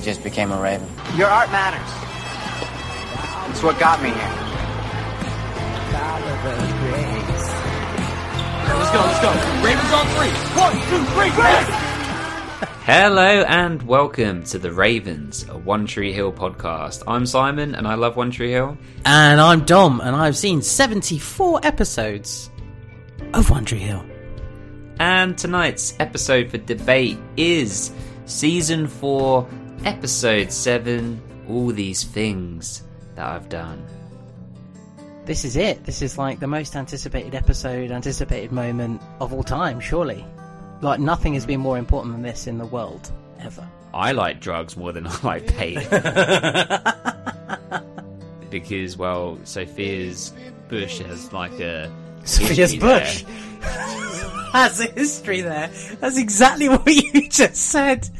he just became a raven. Your art matters. It's what got me here. Let's go, let's go. Ravens on three. One, two, three, Ravens! Hello and welcome to the Ravens, a One Tree Hill podcast. I'm Simon and I love One Tree Hill. And I'm Dom, and I've seen 74 episodes of One Tree Hill. And tonight's episode for debate is season 4, episode 7 All These Things That I've Done. This is it. This is like the most anticipated episode, anticipated moment of all time, surely. Like, nothing has been more important than this in the world, ever. I like drugs more than I like pain. because, well, Sophia's Bush has like a. Sophia's history Bush has a history there. That's exactly what you just said.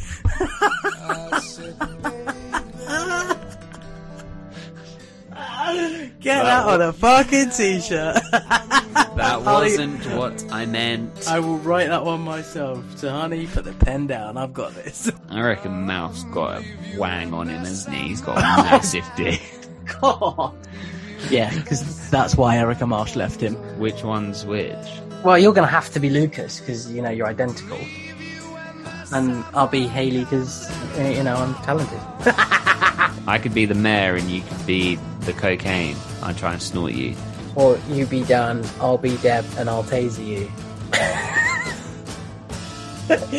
Get that on a fucking t-shirt. That wasn't what I meant. I will write that one myself. So, honey, put the pen down. I've got this. I reckon Mouth got a wang on him, hasn't he? He's got a massive dick. God. Yeah, because that's why Erica Marsh left him. Which one's which? Well, you're going to have to be Lucas because you know you're identical, and I'll be Haley because eh, you know I'm talented. I could be the mayor and you could be the cocaine. I'd try and snort you. Or you be Dan, I'll be Deb, and I'll taser you.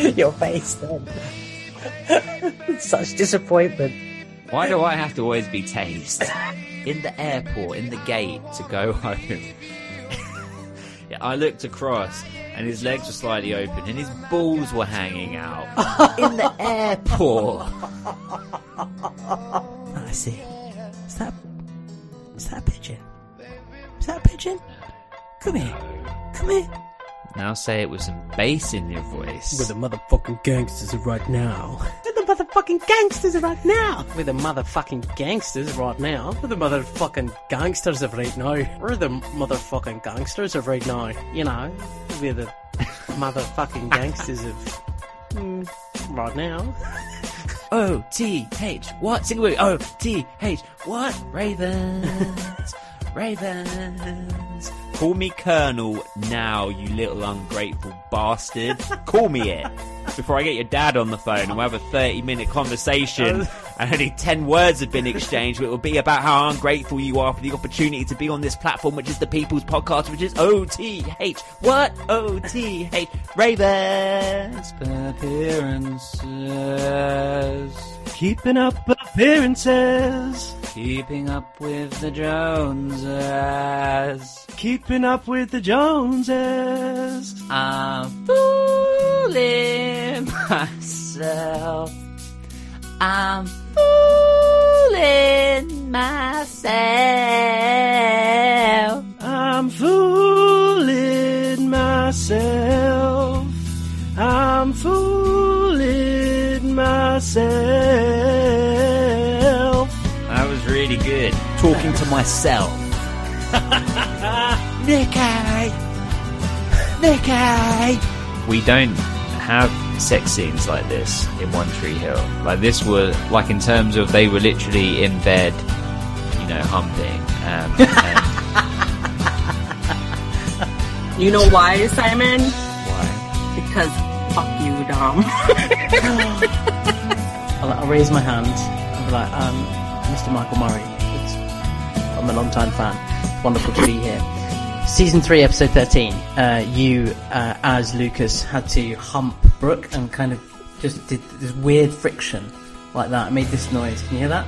Your face then. Such disappointment. Why do I have to always be tased? In the airport, in the gate to go home. yeah, I looked across and his legs were slightly open and his balls were hanging out. in the airport. Oh, I see. Is that is that a pigeon? Is that a pigeon? Come here. Come here. Now say it with some bass in your voice. We're the motherfucking gangsters right now. We're the motherfucking gangsters right now. We're the motherfucking gangsters right now. We're the motherfucking gangsters of right now. We're the motherfucking gangsters of right now. You know, we're the motherfucking gangsters of mm, right now. O T H what? Sing it with. O T H what? Ravens, Ravens. Call me Colonel now, you little ungrateful bastard. Call me it before I get your dad on the phone and we'll have a thirty-minute conversation. And only ten words have been exchanged. It will be about how ungrateful you are for the opportunity to be on this platform, which is the People's Podcast, which is O T H what? O T H Ravens. Appearances. Keeping up appearances. Keeping up with the Joneses. Keeping up with the Joneses. I'm fooling myself. I'm fooling myself. I'm fooling myself. I'm fooling myself. That was really good. Talking to myself. Nicky! Nicky! We don't have sex scenes like this in One Tree Hill. Like this were, like in terms of they were literally in bed, you know, humping. Um, and You know why, Simon? why? Because fuck you, Dom. I'll, I'll raise my hand and be like, um, Mr. Michael Murray, it's, I'm a long time fan. It's wonderful to be here. Season 3, episode 13, uh, you, uh, as Lucas, had to hump Brooke and kind of just did this weird friction like that. It made this noise. Can you hear that?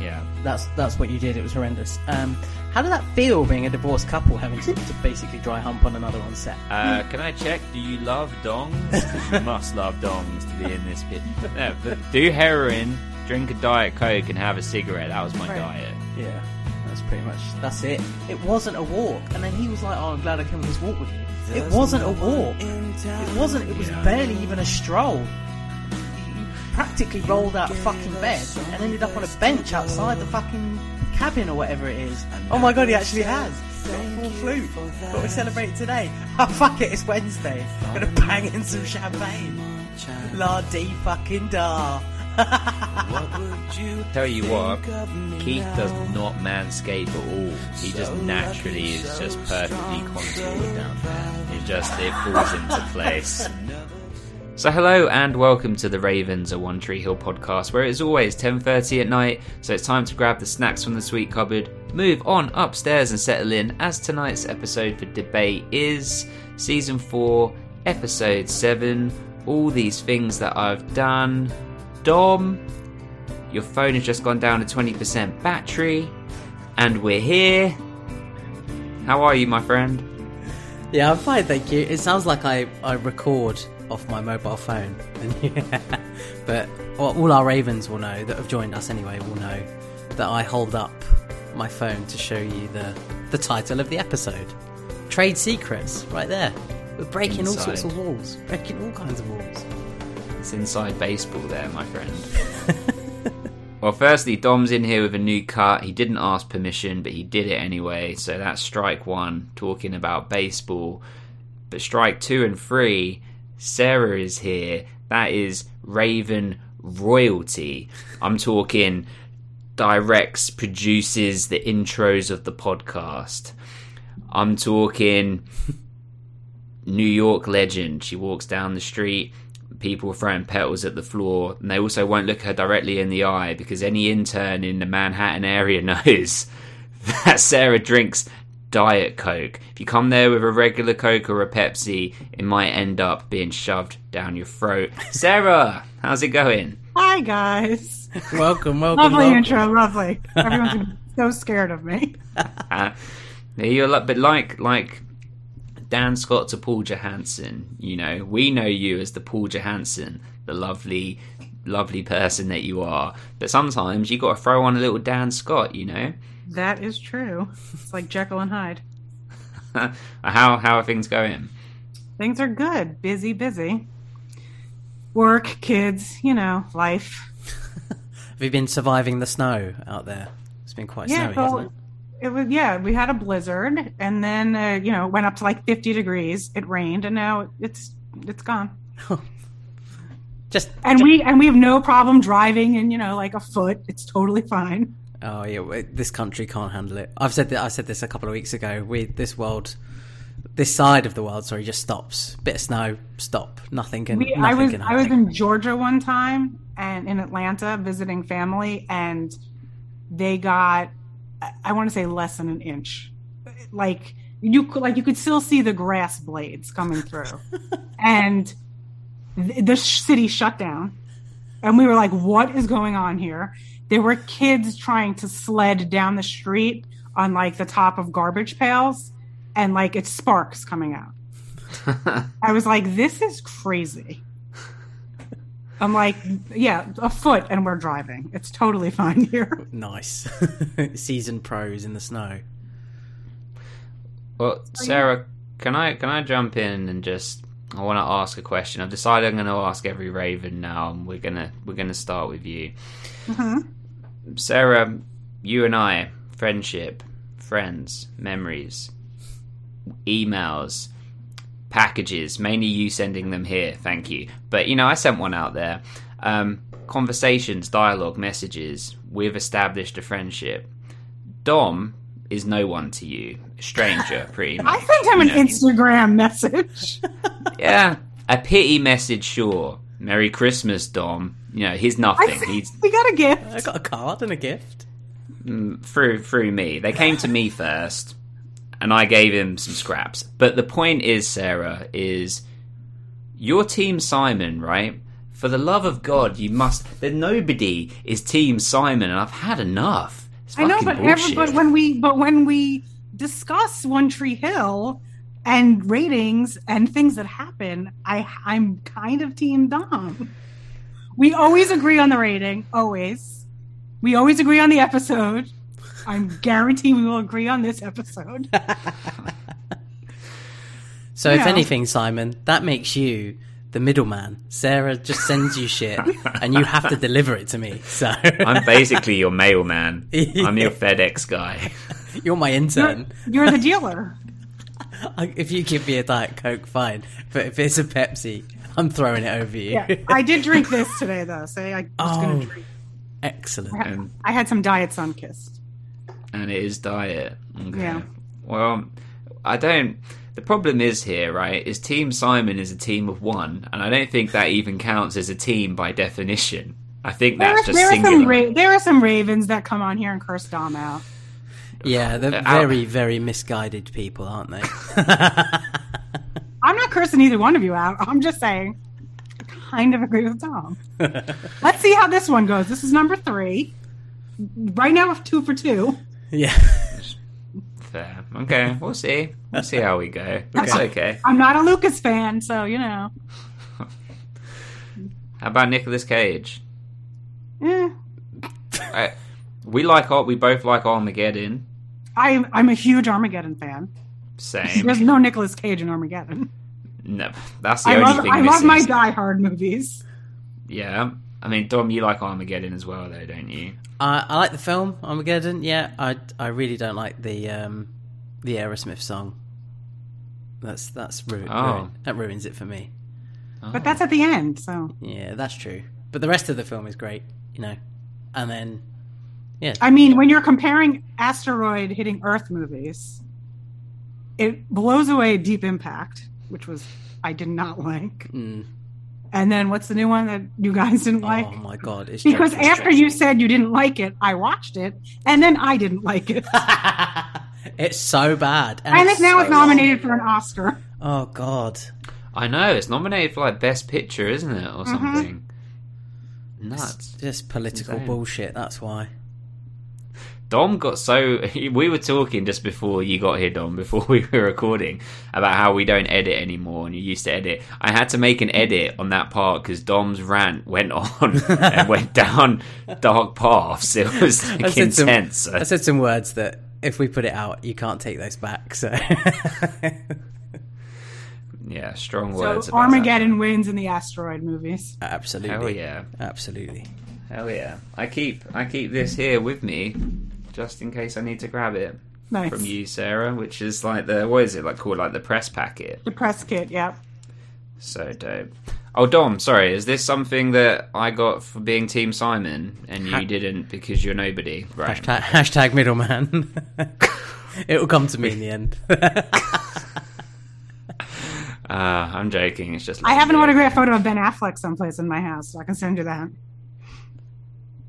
Yeah. That's that's what you did. It was horrendous. Um, how did that feel being a divorced couple having to, to basically dry hump on another on set? Uh, can I check? Do you love dongs? 'Cause you must love dongs to be in this pit. No, but do heroin, drink a diet coke, and have a cigarette. That was my Right. diet. Yeah, that's pretty much that's it. It wasn't a walk, and then he was like, "Oh, I'm glad I came on this walk with you." It wasn't a walk. It wasn't. It was barely even a stroll. Practically rolled out of fucking bed and ended up on a bench outside the fucking cabin or whatever it is. Oh my god, he actually has. Got a full flute. But we celebrate today. Oh fuck it, it's Wednesday. I'm Gonna bang in some champagne. La dee fucking da. Tell you what, Keith does not manscape at all. He just naturally is just perfectly contoured down there. It just it falls into place. So hello and welcome to the Ravens, a One Tree Hill podcast, where it is always 10:30 at night. So it's time to grab the snacks from the sweet cupboard, move on upstairs and settle in. As tonight's episode for debate is season four, episode seven. All these things that I've done. Dom, your phone has just gone down to 20% battery, and we're here. How are you, my friend? Yeah, I'm fine, thank you. It sounds like I, I record off my mobile phone. but all our Ravens will know, that have joined us anyway, will know that I hold up my phone to show you the, the title of the episode. Trade Secrets, right there. We're breaking all sorts of walls, breaking all kinds of walls. It's inside baseball there, my friend. well, firstly, Dom's in here with a new cut. He didn't ask permission, but he did it anyway. So that's strike one, talking about baseball. But strike two and three, Sarah is here. That is Raven royalty. I'm talking directs, produces the intros of the podcast. I'm talking New York legend. She walks down the street, people throwing petals at the floor, and they also won't look her directly in the eye because any intern in the Manhattan area knows that Sarah drinks Diet Coke. If you come there with a regular Coke or a Pepsi, it might end up being shoved down your throat. Sarah, how's it going? Hi guys. Welcome, welcome, Lovely welcome. intro, lovely. Everyone's gonna be so scared of me. Uh, you're a bit like like Dan Scott to Paul Johansson, you know, we know you as the Paul Johansson, the lovely, lovely person that you are. But sometimes you got to throw on a little Dan Scott, you know. That is true. It's like Jekyll and Hyde. how how are things going? Things are good. Busy, busy. Work, kids, you know, life. Have you been surviving the snow out there? It's been quite Yeah, snowy, so hasn't it? it was yeah, we had a blizzard and then uh, you know, it went up to like 50 degrees. It rained and now it's it's gone. Just And we and we have no problem driving and you know, like a foot. It's totally fine. Oh yeah, this country can't handle it. I've said that. I said this a couple of weeks ago. We this world, this side of the world, sorry, just stops. Bit of snow, stop. Nothing can. We, nothing I was can I was in Georgia one time and in Atlanta visiting family, and they got I- I want to say less than an inch. Like you could like you could still see the grass blades coming through, and th- the city shut down, and we were like, "What is going on here?" There were kids trying to sled down the street on like the top of garbage pails, and like it's sparks coming out. I was like, this is crazy. I'm like, yeah, a foot and we're driving. It's totally fine here. nice. Seasoned pros in the snow. Well, oh, Sarah, can I can I jump in and just I want to ask a question. I've decided I'm going to ask every Raven now, and we're gonna we're gonna start with you, mm-hmm. Sarah. You and I, friendship, friends, memories, emails, packages. Mainly you sending them here. Thank you. But you know, I sent one out there. Um, conversations, dialogue, messages. We've established a friendship. Dom is no one to you, a stranger, pretty much. I sent him an know, Instagram message. yeah, a pity message, sure. Merry Christmas, Dom. You know, he's nothing. He's we got a gift. I got a card and a gift. Mm, through through me. They came to me first, and I gave him some scraps. But the point is, Sarah, is your team Simon, right? For the love of God, you must. That nobody is Team Simon, and I've had enough. It's I know, but every, but when we but when we discuss One Tree Hill and ratings and things that happen, I I'm kind of Team Dom. We always agree on the rating, always. We always agree on the episode. I'm guaranteeing we will agree on this episode. So, if Yeah. anything, Simon, that makes you the middleman. Sarah just sends you shit, and you have to deliver it to me. So, I'm basically your mailman. I'm your FedEx guy. you're my You're, intern. you're the dealer. I- if you give me a diet coke, fine. But if it's a Pepsi, I'm throwing it over you. Yeah, I did drink this today though. So I was Oh. going to drink. Excellent. And, I had some Diet Sun Kissed. and it is diet. Okay. Yeah. Well, I don't. The problem is here, right? Is Team Simon is a team of one, and I don't think that even counts as a team by definition. I think There, that's just there are some singular. ra- there are some Ravens that come on here and curse Dom out. Yeah, they're Uh, very, very misguided people, aren't they? I'm not cursing either one of you out. I'm just saying, I kind of agree with Tom. Let's see how this one goes. This is number three. Right now, with two for two. yeah. Fair. Okay, we'll see. We'll see how we go. That's okay. I'm not a Lucas fan, so you know. How about Nicolas Cage? Yeah. I, we like Ar- we both like Armageddon. I'm I'm a huge Armageddon fan. Same. There's no Nicolas Cage in Armageddon. No, that's the I only love thing I love my Die Hard movies. Yeah, I mean, Dom, you like Armageddon as well, though, don't you? I, I like the film Armageddon. Yeah, I, I really don't like the um, the Aerosmith song. That's that's ru- Oh. ruin, that ruins it for me. But that's at the end, so Yeah, that's true. But the rest of the film is great, you know. And then, yeah, I mean, when you're comparing asteroid hitting Earth movies, it blows away Deep Impact, which was I did not like. Mm. And then what's the new one that you guys didn't like? oh my god, it's because dreadful. after you said you didn't like it, I watched it, and then I didn't like it. it's so bad, and, and it's it's now so it's nominated for an Oscar. Oh god, I know it's nominated for like Best Picture, isn't it, or something? Nuts. just political Insane. bullshit. That's why. Dom got so. We were talking just before you got here, Dom, before we were recording, about how we don't edit anymore and you used to edit. I had to make an edit on that part because Dom's rant went on and went down dark paths. It was I like, said some- intense. I said some words that if we put it out, you can't take those back. So yeah, strong words. about Armageddon wins in the asteroid movies. absolutely, That. Hell yeah. absolutely. Hell yeah. I keep I keep this here with me just in case I need to grab it Nice. from you, Sarah, which is like the what is it like called like the press packet. The press kit, yeah. So dope. Oh, Dom, sorry. Is this something that I got for being Team Simon and you Ha- didn't because you're nobody? Right. Hashtag, hashtag middleman. it will come to me in the end. Uh, I'm joking. It's just. I have an legendary. autographed photo of Ben Affleck someplace in my house, so I can send you that.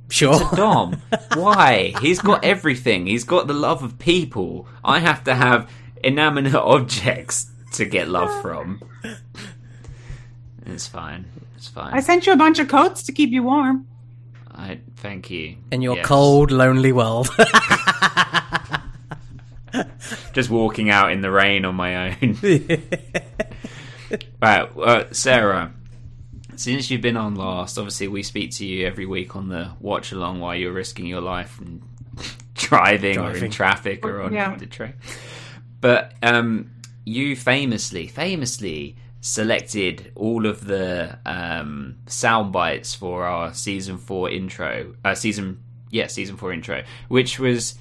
Sure. To Dom, why? He's got everything. He's got the love of people. I have to have inanimate objects to get love from. It's fine. It's fine. I sent you a bunch of coats to keep you warm. I thank you. In your Yes. cold, lonely world. just walking out in the rain on my own. right, uh, Sarah. Since you've been on last, obviously we speak to you every week on the watch along while you're risking your life and driving, or in traffic or on Yeah. the train. But um, you famously, famously selected all of the um, sound bites for our season four intro, uh, season yeah, season four intro, which was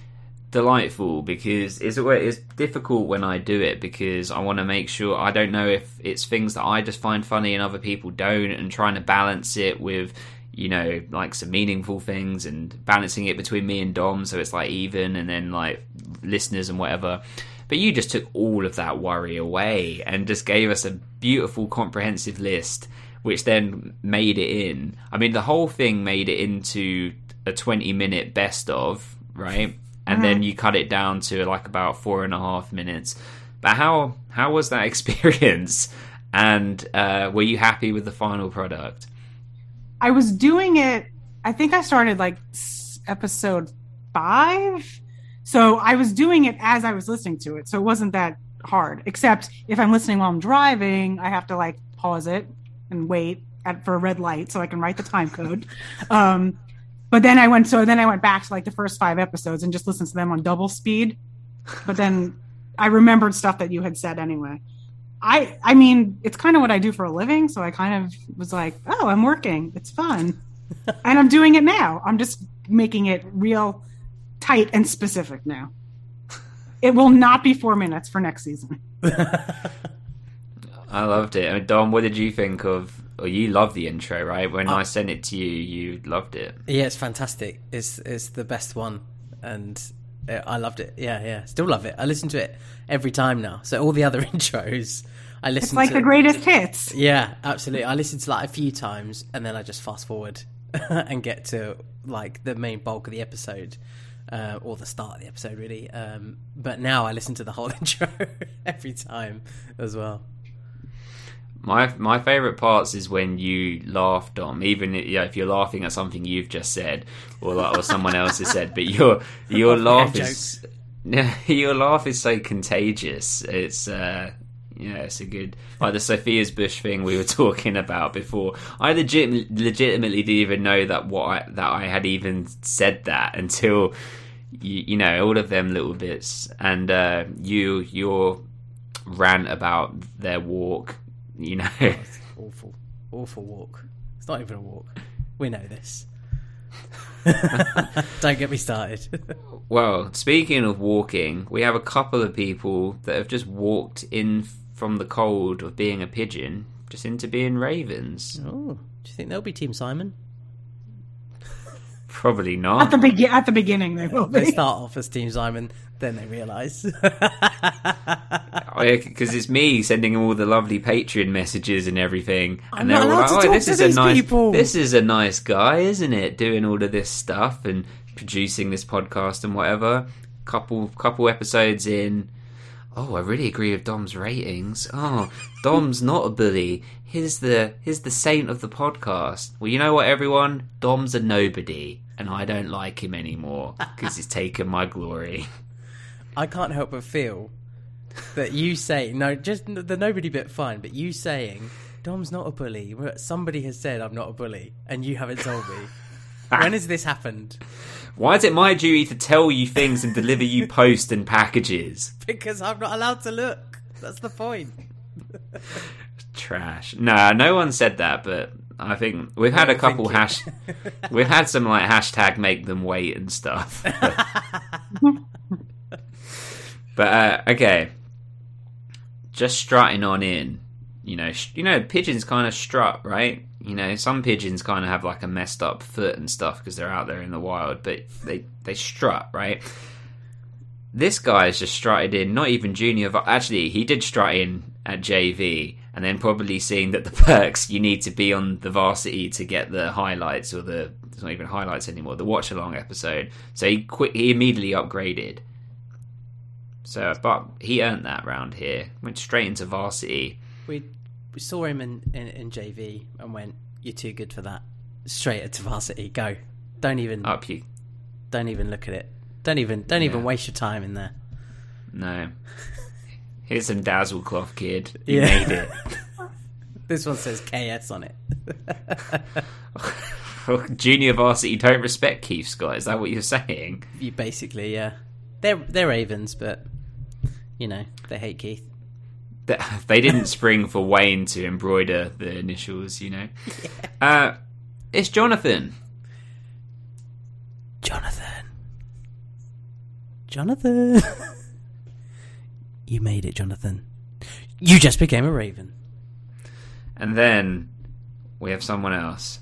delightful because it's it's difficult when I do it because I want to make sure I don't know if it's things that I just find funny and other people don't, and trying to balance it with you know like some meaningful things and balancing it between me and Dom so it's like even, and then like listeners and whatever. But you just took all of that worry away and just gave us a beautiful, comprehensive list, which then made it in. I mean, the whole thing made it into a 20 minute best of, right? And then you cut it down to like about four and a half minutes. But how how was that experience? And uh, were you happy with the final product? I was doing it. I think I started like episode five, so I was doing it as I was listening to it. So it wasn't that hard. Except if I'm listening while I'm driving, I have to like pause it and wait at, for a red light so I can write the time code. Um, but then I went so then I went back to like the first five episodes and just listened to them on double speed. But then I remembered stuff that you had said anyway. I I mean, it's kind of what I do for a living, so I kind of was like, "Oh, I'm working. It's fun." and I'm doing it now. I'm just making it real tight and specific now. It will not be 4 minutes for next season. I loved it. I mean, Dom, what did you think of? Well, you love the intro, right? When I sent it to you, you loved it. Yeah, it's fantastic. It's it's the best one, and uh, I loved it. Yeah, yeah, still love it. I listen to it every time now. So all the other intros, I listen. To. It's like to, the greatest hits. Yeah, absolutely. I listen to like a few times, and then I just fast forward and get to like the main bulk of the episode. Uh, or the start of the episode, really. Um, but now I listen to the whole intro every time as well. My my favorite parts is when you laugh, Dom. Even if, yeah, if you're laughing at something you've just said, or like, or someone else has said, but your your laugh is your laugh is so contagious. It's uh, yeah, it's a good like the Sophia's Bush thing we were talking about before. I legit legitimately didn't even know that what I, that I had even said that until you, you know all of them little bits and uh, you your rant about their walk. You know, oh, Awful, awful walk. It's not even a walk. We know this. Don't get me started. Well, speaking of walking, we have a couple of people that have just walked in from the cold of being a pigeon just into being ravens. oh, do you think they'll be Team Simon? Probably not. At not. the begin at the beginning, they will They start off as Team Simon, then they realise. Because it's me sending them all the lovely Patreon messages and everything, I'm and they're not all like, to "Oh, this is a nice, people." this is a nice guy, isn't it? Doing all of this stuff and producing this podcast and whatever." Couple couple episodes in, Oh, I really agree with Dom's ratings. Oh, Dom's not a bully. He's the he's the saint of the podcast. Well, you know what, everyone? Dom's a nobody, and I don't like him anymore because he's taken my glory. I can't help but feel that you say no, just the nobody bit fine, but you saying Dom's not a bully. Somebody has said I'm not a bully, and you haven't told me. when has this happened? Why is it my duty to tell you things and deliver you post and packages? Because I'm not allowed to look. That's the point. Trash. Nah, no one said that, but I think we've had a couple hash. we've had some like hashtag make them wait and stuff. but uh, okay, just strutting on in. You know, sh- you know, pigeons kind of strut, right? You know, some pigeons kind of have like a messed up foot and stuff because they're out there in the wild, but they they strut, right? This guy's just strutted in, not even junior. Actually, he did strut in at JV, and then probably seeing that the perks you need to be on the varsity to get the highlights or the it's not even highlights anymore, the watch along episode. So he quick he immediately upgraded. So, but he earned that round here. Went straight into varsity. We we saw him in, in, in JV and went, "You're too good for that." Straight into varsity. Go. Don't even Up you don't even look at it. Don't even don't even waste your time in there. no. Here's some dazzle cloth, kid. You Yeah. made it. This one says KS on it. Oh, junior varsity don't respect Keith Scott. Is that what you're saying? you basically, yeah. They're they're Ravens, but you know they hate Keith. Th- They didn't spring for Wayne to embroider the initials, you know. Uh, it's Jonathan. Jonathan. Jonathan. you made it, Jonathan. You just became a Raven. And then we have someone else.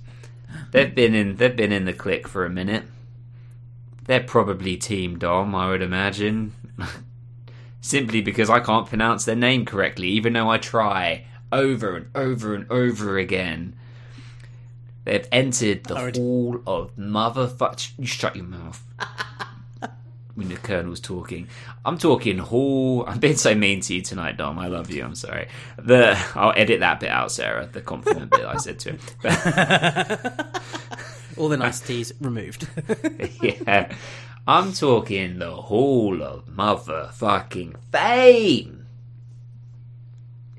They've been in they've been in the click for a minute. They're probably Team Dom, I would imagine. Simply because I can't pronounce their name correctly, even though I try over and over and over again. They've entered the Lord. hall of motherfuck. You shut your mouth. when the colonel's talking. I'm talking hall. I'm being so mean to you tonight, Dom. I love you. I'm sorry. The I'll edit that bit out, Sarah. The compliment bit I said to him. All the niceties removed. yeah, I'm talking the hall of motherfucking fame.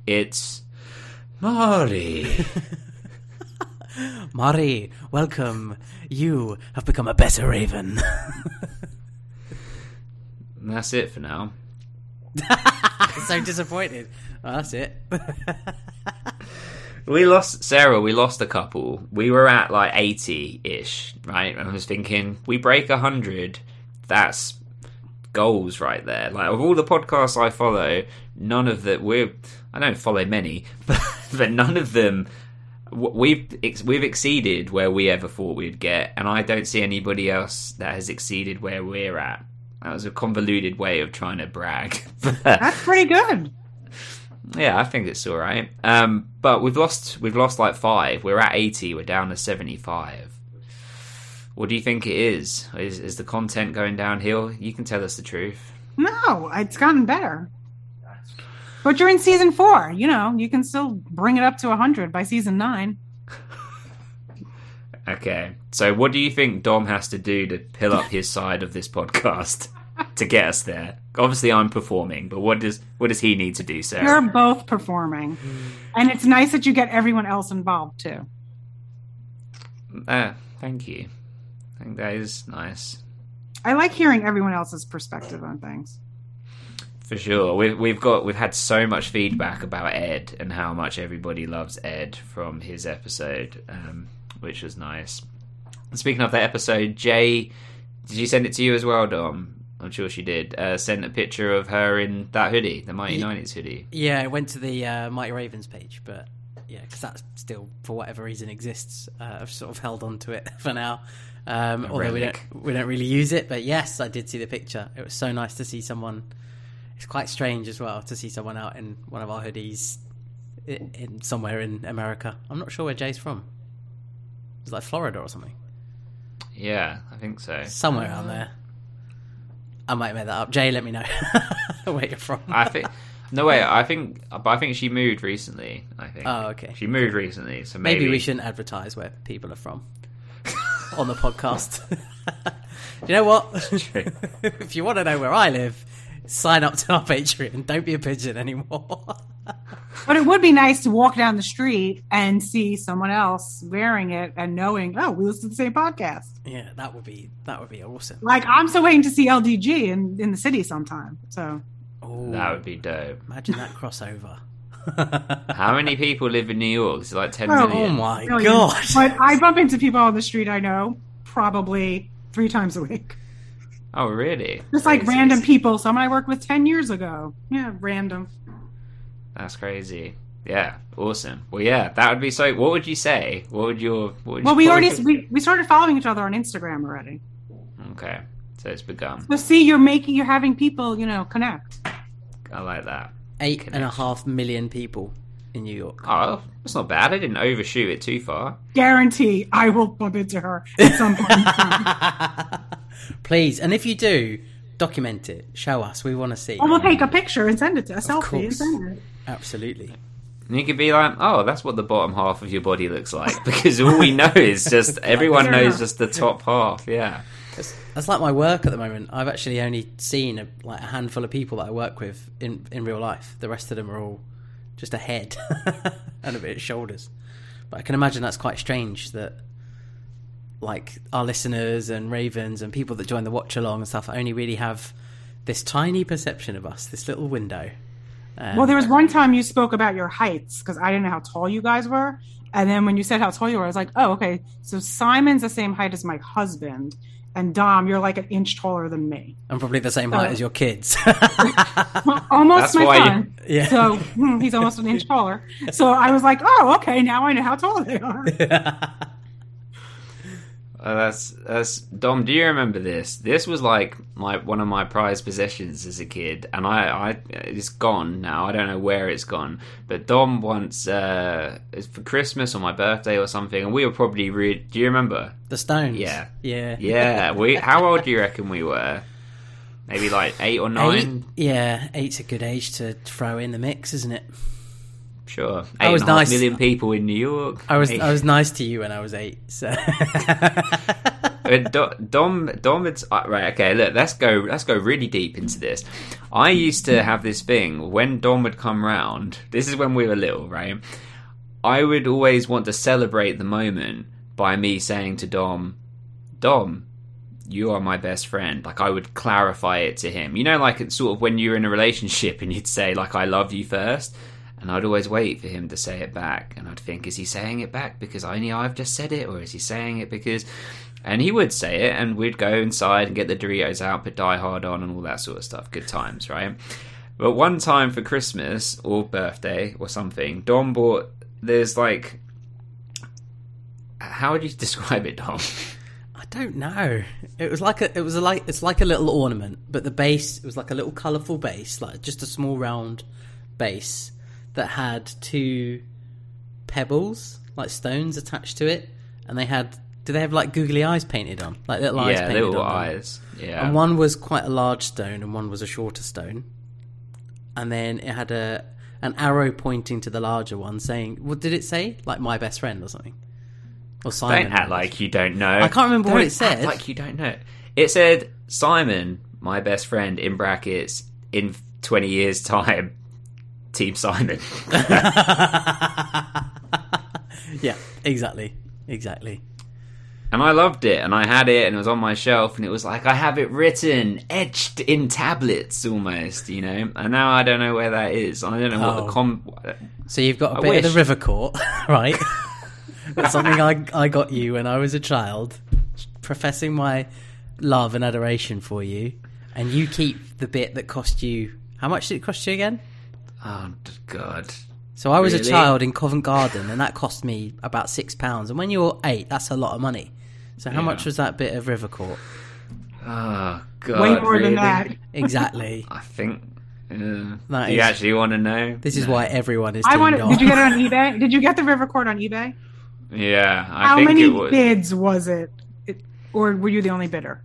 It's Mari. Mari, welcome. You have become a better Raven. That's it for now. so disappointed. Well, that's it. We lost Sarah. We lost a couple. We were at like eighty ish, right? And I was thinking, we break hundred. That's goals right there. Like of all the podcasts I follow, none of that we're I don't follow many, but, but none of them we've we've exceeded where we ever thought we'd get, and I don't see anybody else that has exceeded where we're at. That was a convoluted way of trying to brag. That's pretty good. Yeah, I think it's all right. Um, but we've lost we've lost like five. We're at eighty. We're down to seventy five. What do you think it is? Is is the content going downhill? You can tell us the truth. No, it's gotten better. But you're in season four. You know, you can still bring it up to 100 by season nine. Okay. So what do you think Dom has to do to pill up his side of this podcast to get us there? Obviously I'm performing, but what does what does he need to do, Sarah? You're both performing. And it's nice that you get everyone else involved too. Uh, thank you. I think that is nice. I like hearing everyone else's perspective on things. For sure. We've we've got we've had so much feedback about Ed and how much everybody loves Ed from his episode, um, which was nice. And speaking of that episode, Jay, did you send it to you as well, Dom? I'm sure she did. Uh, sent a picture of her in that hoodie, the Mighty Nineties hoodie. Yeah, it went to the uh, Mighty Ravens page, but yeah, because that still, for whatever reason, exists. Uh, I've sort of held on to it for now. Um, although we don't, we don't really use it, but yes, I did see the picture. It was so nice to see someone. It's quite strange as well to see someone out in one of our hoodies in, in somewhere in America. I'm not sure where Jay's from. It's like Florida or something, Yeah, I think so. somewhere around there. I might make that up. Jay, let me know where you're from. I think. No wait, I think, but I think she moved recently. I think. Oh, okay. She moved recently, so Maybe, maybe, we shouldn't advertise where people are from on the podcast. you know what? if you want to know where I live, sign up to our Patreon. Don't be a pigeon anymore. But it would be nice to walk down the street and see someone else wearing it and knowing, oh, we listen to the same podcast. yeah, that would be that would be awesome. Like I'm still waiting to see LDG in, in the city sometime. So Oh, That would be dope. imagine that crossover. How many people live in New York? It's like ten Oh, million. Oh my millions. god! But I bump into people on the street I know probably three times a week. Oh, really? Just like Crazy. random people, someone I worked with 10 years ago. Yeah, random. That's crazy. Yeah, awesome. Well, yeah, that would be so. What would you say? What would your? What would Well, you- we already would we, we started following each other on Instagram already. okay, so it's begun. So see, you're making you're having people, you know, connect. I like that. Eight and a half million people in New York. Oh, that's not bad. I didn't overshoot it too far. Guarantee I will bump into her at some point. Please, and if you do, document it. Show us. We want to see. Or we'll take a picture and send it to a selfie. and course. send it. Absolutely. And you could be like, "Oh, that's what the bottom half of your body looks like," because all we know is just everyone knows just the top half. Yeah. That's like my work at the moment. I've actually only seen a, like a handful of people that I work with in in real life. The rest of them are all just a head and a bit of shoulders. But I can imagine that's quite strange that like our listeners and ravens and people that join the watch along and stuff only really have this tiny perception of us, this little window. Um, Well, there was one time you spoke about your heights because I didn't know how tall you guys were. And then when you said how tall you were, I was like, oh, okay. So Simon's the same height as my husband. And Dom, you're like an inch taller than me. I'm probably the same height as your kids. Almost That's my why you- son. Yeah. So hmm, he's almost an inch taller. So I was like, oh, okay. Now I know how tall they are. Uh, that's that's Dom. Do you remember this? This was like my one of my prized possessions as a kid, and I, I it's gone now. I don't know where it's gone. But Dom once uh, it's for Christmas or my birthday or something, and we were probably. Re- do you remember? the Stones. Yeah. Yeah. Yeah, we. How old do you reckon we were? Maybe like eight or Eight, nine. yeah, eight's a good age to throw in the mix, isn't it? Sure, eight I was and a half nice. million people in New York. I was. I was nice to you when I was eight. So Dom, Dom, it's uh, right. Okay, look, let's go. Let's go really deep into this. I used to have this thing when Dom would come round. This is when we were little, right? I would always want to celebrate the moment by me saying to Dom, "Dom, you are my best friend." Like I would clarify it to him. You know, like it's sort of when you're in a relationship and you'd say like, "I love you" first. And I'd always wait for him to say it back, and I'd think, is he saying it back because only I've just said it, or is he saying it because? And he would say it, and we'd go inside and get the Doritos out, put Die Hard on, and all that sort of stuff. Good times, right? But one time for Christmas or birthday or something, Dom bought. There's like, how would you describe it, Dom? I don't know. It was like a. It was a like. It's like a little ornament, but the base. It was like a little colourful base, like just a small round base that had two pebbles, like stones, attached to it, and they had. Do they have like googly eyes painted on, like little eyes yeah, painted little on them? eyes. Yeah, And one was quite a large stone, and one was a shorter stone. And then it had a an arrow pointing to the larger one, saying, "What did it say? Like my best friend or something?" Or Simon? Don't act like you don't know. I can't remember what Don't it said. like you don't know. It said Simon, my best friend, in brackets, in twenty years' time, Team Simon. yeah, exactly, exactly. and I loved it, and I had it, and it was on my shelf, and it was like I have it written, etched in tablets, almost, you know. And now I don't know where that is. I don't know what Oh. the com. So you've got a I bit of the river court, right? That's something I I got you when I was a child, professing my love and adoration for you, and you keep the bit that cost you. How much did it cost you again? Oh God! So I was a child in Covent Garden, and that cost me about six pounds. And when you're eight, that's a lot of money. So how Yeah. much was that bit of river court? Oh God! Way more really? than that. Exactly. I think. Uh, That do you is- actually want to know? This is No. why everyone is. I want. on. Did you get it on eBay? Did you get the river court on eBay? Yeah, I How think many it was. bids was it? it? Or were you the only bidder?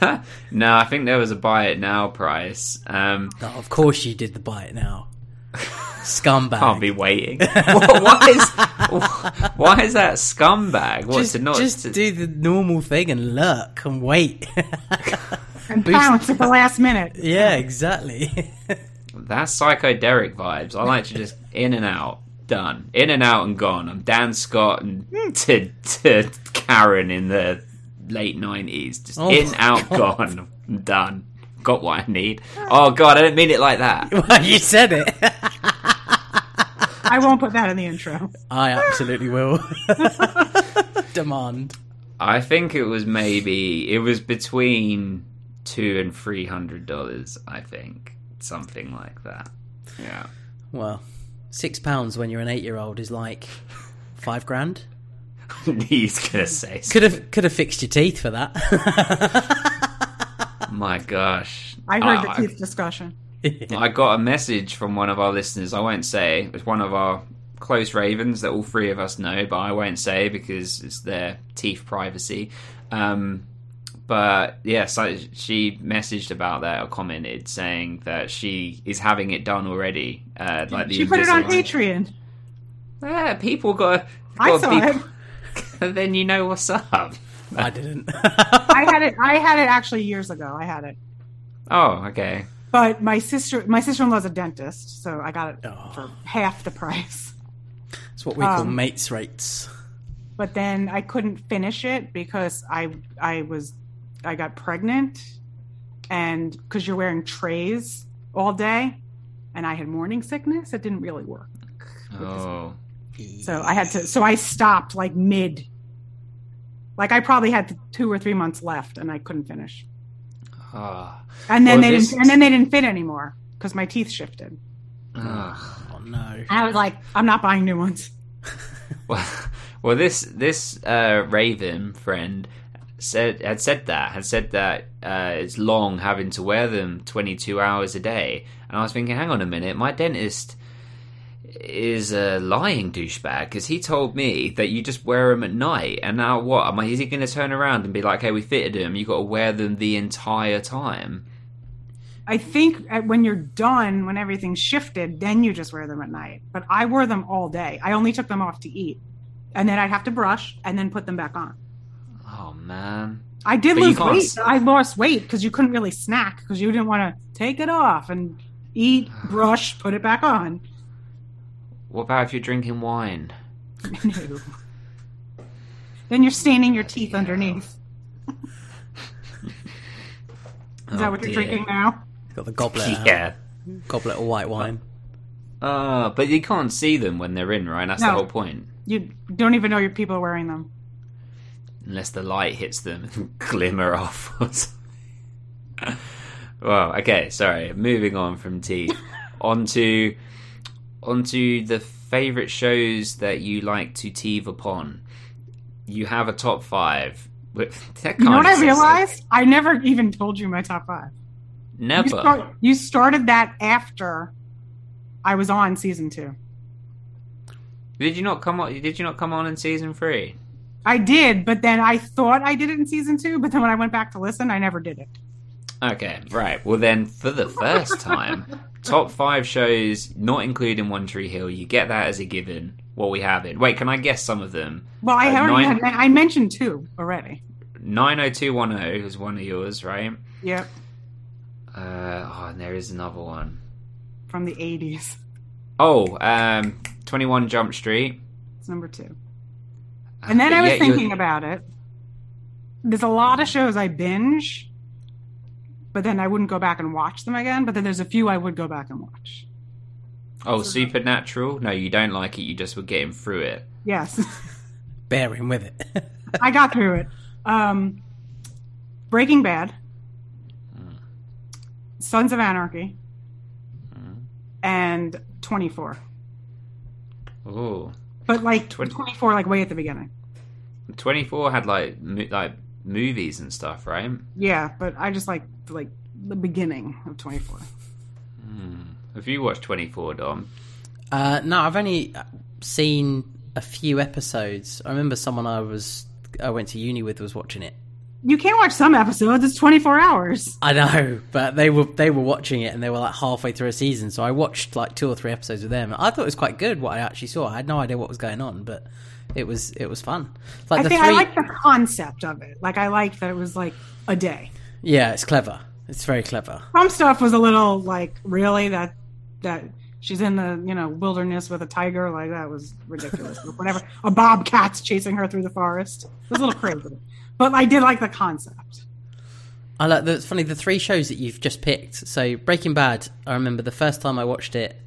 no, I think there was a buy it now price. Um, Oh, of course you did the buy it now. Scumbag. can't be waiting. What- why is why is that scumbag? What's just to not just to- do the normal thing and lurk and wait. And Boost- pounce at the last minute. yeah, exactly. That's Psycho Derek vibes. I like to just in and out, done, in and out and gone. I'm Dan Scott and to to Karen in the late nineties. Just Oh in, out, God. gone. I'm done. Got what I need. Oh God, I didn't mean it like that. well, you said it. I won't put that in the intro. I absolutely will. Demand. I think it was maybe it was between two and three hundred dollars. I think something like that. Yeah. Well, six pounds when you're an eight-year-old is like five grand. He's gonna say, Could have could have fixed your teeth for that. "My gosh." I heard I- the teeth discussion. I got a message from one of our listeners. I won't say. It's one of our close ravens that all three of us know, but I won't say because it's their teeth privacy. Um, but yes, I, she messaged about that or commented saying that she is having it done already. Uh, like the She put it on Patreon. Yeah, people got. I saw it. it. then you know what's up. I didn't. I had it. I had it actually years ago. I had it, Oh, okay. but my sister, my sister-in-law's a dentist, so I got it Oh. for half the price. It's what we call Um, mates rates. But then I couldn't finish it because I I was I got pregnant, and because you're wearing trays all day, and I had morning sickness, it didn't really work. Oh, So I had to. So I stopped like mid. Like I probably had two or three months left, and I couldn't finish. oh. And then Well, they this- didn't. And then they didn't fit anymore because my teeth shifted. Ugh. Oh no. And I was like, I'm not buying new ones. Well, well, this this uh, Raven friend said had said that had said that uh, it's long having to wear them twenty two hours a day, and I was thinking, hang on a minute, my dentist is a lying douchebag because he told me that you just wear them at night, and now what? Am I? Is he going to turn around and be like, "Hey, we fitted them. You got to wear them the entire time"? I think uh, when you're done, when everything's shifted, then you just wear them at night. But I wore them all day. I only took them off to eat, and then I'd have to brush and then put them back on. Oh man. I did But lose weight. I lost weight because you couldn't really snack because you didn't want to take it off and eat, brush, put it back on. What about if you're drinking wine? No. then you're staining your teeth underneath. Is Oh, that what you're dear. Drinking now? Got the goblet. out. Yeah. Goblet of white wine. Uh, but you can't see them when they're in, right? That's the whole point. You don't even know your people are wearing them. Unless the light hits them and glimmer off. or well, okay, sorry. Moving on from teeth. onto onto the favourite shows that you like to teeve upon. You have a top five. That You know what I it. realized? I never even told you my top five. You, Never. start, you started that after I was on season two. Did you not come on? Did you not come on in season three? I did, but then I thought I did it in season two, but then when I went back to listen, I never did it. Okay, right. Well, then, for the first time, top five shows, not including One Tree Hill, you get that as a given. What we have in. Wait, can I guess some of them? Well, I Uh, already nine- had, I mentioned two already. 90210 is one of yours, right? Yep, Uh, oh, and there is another one. from the '80s. Oh, um, 21 Jump Street. It's number two. And then But I was thinking about it. There's a lot of shows I binge, but then I wouldn't go back and watch them again. But then there's a few I would go back and watch. Oh, Supernatural? No, you don't like it, you just were getting through it. Yes, Bearing with it. I got through it. Um, Breaking Bad, Sons of Anarchy, and 24. Oh. But like Twen- 24, like way at the beginning. 24 had like like movies and stuff, right? Yeah, but I just like like the beginning of 24. Have you watched 24, Dom? Uh, no, I've only seen a few episodes. I remember someone I was I went to uni with was watching it. You can't watch some episodes. It's 24 hours. I know, but they were they were watching it and they were like halfway through a season. So I watched like two or three episodes with them. I thought it was quite good what I actually saw. I had no idea what was going on, but it was it was fun. Like I the think three, I like the concept of it. Like I like that it was like a day. yeah, it's clever. It's very clever. Some stuff was a little like really that that she's in the you know wilderness with a tiger like that was ridiculous. But Whenever a bobcat's chasing her through the forest, it was a little crazy. But I did like the concept. I like. the- It's funny the three shows that you've just picked. So Breaking Bad. I remember the first time I watched it.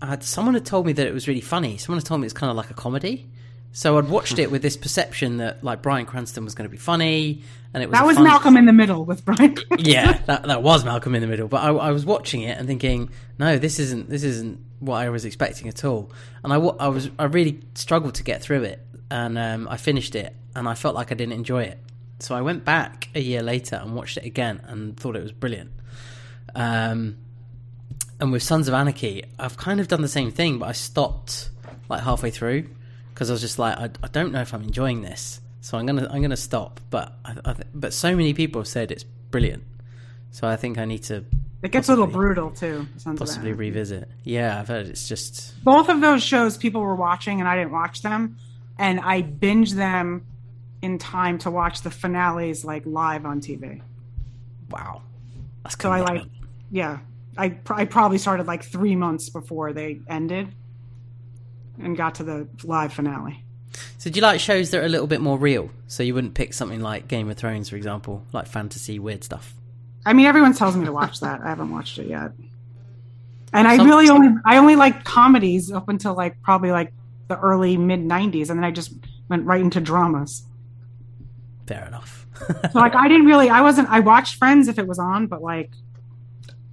I had, someone had told me that it was really funny. Someone had told me it's kind of like a comedy. So I'd watched it with this perception that like Bryan Cranston was going to be funny, and it was That was Malcolm in the Middle with Bryan. yeah, that, that was Malcolm in the Middle. But I, I was watching it and thinking, no, this isn't this isn't what I was expecting at all. And I, I was I really struggled to get through it, and um, I finished it, and I felt like I didn't enjoy it. So I went back a year later and watched it again, and thought it was brilliant. Um, and with Sons of Anarchy, I've kind of done the same thing, but I stopped like halfway through because I was just like, I, I don't know if I'm enjoying this, so I'm gonna I'm gonna stop. But I, I, th- but so many people have said it's brilliant, so I think I need to It gets a little brutal too. Possibly revisit. Yeah, I've heard it's just Both of those shows people were watching and I didn't watch them, and I binged them in time to watch the finales like live on TV. wow. That's So I like, yeah, I pr- I probably started like three months before they ended, and got to the live finale. So do you like shows that are a little bit more real? So you wouldn't pick something like Game of Thrones, for example, like fantasy weird stuff. I mean, everyone tells me to watch that. I haven't watched it yet, and I Some- really only I only like comedies up until like probably like the early mid '90s, and then I just went right into dramas. Fair enough. So like I didn't really I wasn't I watched Friends if it was on, but like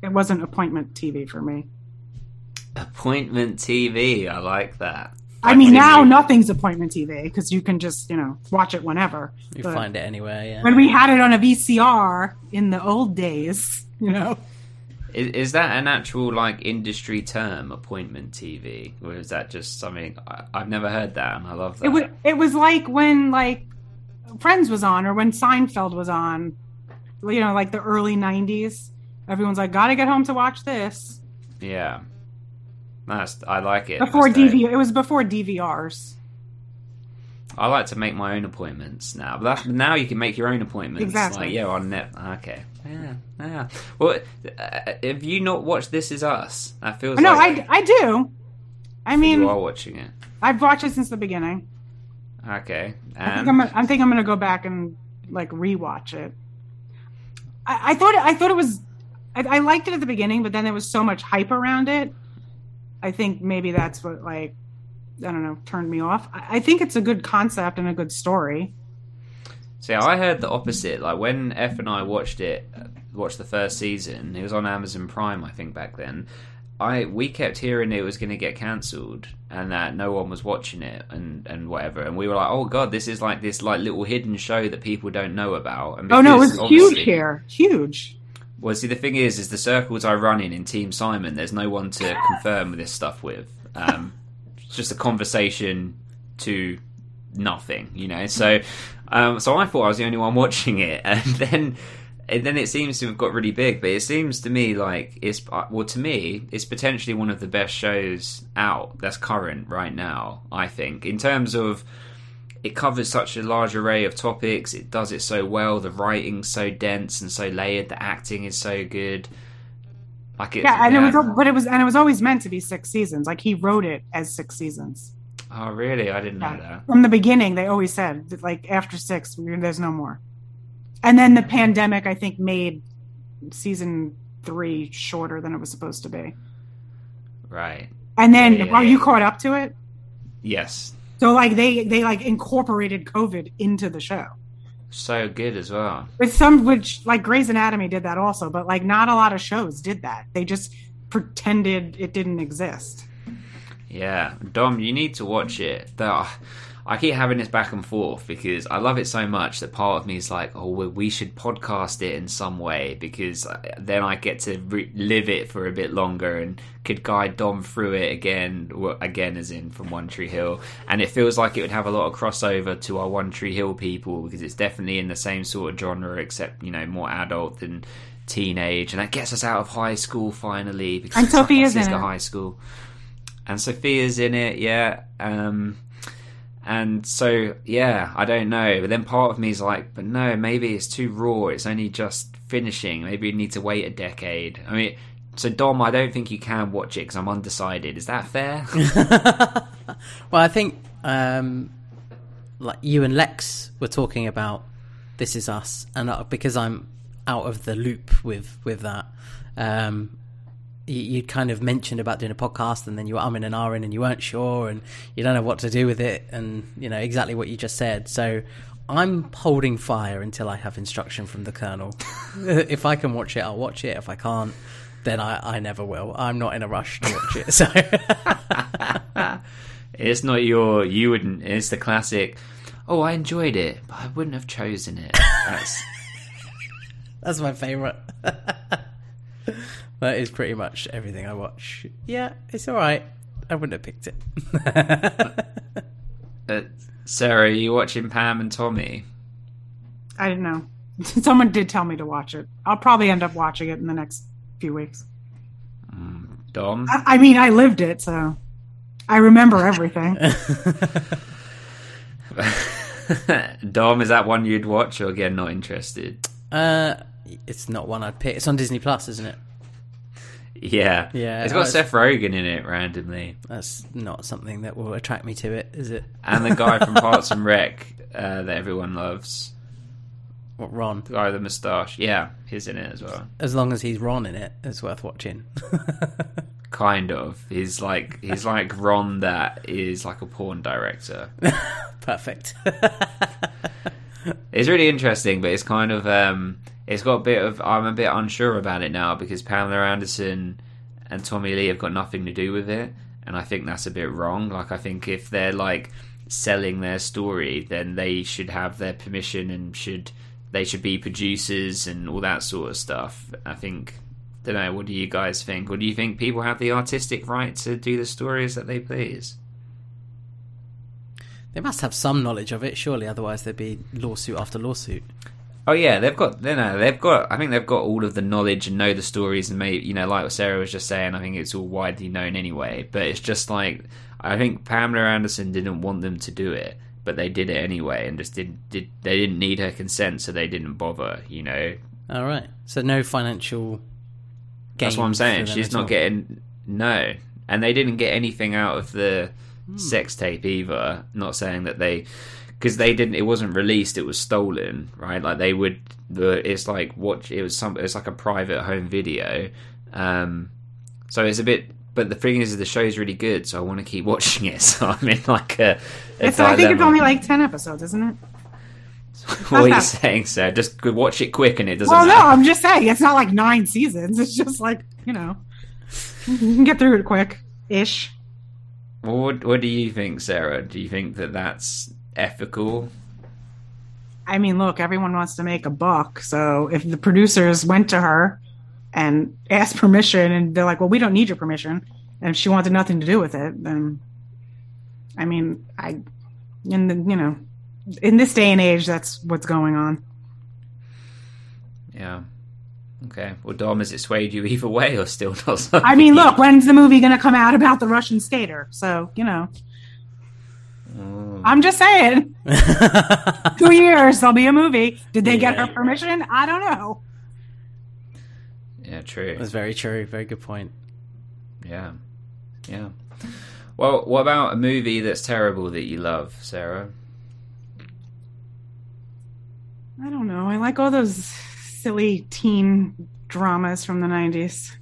it wasn't appointment TV for me. Appointment TV. I like that. I Like mean now Disney. nothing's appointment TV because you can just you know watch it whenever. you But find it anywhere, yeah. when we had it on a VCR in the old days, you know. Is, is that an actual like industry term, appointment TV, or is that just something I, I've never heard that, and I love that. It was it was like when like Friends was on or when Seinfeld was on, you know, like the early '90s. Everyone's like, "Got to get home to watch this." yeah, that's I like it. Before Just, uh, DV, it was before DVRs. I like to make my own appointments now, but that's, now you can make your own appointments. Exactly. Like, yeah, on net. Okay. Yeah. Yeah. Well, uh, have you not watched This Is Us? That feels No, like I I do. I mean, you are watching it. I've watched it since the beginning. Okay. I think I'm, I think I'm gonna go back and like rewatch it. I, I thought I thought it was I, I liked it at the beginning, but then there was so much hype around it I think maybe that's what like I don't know turned me off. I, I think it's a good concept and a good story. See, I heard the opposite. Like when F and I watched it, watched the first season. It was on Amazon Prime, I think, back then. I we kept hearing it was going to get cancelled and that no one was watching it and and whatever. And we were like, oh god, this is like this like little hidden show that people don't know about. And Oh no, it was huge here, huge. Well, see, the thing is, is the circles I run in in Team Simon. There's no one to confirm this stuff with. Um, it's just a conversation to nothing, you know. So, um, so I thought I was the only one watching it, and then, and then it seems to have got really big. But it seems to me like it's uh, well, to me, it's potentially one of the best shows out that's current right now. I think in terms of it covers such a large array of topics. It does it so well. The writing's so dense and so layered. The acting is so good. Like it, Yeah, and it was, but it was, and it was always meant to be six seasons. Like he wrote it as six seasons Oh, really? I didn't know that. from the beginning. They always said that, like after six, there's no more. And then the pandemic, I think, made season three shorter than it was supposed to be. Right. And then, Yeah, yeah, are yeah. you caught up to it? Yes. So like they they like incorporated COVID into the show. So good as well. With some which like Grey's Anatomy did that also, but like not a lot of shows did that. They just pretended it didn't exist. Yeah, Dom, you need to watch it. I keep having this back and forth because I love it so much that part of me is like, oh, well, we should podcast it in some way because uh, then I get to re- live it for a bit longer and could guide Dom through it again, well, again as in from One Tree Hill. And it feels like it would have a lot of crossover to our One Tree Hill people because it's definitely in the same sort of genre, except you know more adult than teenage, and that gets us out of high school finally. Because And it's like Sophia's in it. High School and Sophia's in it, yeah. Um, and so, yeah, I don't know. But then part of me is like, but no, maybe it's too raw. It's only just finishing. Maybe you need to wait a decade. I mean, so Dom, I don't think you can watch it because I'm undecided. Is that fair? Well, I think um, like you and Lex were talking about This Is Us, and uh, because I'm out of the loop with with that, um, you, kind of mentioned about doing a podcast, and then you were umming and ahhing, and you weren't sure, and you don't know what to do with it, and you know exactly what you just said. So. I'm holding fire until I have instruction from the colonel. if I can watch it, I'll watch it. If I can't, then I, I never will. I'm not in a rush to watch it. So it's not your. You wouldn't. It's the classic. Oh, I enjoyed it, but I wouldn't have chosen it. That's That's my favourite. That is pretty much everything I watch. Yeah, it's alright. I wouldn't have picked it. uh, Sarah. Are you watching Pam and Tommy? I didn't know. Someone did tell me to watch it. I'll probably end up watching it in the next few weeks. Dom. I, I mean, I lived it, so I remember everything. Dom, is that one you'd watch or again not interested? uh, it's not one I'd pick. It's on Disney Plus, isn't it? Yeah. Yeah, It's got was- Seth Rogen in it randomly. That's not something that will attract me to it, is it? And the guy from Parks and Rec uh, that everyone loves. What Ron? The guy with the moustache. Yeah, he's in it as well. As long as he's Ron in it, it's worth watching. Kind of. He's like he's like Ron that is like a porn director. Perfect. It's really interesting, but it's kind of um, it's got a bit of I'm a bit unsure about it now because Pamela Anderson and Tommy Lee have got nothing to do with it, and I think that's a bit wrong. Like I think if they're like selling their story, then they should have their permission and should they should be producers and all that sort of stuff. I think. Don't know. What do you guys think? Or do you think people have the artistic right to do the stories that they please? they must have some knowledge of it, surely, otherwise there'd be lawsuit after lawsuit. Oh yeah, they've got you know they've got I think they've got all of the knowledge and know the stories and maybe you know like what Sarah was just saying I think it's all widely known anyway but it's just like I think Pamela Anderson didn't want them to do it but they did it anyway and just did did they didn't need her consent so they didn't bother you know All right. So no financial. that's what I'm saying she's not all. getting no and they didn't get anything out of the Hmm. sex tape either not saying that they because they didn't it wasn't released it was stolen right like they would the it's like watch it was some it's like a private home video um so it's a bit but the thing is, the show's really good, so I want to keep watching it. So I'm in like a. a It's, I think it's only like ten episodes, isn't it? what are you saying, sir? Just watch it quick, and it doesn't. Well, no. I'm just saying it's not like nine seasons. It's just like you know, you can get through it quick ish. Well, what, what do you think, Sarah? Do you think that that's ethical? I mean, look, everyone wants to make a buck. So if the producers went to her and asked permission, and they're like, "Well, we don't need your permission," and if she wanted nothing to do with it, then I mean, I in the you know, in this day and age, that's what's going on. Yeah. Okay. Well, Dom, has it swayed you either way, or still not? I mean, look, when's the movie going to come out about the Russian skater? So you know, Oh. I'm just saying, two years there'll be a movie. Did they get her permission? I don't know. Yeah, true. That's very true. Very good point. Yeah. Yeah. Well, what about a movie that's terrible that you love, Sarah? I don't know. I like all those silly teen dramas from the 90s.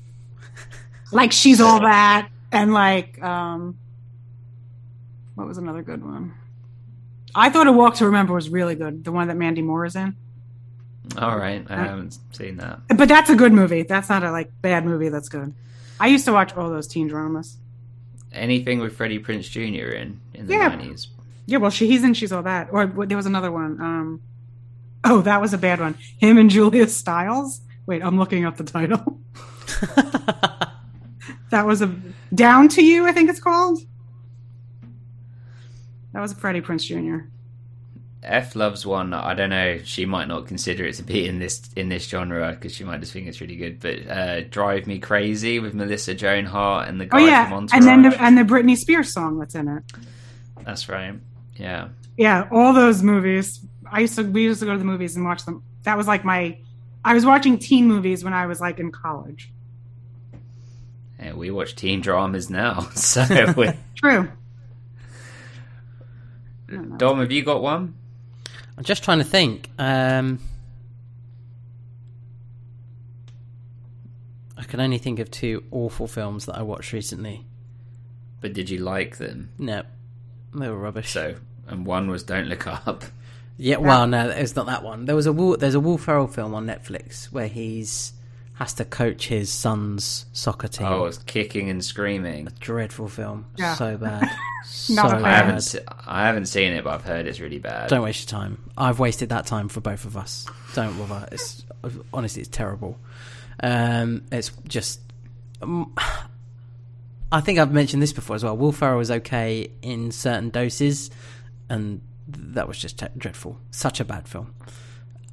like She's All That and like um what was another good one? I thought A Walk to Remember was really good, the one that Mandy Moore is in. All right, I haven't seen that. But that's a good movie. That's not a like bad movie that's good. I used to watch all those teen dramas. Anything with Freddie Prinze Jr. in in the Yeah. nineties? Yeah, well, she he's in She's All That. Or what- there was another one. Um Oh, that was a bad one. Him and Julia Stiles. Wait, I'm looking up the title. That was a Down to You, I think it's called. That was a Freddie Prinze Jr. F loves one. I don't know. She might not consider it to be in this in this genre because she might just think it's really good. But uh, "Drive Me Crazy" with Melissa Joan Hart and the Oh yeah, from Entourage. and then the, and the Britney Spears song that's in it. That's right. Yeah. Yeah, all those movies. I used to we used to go to the movies and watch them. That was like my. I was watching teen movies when I was like in college. Yeah, we watch teen dramas now. So, True. Dom, have you got one? I'm just trying to think. Um, I can only think of two awful films that I watched recently. But did you like them? No, they were rubbish. So, and one was "Don't Look Up." Yeah, well, no, it's not that one. There was a Will, there's a Will Ferrell film on Netflix where he's has to coach his son's soccer team. Oh, it's kicking and screaming. A dreadful film, Yeah. so bad, so Not a fan. I haven't. Se- I haven't seen it, but I've heard it's really bad. Don't waste your time. I've wasted that time for both of us. Don't bother. It's honestly, it's terrible. Um, it's just. Um, I think I've mentioned this before as well. Will Ferrell was okay in certain doses, and that was just te- dreadful. Such a bad film.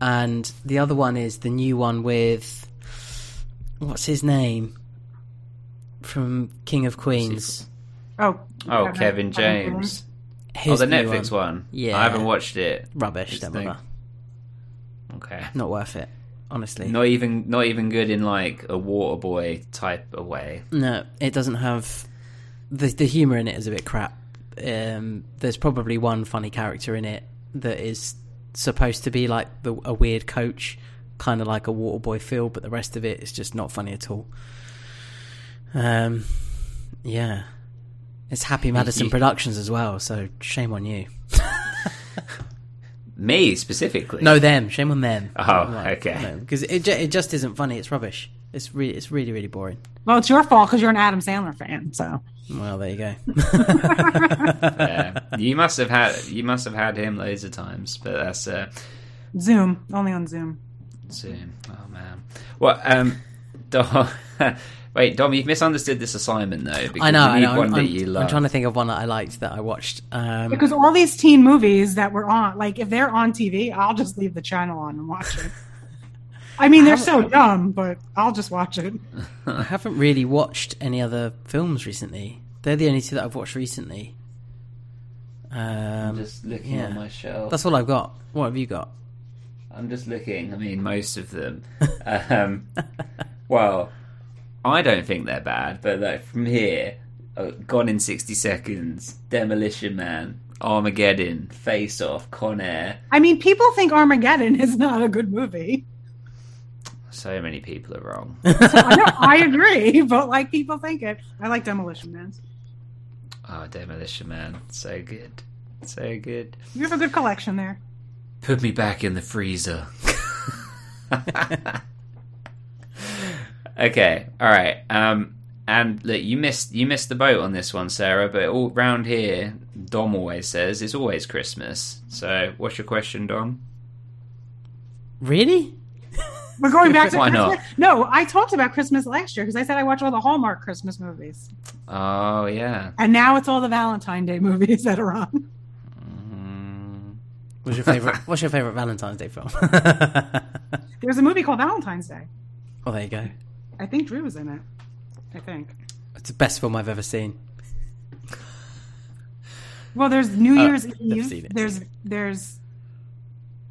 And the other one is the new one with what's his name from King of Queens. Oh. Oh, Kevin that- James. oh, the Netflix one. Yeah. I haven't watched it. Rubbish. It's Don't bother. Okay. Not worth it. Honestly. Not even. Not even good in like a Waterboy type of way. No, it doesn't have the the humor in it is a bit crap. Um, there's probably one funny character in it that is supposed to be like the, a weird coach, kind of like a Waterboy feel, but the rest of it is just not funny at all. Um, yeah, it's Happy Madison you- Productions as well, so shame on you. Me specifically. No, them. Shame on them. Oh, okay. Because it it just isn't funny. It's rubbish. It's really it's really really boring. Well, it's your fault because you're an Adam Sandler fan. So Well, there you go. Yeah. you must have had. You must have had him loads of times. But that's. Uh, Zoom, only on Zoom. Zoom. Oh man. Well, um, Dom. Wait, Dom, you've misunderstood this assignment though. Because I know. You I know. One I'm, that I'm- you I'm trying to think of one that I liked that I watched. Um, Because all these teen movies that were on, like if they're on TV, I'll just leave the channel on and watch it. I mean, they're so dumb, but I'll just watch it. I haven't really watched any other films recently. They're the only two that I've watched recently. Um, I'm just looking yeah. on my shelf. That's all I've got. What have you got? I'm just looking. I mean, most of them. um, well, I don't think they're bad, but like from here, uh, Gone in sixty seconds, Demolition Man, Armageddon, Face Off, Con Air. I mean, people think Armageddon is not a good movie. So many people are wrong. I know, I agree, but like people think it. I like Demolition Man. Oh, Demolition Man, so good, so good. You have a good collection there. Put me back in the freezer. okay, all right. Um, and look, you missed you missed the boat on this one, Sarah. But all round here, Dom always says it's always Christmas. So, what's your question, Dom? Really? We're going back to Why Christmas. not? No, I talked about Christmas last year because I said I watch all the Hallmark Christmas movies, Oh yeah. and now it's all the Valentine Day movies that are on. What's your favorite? what's your favorite Valentine's Day film? There's a movie called Valentine's Day. Oh, there you go. I think Drew was in it. I think. It's the best film I've ever seen. Well, there's New Uh, Year's never Eve. There's there's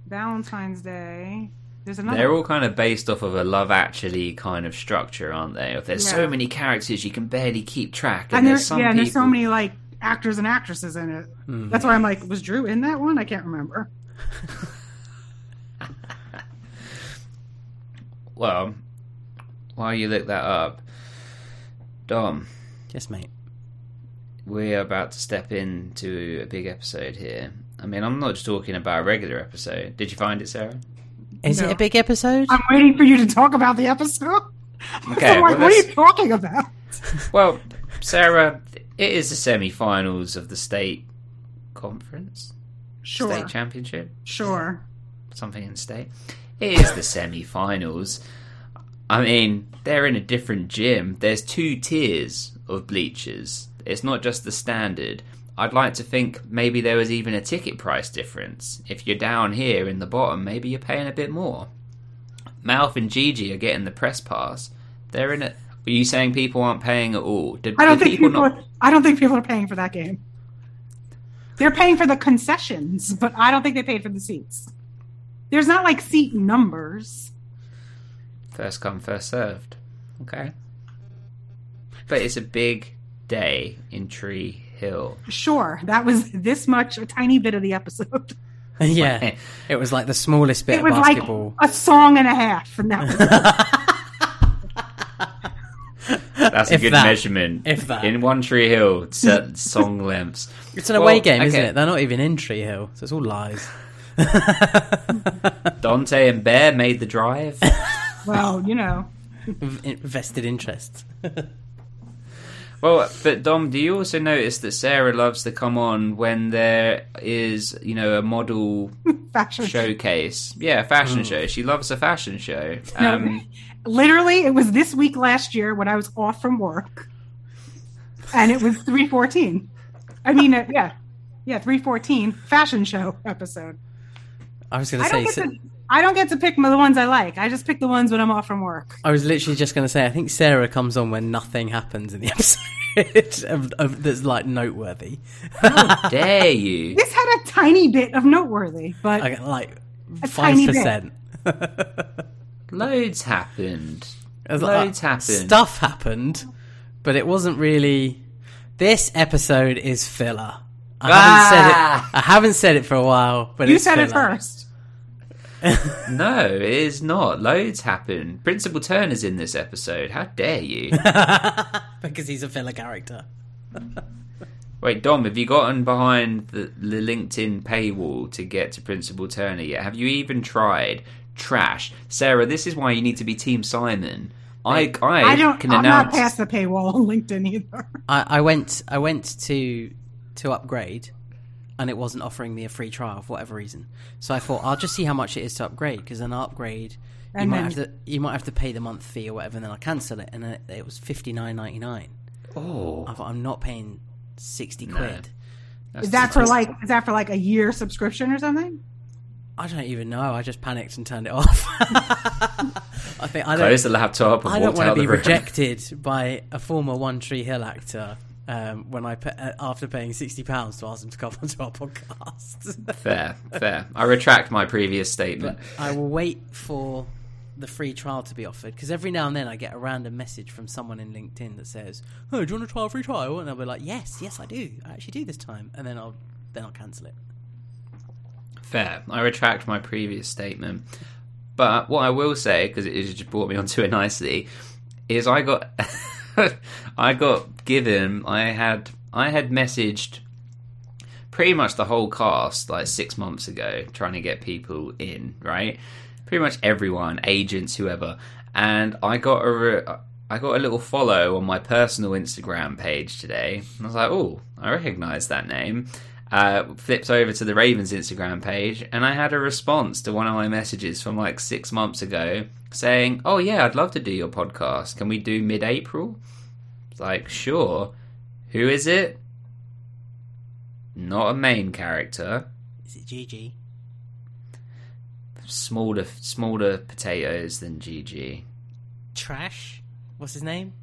Valentine's Day. There's another. They're all kind of based off of a Love Actually kind of structure, aren't they? If there's so many characters, you can barely keep track. And, and there's there's some yeah, and people. there's so many like actors and actresses in it. Hmm. That's why I'm like, was Drew in that one? I can't remember. Well, while you look that up, Dom, Yes, mate. we're about to step into a big episode here. I mean, I'm not just talking about a regular episode. Did you find it, Sarah? Is No. it a big episode? I'm waiting for you to talk about the episode. Okay, I'm like, well, what are you talking about? Well, Sarah, it is the semi-finals of the state conference, Sure, state championship. sure. something in state. It is the semi-finals. I mean, they're in a different gym. There's two tiers of bleachers. It's not just the standard. I'd like to think maybe there was even a ticket price difference. If you're down here in the bottom, maybe you're paying a bit more. Mouth and Gigi are getting the press pass. They're in it. Were you saying people aren't paying at all? Did, I don't did think people. not? I don't think people are paying for that game. They're paying for the concessions, but I don't think they paid for the seats. There's not like seat numbers. First come, first served. Okay. But it's a big day in Tree Hill. Sure, that was this much, a tiny bit of the episode. yeah. It was like the smallest bit It of was basketball. like a song and a half, and that was it. That's a If good that. measurement. If that. In One Tree Hill, certain song lengths. it's an away Well, game, isn't it? They're not even in Tree Hill, so it's all lies. Daunte and Bear made the drive. well, you know, V- Vested interests. Well, but Dom, do you also notice that Sarah loves to come on when there is, you know, a model fashion. showcase? Yeah, a fashion show. She loves a fashion show. No, Um, literally, it was this week last year when I was off from work, and it was three fourteen. I mean, uh, yeah, yeah, three fourteen fashion show episode. I was going to don't say, so- to. I don't get to pick the ones I like. I just pick the ones when I'm off from work. I was literally just going to say, I think Sarah comes on when nothing happens in the episode of, of, that's like noteworthy. How dare you? This had a tiny bit of noteworthy, but Like, like A five tiny bit. percent. Loads happened. Loads happened. Stuff happened, but it wasn't really. This episode is filler. I haven't said Ah! it. I haven't said it for a while, but you it's said it first. No, it is not. Loads happened. Principal Turner's in this episode. How dare you? because he's a filler character. Wait, Dom, have you gotten behind the, the LinkedIn paywall to get to Principal Turner yet? Have you even tried? Trash. Sarah, this is why you need to be Team Simon. I, I, I don't. can I'm announce. not past the paywall on LinkedIn either. I, I went. I went to to upgrade, and it wasn't offering me a free trial for whatever reason. So I thought I'll just see how much it is to upgrade because then I'll upgrade. You And might then- have to. You might have to pay the month fee or whatever, and then I'll cancel it. And then it, it was fifty nine ninety nine. oh, I thought I'm not paying sixty quid. that's Is that for like? Is that for like a year subscription or something? I don't even know. I just panicked and turned it off. I think I don't. Close the laptop and I don't want to be rejected by a former One Tree Hill actor um, when I uh, after paying sixty pounds to ask them to come onto our podcast. Fair, fair. I retract my previous statement. I will wait for the free trial to be offered because every now and then I get a random message from someone in LinkedIn that says, "Oh, do you want to try a free trial?" And I'll be like, "Yes, yes, I do. I actually do this time," and then I'll then I'll cancel it. Fair. I retract my previous statement. But what I will say, because it just brought me onto it nicely, is I got I got given I had I had messaged pretty much the whole cast like six months ago trying to get people in, right? Pretty much everyone, agents, whoever, and I got a re- I got a little follow on my personal Instagram page today. I was like, oh, I recognise that name. Uh, flipped over to the Ravens Instagram page, and I had a response to one of my messages from like six months ago saying, "Oh yeah, I'd love to do your podcast. Can we do mid-April?" It's like, sure. Who is it? Not a main character. Is it Gigi? Smaller, smaller potatoes than Gigi. Trash? What's his name?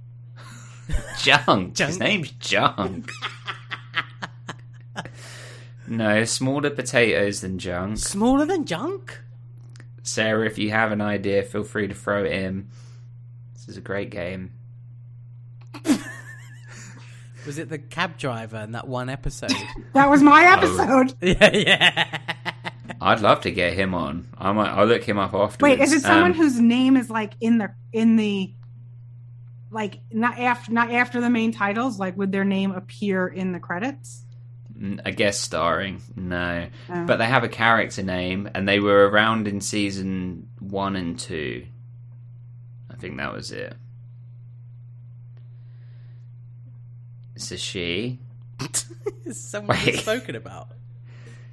Junk. Junk. His name's Junk. no, smaller potatoes than Junk. Smaller than Junk? Sarah, if you have an idea, feel free to throw it in. This is a great game. Was it the cab driver in that one episode? That was my episode. yeah, yeah. I'd love to get him on. I might. I'll look him up afterwards. Wait, is it someone Um, whose name is like in the in the like not after not after the main titles? Like, would their name appear in the credits? N- a guest starring? No, Oh. but they have a character name, and they were around in season one and two. I think that was it. It's a she. Is someone Wait. spoken about?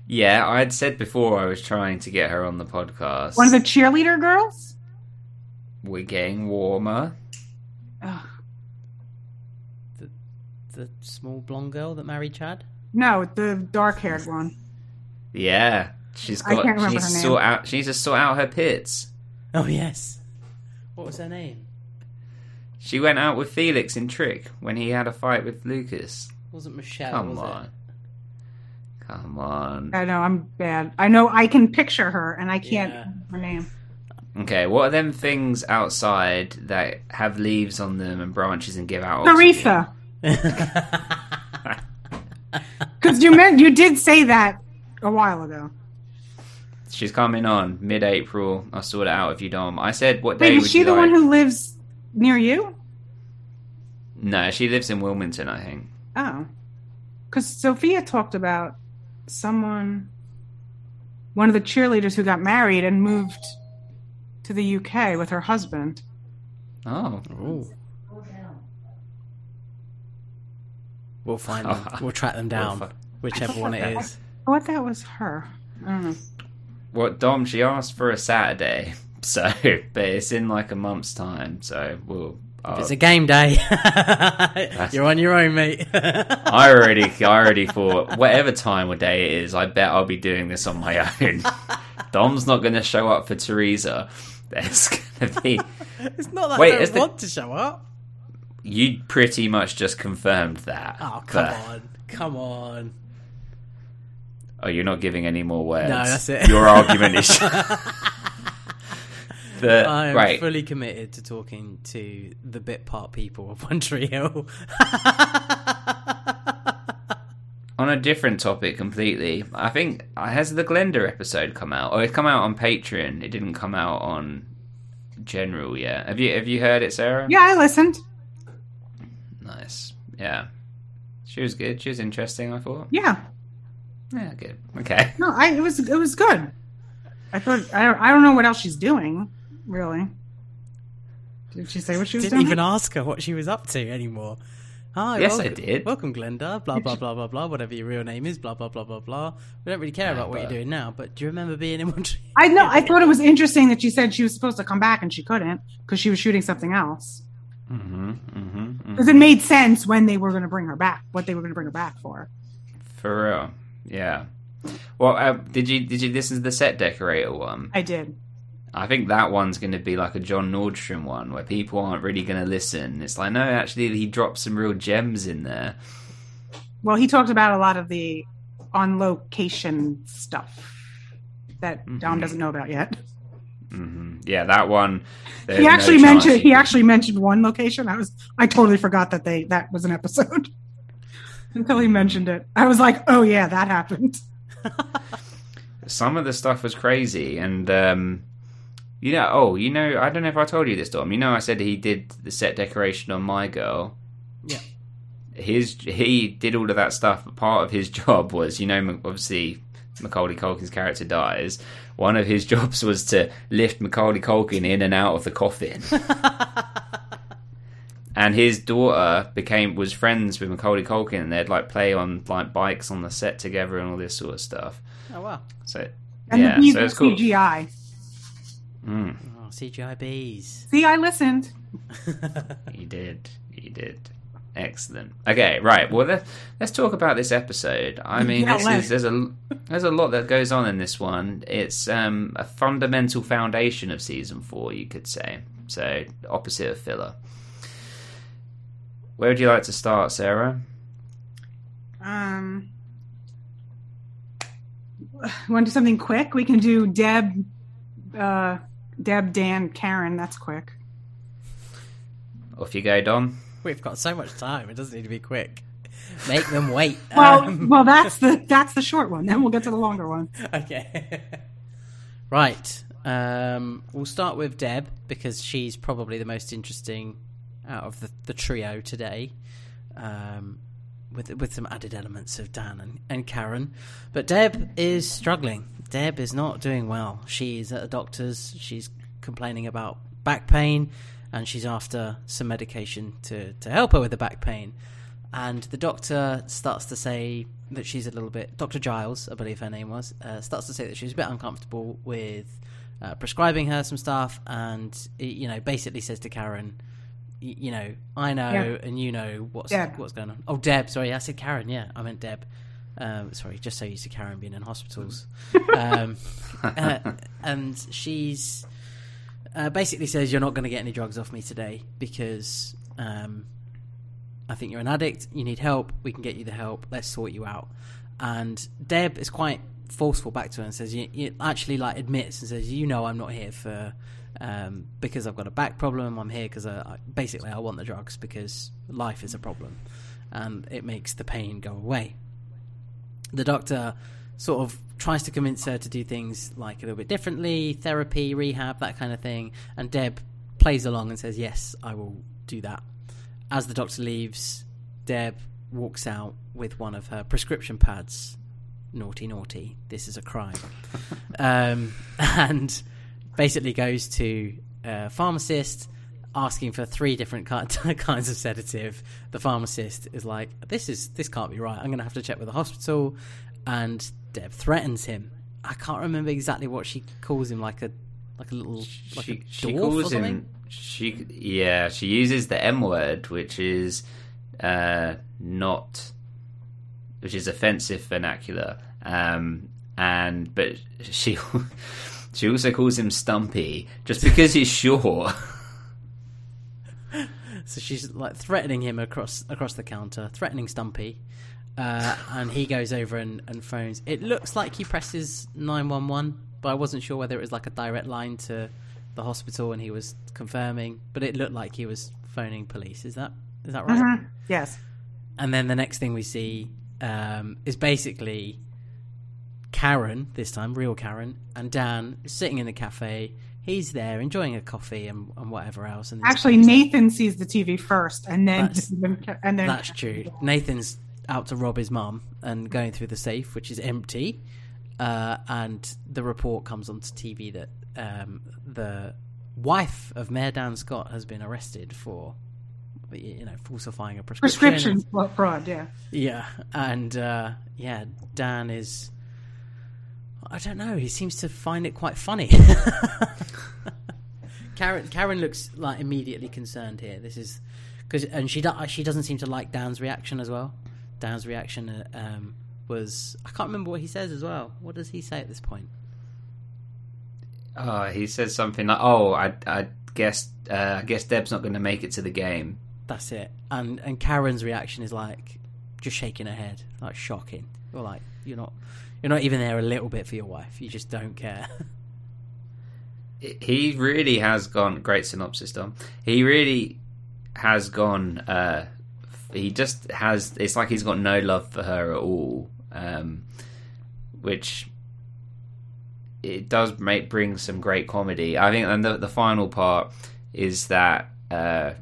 Yeah, I had said before I was trying to get her on the podcast. One of the cheerleader girls. We're getting warmer. Ugh. The small blonde girl that married Chad? No, the dark haired one. Yeah, she's I got. I can't remember She's her name. sort out. She needs to sort out her pits. Oh, yes. What was her name? She went out with Felix in TRIC when he had a fight with Lucas. wasn't Michelle, Come was on. Come on. I know I'm bad. I know I can picture her, and I can't Yeah. her name. Okay, what are them things outside that have leaves on them and branches and give out oxygen? Theresa, it? Because you meant you did say that a while ago. She's coming on mid-April. I'll sort it out if you don't. I said, what day Wait, is would she you the like? one who lives near you? No, she lives in Wilmington, I think. Oh, because Sophia talked about someone, one of the cheerleaders who got married and moved to the UK with her husband. Oh, Ooh. We'll find them. We'll track them down, We'll fi- whichever one it is. I thought that was her. I don't know. What Dom? She asked for a Saturday, so but it's in like a month's time. So we'll. I'll, uh, It's a game day. You're on your own, mate. I already, I already thought whatever time of day it is, I bet I'll be doing this on my own. Dom's not going to show up for Theresa. There's going to be. it's not that Wait, I don't the- want to show up. You pretty much just confirmed that. Oh, come but- on. Come on. Oh, you're not giving any more words. No, that's it. Your argument is. the, I am right. fully committed to talking to the bit part people of One Tree Hill. On a different topic completely, I think has the Glenda episode come out? Oh, it come out on Patreon. It didn't come out on general yet. Have you have you heard it, Sarah? Yeah, I listened. Nice. Yeah. She was good. She was interesting. I thought. Yeah, Yeah, good. Okay. no, I it was it was good. I thought I don't I don't know what else she's doing really. Did she say what she was Didn't doing? even ask her what she was up to anymore. Hi, Yes, I welcome, did. Welcome, Glenda. Blah blah blah blah blah. Whatever your real name is. Blah blah blah blah blah. We don't really care Yeah, about what but- you're doing now. But do you remember being in One I know. I thought it was interesting that she said she was supposed to come back and she couldn't because she was shooting something else. Mm-hmm. Mm-hmm. Because it made sense when they were going to bring her back, what they were going to bring her back for. For real. Yeah. Well, uh, did you did you listen to the set decorator one? I did. I think that one's going to be like a John Nordstrom one where people aren't really going to listen. It's like no, actually, he dropped some real gems in there. Well, he talked about a lot of the on location stuff that Dom Mhm. doesn't know about yet. Hmm Yeah, that one. he actually chance mentioned he actually mentioned one location. I was I totally forgot that they that was an episode until he mentioned it. I was like, oh yeah, that happened. some of the stuff was crazy and um You know, oh, you know, I don't know if I told you this, Dom. You know, I said he did the set decoration on My Girl. Yeah. His he did all of that stuff, but part of his job was, you know, obviously Macaulay Culkin's character dies. One of his jobs was to lift Macaulay Culkin in and out of the coffin. and his daughter became was friends with Macaulay Culkin, and they'd like play on like bikes on the set together and all this sort of stuff. Oh wow. So And yeah, the bees so it's cool. CGI. Mm, Oh, CGI bees. See, I listened. he did, He did. Excellent. Okay, right. Well, let, let's talk about this episode. I mean, Yeah, this is there's a there's a lot that goes on in this one. It's um, a fundamental foundation of season four, you could say. So opposite of filler. Where would you like to start, Sarah? Um, want to do something quick? We can do Deb, uh, Deb, Dan, Karen. That's quick. Off you go, Don. We've got so much time. It doesn't need to be quick. Make them wait. Well, Um, well, that's the that's the short one. Then we'll get to the longer one. okay. right. Um, we'll start with Deb because she's probably the most interesting out of the, the trio today. Um, with with some added elements of Dan and, and Karen, but Deb is struggling. Deb is not doing well. She's at a doctor's. She's complaining about back pain, and she's after some medication to to help her with the back pain. And the doctor starts to say that she's a little bit. Dr. Giles, I believe her name was, uh, starts to say that she's a bit uncomfortable with uh, prescribing her some stuff, and you know, basically says to Karen, you know, I know Yeah. and you know what's Deb. what's going on. Oh, Deb. Sorry, I said Karen. Yeah, I meant Deb. Um, sorry, just so used to Karen being in hospitals. um, uh, and she's uh, basically says you're not going to get any drugs off me today because um, I think you're an addict. You need help. We can get you the help. Let's sort you out. And Deb is quite forceful back to her and says, you, you actually like admits and says, you know, I'm not here for um, because I've got a back problem. I'm here because I, I, basically I want the drugs because life is a problem, and it makes the pain go away. The doctor sort of tries to convince her to do things like a little bit differently, therapy, rehab, that kind of thing. And Deb plays along and says, "Yes, I will do that." As the doctor leaves, Deb walks out with one of her prescription pads. Naughty, naughty! This is a crime. um, and basically goes to a pharmacist asking for three different kinds of sedative. The pharmacist is like, "This is this can't be right. I'm going to have to check with the hospital." And Threatens him. I can't remember exactly what she calls him, like a like a little like she a she calls him. She yeah. She uses the M word, which is uh, not, which is offensive vernacular. Um, and but she she also calls him Stumpy just because he's short. So she's like threatening him across across the counter, threatening Stumpy, uh, and he goes over and, and phones. It looks like he presses nine one one, but I wasn't sure whether it was like a direct line to the hospital, and he was confirming. But it looked like he was phoning police. Is that is that right? Mhm. Yes. And then the next thing we see um, is basically Karen, this time, real Karen, and Dan sitting in the cafe. He's there enjoying a coffee and, and whatever else. And Actually, Nathan sees the TV first, and then That's- and then That's true. Nathan's out to rob his mum and going through the safe, which is empty. Uh, and the report comes onto TV that um, the wife of Mayor Dan Scott has been arrested for, you know, falsifying a prescription. prescription fraud. Yeah. Yeah, and uh, yeah, Dan is. I don't know. He seems to find it quite funny. Karen Karen looks like immediately concerned here. This is because, and she do, she doesn't seem to like Dan's reaction as well. Dan's reaction uh, um, was I can't remember what he says as well. What does he say at this point? Oh, he says something like, "Oh, I, I guess, uh, I guess Deb's not going to make it to the game." That's it. And and Karen's reaction is like just shaking her head, like shocking. Or like you're not you're not even there a little bit for your wife. You just don't care. He really has gone. Great synopsis, Dom. He really has gone. Uh, he just has. It's like he's got no love for her at all. Um, which it does make bring some great comedy. I think, and the the final part is that. Uh,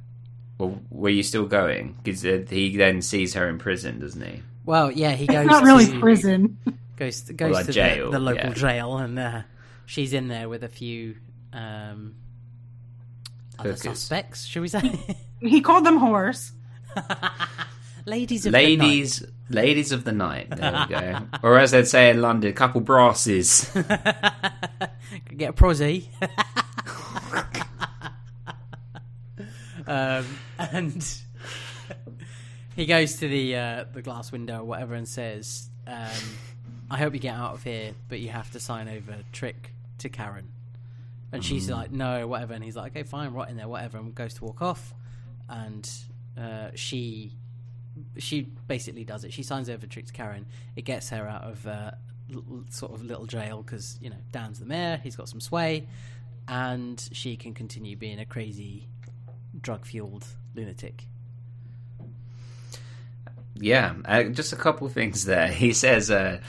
well, were you still going? Because he then sees her in prison, doesn't he? Well, yeah, he goes It's not really to, prison. goes goes like to jail, the, the local yeah. jail, and uh, she's in there with a few um, other Hookers. suspects, should we say? He called them whores. ladies of ladies, ladies of the night. There we go. or as they'd say in London, a couple brasses. Get a prosy. um, and he goes to the uh, the glass window or whatever and says, um, "I hope you get out of here, but you have to sign over TRIC to Karen." And she's like, "No, whatever." And he's like, "Okay, fine, right in there, whatever." And goes to walk off, and uh, she she basically does it. She signs over TRIC to Karen. It gets her out of uh, l- sort of little jail because you know Dan's the mayor. He's got some sway, and she can continue being a crazy, drug fueled lunatic. Yeah, uh, just a couple things there. He says, uh,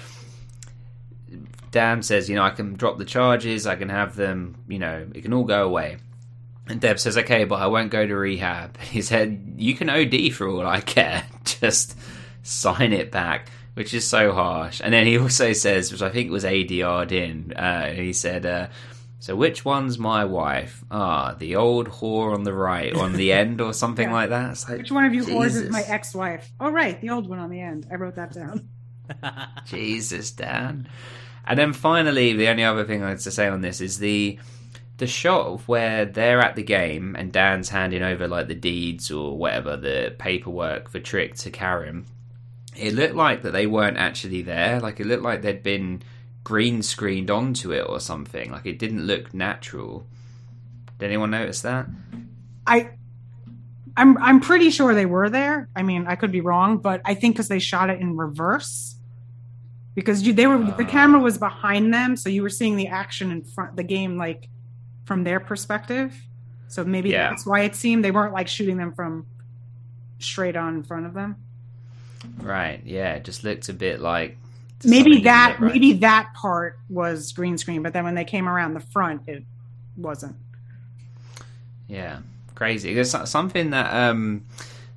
Dan says, you know, I can drop the charges, I can have them, you know, it can all go away. And Deb says, okay, but I won't go to rehab. He said, you can OD for all I care. Just sign it back, which is so harsh. And then he also says, which I think was ADR'd in, uh, he said, uh, so which one's my wife? Ah, the old whore on the right, on the end, or something Yeah. like that. It's like, Which one of you whores is my ex-wife? Oh, right, the old one on the end. I wrote that down. Jesus, Dan. And then finally, the only other thing I had to say on this is the the shot of where they're at the game and Dan's handing over like the deeds or whatever the paperwork for TRIC to Karen. It looked like that they weren't actually there. Like it looked like they'd been green screened onto it or something. Like it didn't look natural. Did anyone notice that? I, I'm I'm pretty sure they were there. I mean, I could be wrong, but I think because they shot it in reverse, because you they were the Ah. camera was behind them, so you were seeing the action in front, the game like from their perspective. So maybe Yeah. that's why it seemed they weren't like shooting them from straight on in front of them. Right. Yeah. It just looked a bit like maybe that right. maybe that part was green screen, but then when they came around the front, it wasn't. Yeah, crazy. There's something that um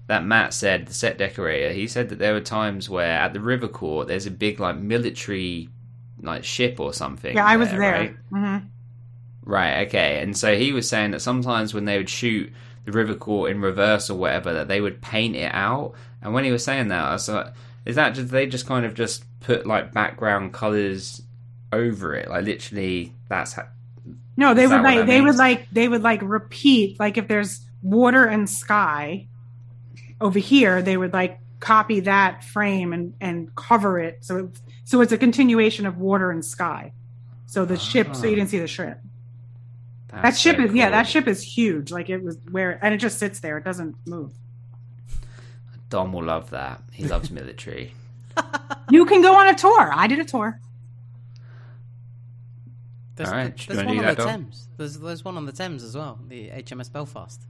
that Matt said, the set decorator. He said that there were times where at the river court there's a big like military like ship or something. Yeah, I was there, there. Right? hmm right. Okay. And so he was saying that sometimes when they would shoot the river court in reverse or whatever, that they would paint it out. And when he was saying that, I was like, is that just they just kind of just put like background colors over it? Like literally, that's how, No, they would like they would like they would like repeat like if there's water and sky over here, they would like copy that frame and and cover it so it, so it's a continuation of water and sky. So the ship, so you ah. didn't see the ship. That's That ship so is yeah, that ship is huge. Like it was where and it just sits there. It doesn't move. Dom will love that. He loves military. You can go on a tour. I did a tour. There's, All right, there's do one on that, the Dom? Thames. There's there's one on the Thames as well. The HMS Belfast.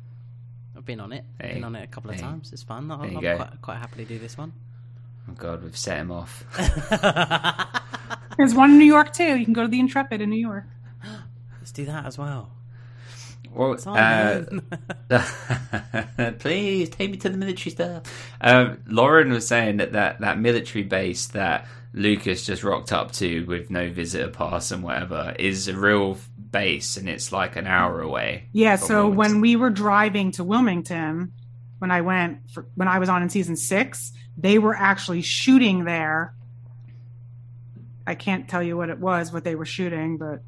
I've been on it. Hey. Been on it a couple of Hey. times. It's fun. I'll, I'll quite, quite happily do this one. Oh God, we've set him off. There's one in New York too. You can go to the Intrepid in New York. Let's do that as well. Well, uh, Simon. please take me to the military stuff. Um, Lauren was saying that, that that military base that Lucas just rocked up to with no visitor pass and whatever is a real base, and it's like an hour away. Yeah, so Wilmington. when we were driving to Wilmington, when I went for, when I was on in season six, they were actually shooting there. I can't tell you what it was, what they were shooting, but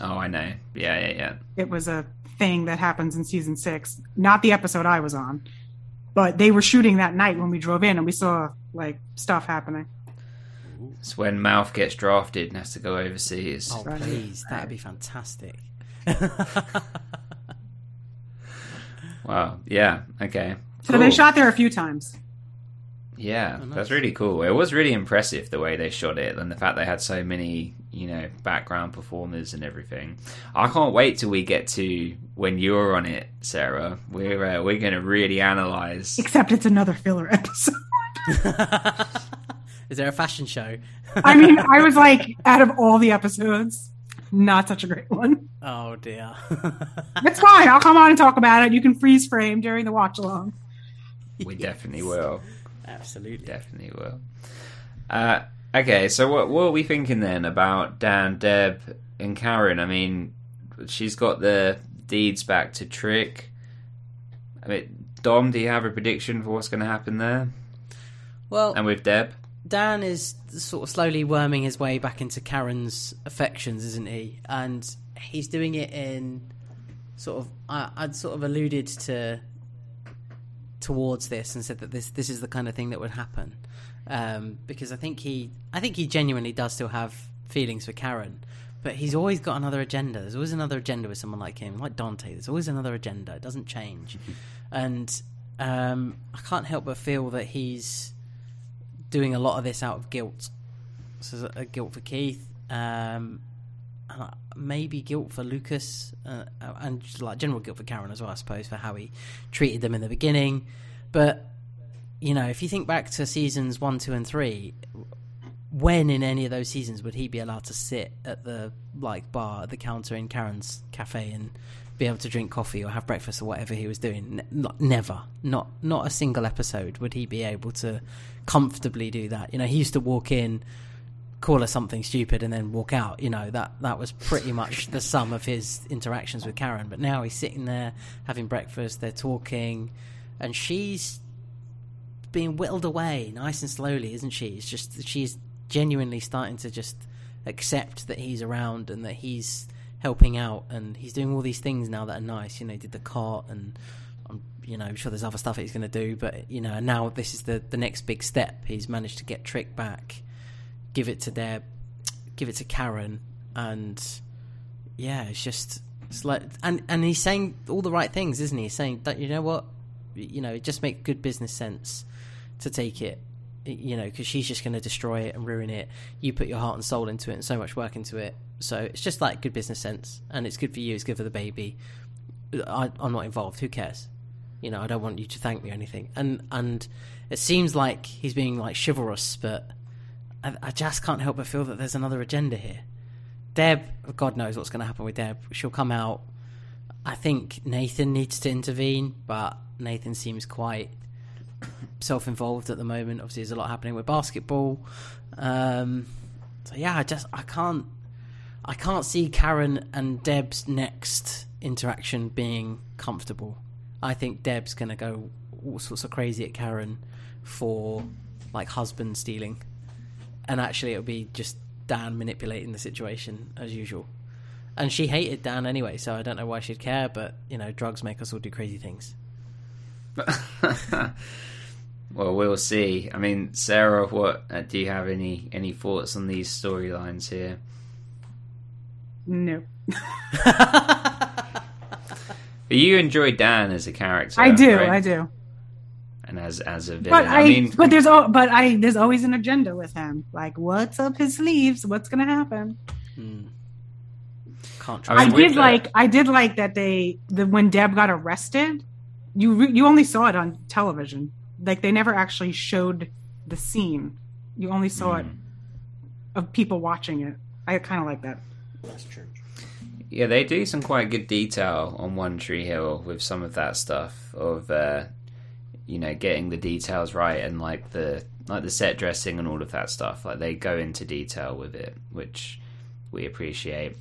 oh, I know, yeah, yeah, yeah. it was a thing that happens in season six. Not the episode I was on, but they were shooting that night when we drove in, and we saw like stuff happening. It's when Mouth gets drafted and has to go overseas. Oh, Right. please. That'd be fantastic. Wow, yeah, okay. So they shot there a few times. Yeah, Oh, nice. that's really cool. It was really impressive the way they shot it and the fact they had so many, you know, background performers and everything. I can't wait till we get to when you're on it, Sarah. We're uh, we're going to really analyze. Except it's another filler episode. Is there a fashion show? I mean, I was like, out of all the episodes, Not such a great one. Oh dear. It's fine. I'll come on and talk about it. You can freeze frame during the watch along. We definitely will. Absolutely. Definitely will. Uh, okay, so what what are we thinking then about Dan, Deb, and Karen? I mean, she's got the deeds back to TRIC. I mean, Dom, do you have a prediction for what's going to happen there? Well, And with Deb, Dan is sort of slowly worming his way back into Karen's affections, isn't he? And he's doing it in sort of. I, I'd sort of alluded to towards this and said that this this is the kind of thing that would happen um, because I think he I think he genuinely does still have feelings for Karen. But he's always got another agenda. There's always another agenda with someone like him, like Daunte. There's always another agenda. It doesn't change. and um, I can't help but feel that he's doing a lot of this out of guilt. So a guilt for Keith, um, and uh, maybe guilt for Lucas, uh, and just like general guilt for Karen as well, I suppose, for how he treated them in the beginning. But you know, if you think back to seasons one, two, and three, when in any of those seasons would he be allowed to sit at the like bar at the counter in Karen's cafe and be able to drink coffee or have breakfast or whatever he was doing? Not, never, not not a single episode would he be able to comfortably do that. You know, he used to walk in, call her something stupid, and then walk out. You know that that was pretty much the sum of his interactions with Karen. But now he's sitting there having breakfast. They're talking, and she's being whittled away nice and slowly, isn't she? It's just she's genuinely starting to just accept that he's around and that he's helping out and he's doing all these things now that are nice. You know, he did the cart and I'm, you know, I'm sure there's other stuff he's going to do, but you know, now this is the the next big step. He's managed to get TRIC back, give it to Deb, give it to Karen, and yeah, it's just it's like and and he's saying all the right things, isn't he? He's saying that you know what, you know, it just makes good business sense to take it you know, because she's just going to destroy it and ruin it. You put your heart and soul into it and so much work into it. So it's just like good business sense, and it's good for you. It's good for the baby. I, I'm not involved. Who cares? You know, I don't want you to thank me or anything. And and it seems like he's being like chivalrous, but I, I just can't help but feel that there's another agenda here. Deb, God knows what's going to happen with Deb. She'll come out. I think Nathan needs to intervene, but Nathan seems quite self-involved at the moment. Obviously, there's a lot happening with basketball. Um, so yeah, I just I can't I can't see Karen and Deb's next interaction being comfortable. I think Deb's gonna go all sorts of crazy at Karen for like husband stealing, and actually it'll be just Dan manipulating the situation as usual. And she hated Dan anyway, so I don't know why she'd care. But you know, drugs make us all do crazy things. well, we'll see. I mean, Sarah, what uh, do you have any any thoughts on these storylines here? No. But you enjoy Dan as a character. I do, right? I do. And as as a villain, But I, I mean, but there's al- but I there's always an agenda with him. Like, what's up his sleeves? What's gonna happen? Can't I I, mean, with did the- like I did like that they the when Deb got arrested, you re- you only saw it on television. Like they never actually showed the scene. You only saw it Hmm. of people watching it. I kind of like that. That's true. Yeah, they do some quite good detail on One Tree Hill with some of that stuff of uh, you know getting the details right and like the like the set dressing and all of that stuff. Like they go into detail with it, which we appreciate.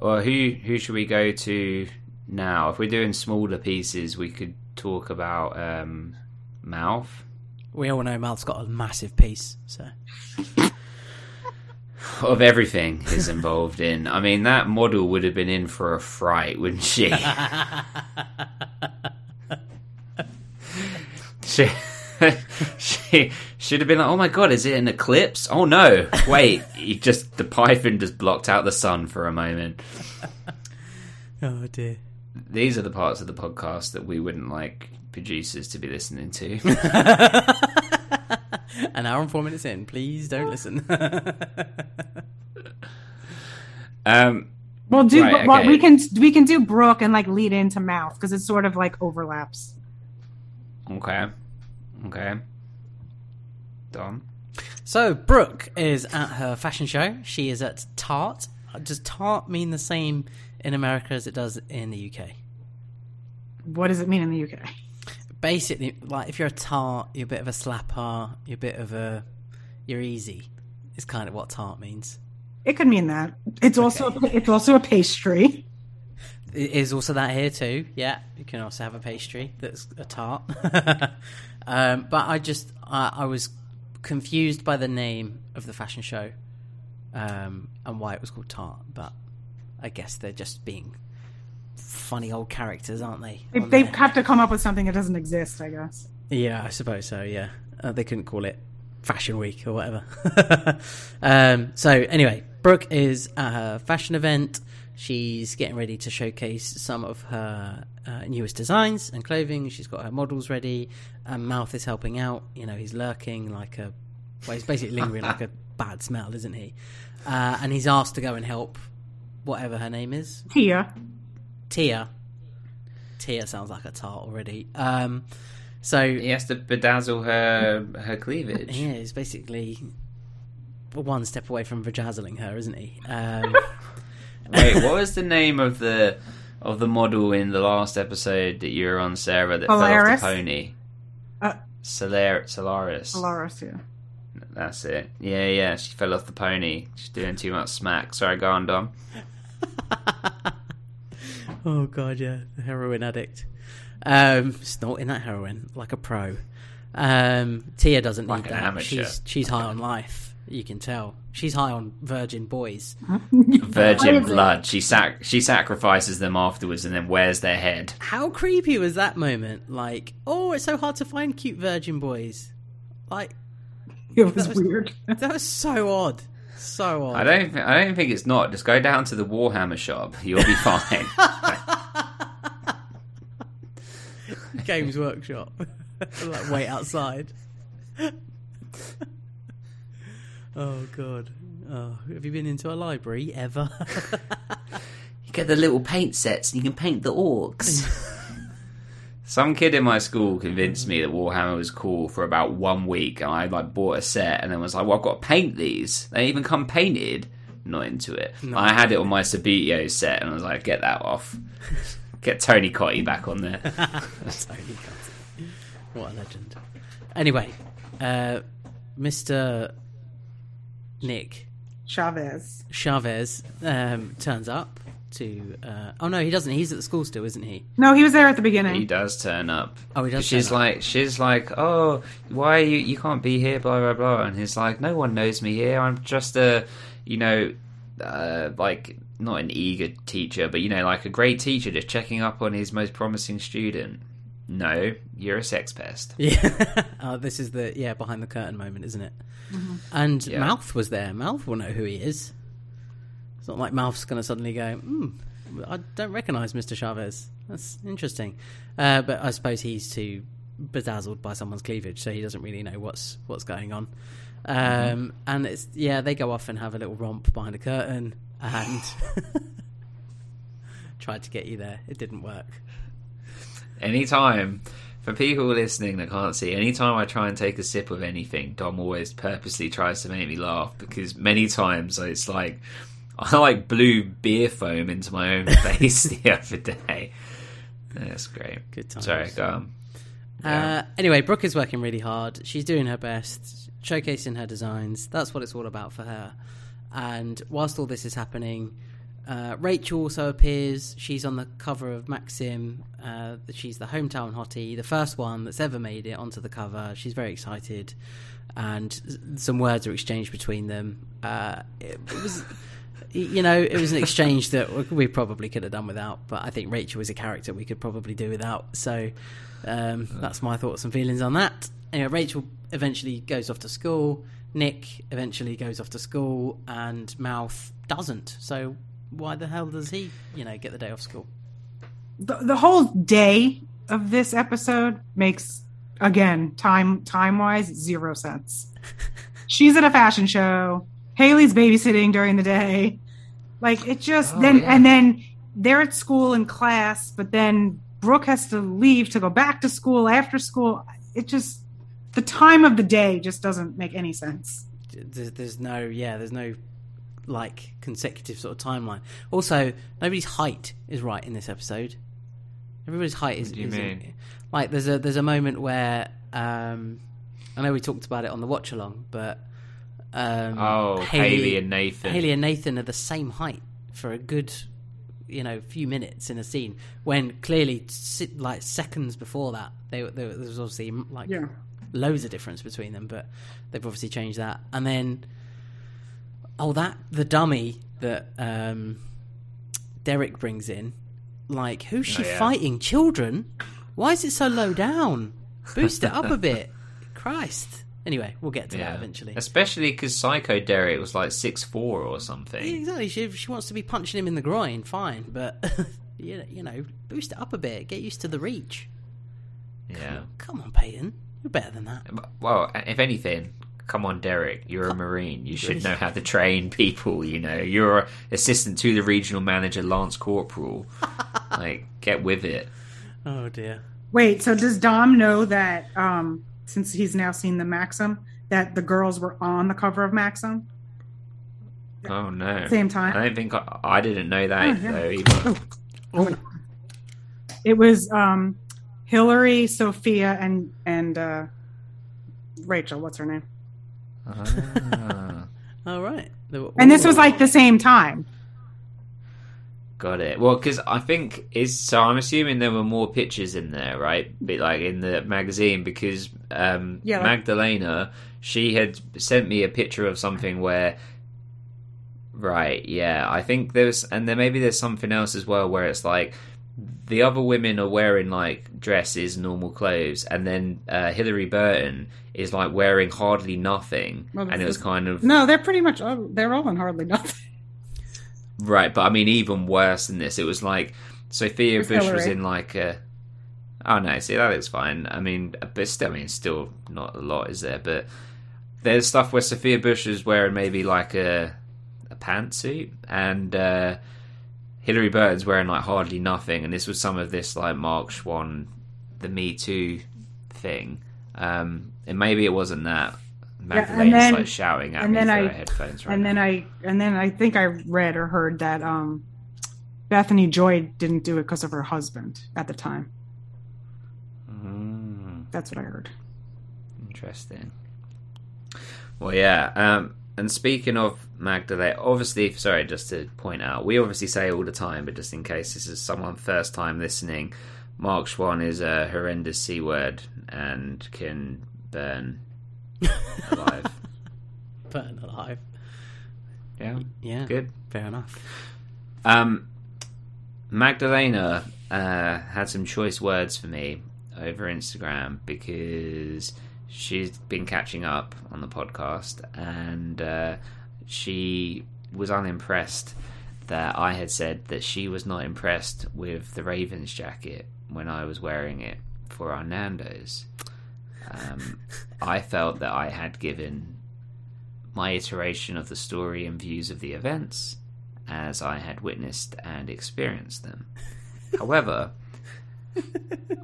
Well, who who should we go to now? If we're doing smaller pieces, we could talk about um, Mouth. We all know Mal's got a massive piece, so Of everything is involved in. I mean, that model would have been in for a fright, wouldn't she? she, she should have been like, "Oh my god, is it an eclipse? Oh no, wait, you just the python just blocked out the sun for a moment." oh dear. These are the parts of the podcast that we wouldn't like producers to be listening to. An hour and four minutes in, please don't listen. um, Well, do Right, well, okay. we can we can do Brooke and like lead into Mouth because it sort of like overlaps. okay, okay, Done. so Brooke is at her fashion show. She is at Tarte, Does tart mean the same in America as it does in the UK? What does it mean in the UK? Basically, like if you're a tart, you're a bit of a slapper, you're a bit of a, you're easy. Is kind of what tart means. It could mean that. It's also it's also a pastry. It is also that here too. Yeah, you can also have a pastry that's a tart. um, but I just I, I was confused by the name of the fashion show um, and why it was called Tart. But I guess they're just being funny old characters, aren't they? They, they have to come up with something that doesn't exist, I guess. Yeah, I suppose so. Yeah, uh, they couldn't call it Fashion Week or whatever. um, so anyway, Brooke is at her fashion event. She's getting ready to showcase some of her uh, newest designs and clothing. She's got her models ready. And Mouth is helping out. You know, he's lurking like a. Well, he's basically lingering like a bad smell, isn't he? Uh, and he's asked to go and help whatever her name is. Tia. Tia. Tia sounds like a tart already. Um, so He has to bedazzle her her cleavage. Yeah, he's basically one step away from bedazzling her, isn't he? Um, Wait, what was the name of the of the model in the last episode that you were on, Sarah? That fell off the pony. Uh, Solar- Solaris. Polaris, yeah. That's it. Yeah, yeah. She fell off the pony. She's doing too much smack. Sorry, go on, Dom. oh god, yeah, the heroin addict, um, snorting that heroin like a pro. Um, Tia doesn't Like need an that. amateur. She's she's high on life. You can tell she's high on virgin boys. Virgin blood. She sac- she sacrifices them afterwards and then wears their head. How creepy was that moment? Like, oh, it's so hard to find cute virgin boys. Like, It was was- weird. that was so odd. So odd. I don't. Th- I don't think it's not. Just go down to the Warhammer shop. You'll be fine. Games Workshop. like wait outside. oh god. Oh, have you been into a library ever? you get the little paint sets, and you can paint the orcs. Some kid in my school convinced me that Warhammer was cool for about one week, and I like bought a set, and then was like, "Well, I've got to paint these. They even come painted." Not into it. I had it on my Subbuteo set, and I was like, "Get that off. Get Tony Cottee back on there." Tony Cottee. What a legend. Anyway, uh, Mr. Nick Chavez. Chavez um, turns up to. Uh, oh no, he doesn't. He's at the school still, isn't he? No, he was there at the beginning. He does turn up. Oh, he does She's turn up. like, she's like, oh, why are you? You can't be here, blah blah blah. And he's like, no one knows me here. I'm just a, you know, uh, like not an eager teacher, but you know, like a great teacher, just checking up on his most promising student. No, you're a sex pest. Yeah. uh, this is the yeah behind the curtain moment, isn't it? And Yeah. Mouth was there. Mouth will know who he is. It's not like Mouth's going to suddenly go, hmm, I don't recognise Mr. Chavez. That's interesting. Uh, but I suppose he's too bedazzled by someone's cleavage, so he doesn't really know what's what's going on. Um, And it's yeah, they go off and have a little romp behind the curtain, and tried to get you there. It didn't work. Anytime, for people listening that can't see, anytime I try and take a sip of anything, Dom always purposely tries to make me laugh because many times it's like I like blew beer foam into my own face the other day. That's great. Good times. Sorry, go on. Uh, anyway, Brooke is working really hard. She's doing her best, showcasing her designs. That's what it's all about for her. And whilst all this is happening, uh, Rachel also appears. She's on the cover of Maxim. Uh, she's the hometown hottie, the first one that's ever made it onto the cover. She's very excited, and some words are exchanged between them. Uh, it, it was. You know, it was an exchange that we probably could have done without, but I think Rachel is a character we could probably do without. So um, that's my thoughts and feelings on that. Anyway, Rachel eventually goes off to school. Nick eventually goes off to school, and Mouth doesn't. So why the hell does he, you know, get the day off school? The, the whole day of this episode makes, again, time time wise, zero sense. She's at a fashion show. Haley's babysitting during the day. Like it just Oh, then yeah. and then they're at school in class, but then Brooke has to leave to go back to school after school. It just the time of the day just doesn't make any sense. There's, there's no, yeah, there's no like consecutive sort of timeline. Also, nobody's height is right in this episode. Everybody's height is. What do you is mean? like there's a there's a moment where um, I know we talked about it on the watch along, but um, Oh, Haley and Nathan. Haley and Nathan are the same height for a good, you know, few minutes in a scene. When clearly, like seconds before that, they, they, there was obviously like Yeah. loads of difference between them, but they've obviously changed that. And then, oh, that the dummy that um, Derek brings in, like, who's she Oh, yeah. fighting? Children? Why is it so low down? Boost it up a bit. Christ. Anyway, we'll get to that eventually. Especially because Psycho Derek was like six four or something. Yeah, something. exactly. She, she wants to be punching him in the groin, fine, but you know, you know, boost it up a bit. Get used to the reach. Yeah. Come on, Peyton, you're better than that. Well, if anything, come on, Derek. You're a Marine. You should know how to train people. You know, you're assistant to the regional manager, Lance Corporal. like, get with it. Oh dear. Wait, so does Dom know that um since he's now seen the Maxim that the girls were on the cover of Maxim? Oh no. Same time. I don't think I, I didn't know that Oh, yeah. though either. Oh. It was um Hilarie, Sophia, and and uh Rachel. What's her name? Ah, All right. And this was like the same time. Got it. Well, because I think is so. I'm assuming there were more pictures in there, right? But like in the magazine, because um, Yeah, Magdalena, she had sent me a picture of something where. Right, yeah. I think there's, and then maybe there's something else as well where it's like the other women are wearing like dresses, normal clothes, and then uh, Hilarie Burton is like wearing hardly nothing, Well, and it was kind of No, they're pretty much all, they're all in hardly nothing. Right. But I mean, even worse than this, it was like Sophia With Bush was in like a. Oh no, see that looks fine. I mean, but still, I mean, still not a lot is there, but there's stuff where Sophia Bush is wearing maybe like a a pantsuit, and uh, Hilarie Burton's wearing like hardly nothing, and this was some of this like Mark Schwahn, the Me Too thing, um, and maybe it wasn't that. Magdalena's then- like shouting at and me then through I- her headphones right and now. then I and then I think I read or heard that um Bethany Joy didn't do it because of her husband at the time. Mm. That's what I heard. Interesting. Well, yeah. Um, and speaking of Magdalene, obviously, sorry, just to point out, we obviously say all the time, but just in case this is someone first time listening, Mark Schwahn is a horrendous c word and can burn alive. burn alive. yeah, Yeah. good. Fair enough. Um, Magdalena uh, had some choice words for me over Instagram because she's been catching up on the podcast and uh, she was unimpressed that I had said that she was not impressed with the Ravens jacket when I was wearing it for our Nando's. Um, I felt that I had given my iteration of the story and views of the events as I had witnessed and experienced them. However,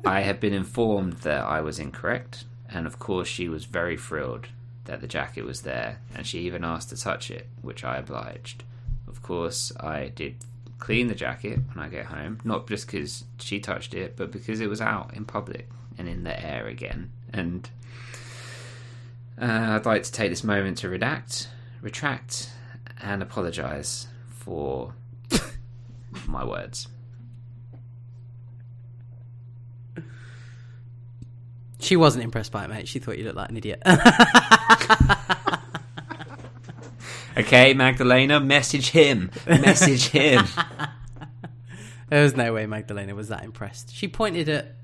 I had been informed that I was incorrect, and of course, she was very thrilled that the jacket was there, and she even asked to touch it, which I obliged. Of course, I did clean the jacket when I get home, not just because she touched it, but because it was out in public and in the air again. And uh, I'd like to take this moment to redact, retract, and apologise for my words. She wasn't impressed by it, mate. She thought you looked like an idiot. Okay, Magdalena, message him. Message him. there was no way Magdalena was that impressed. She pointed at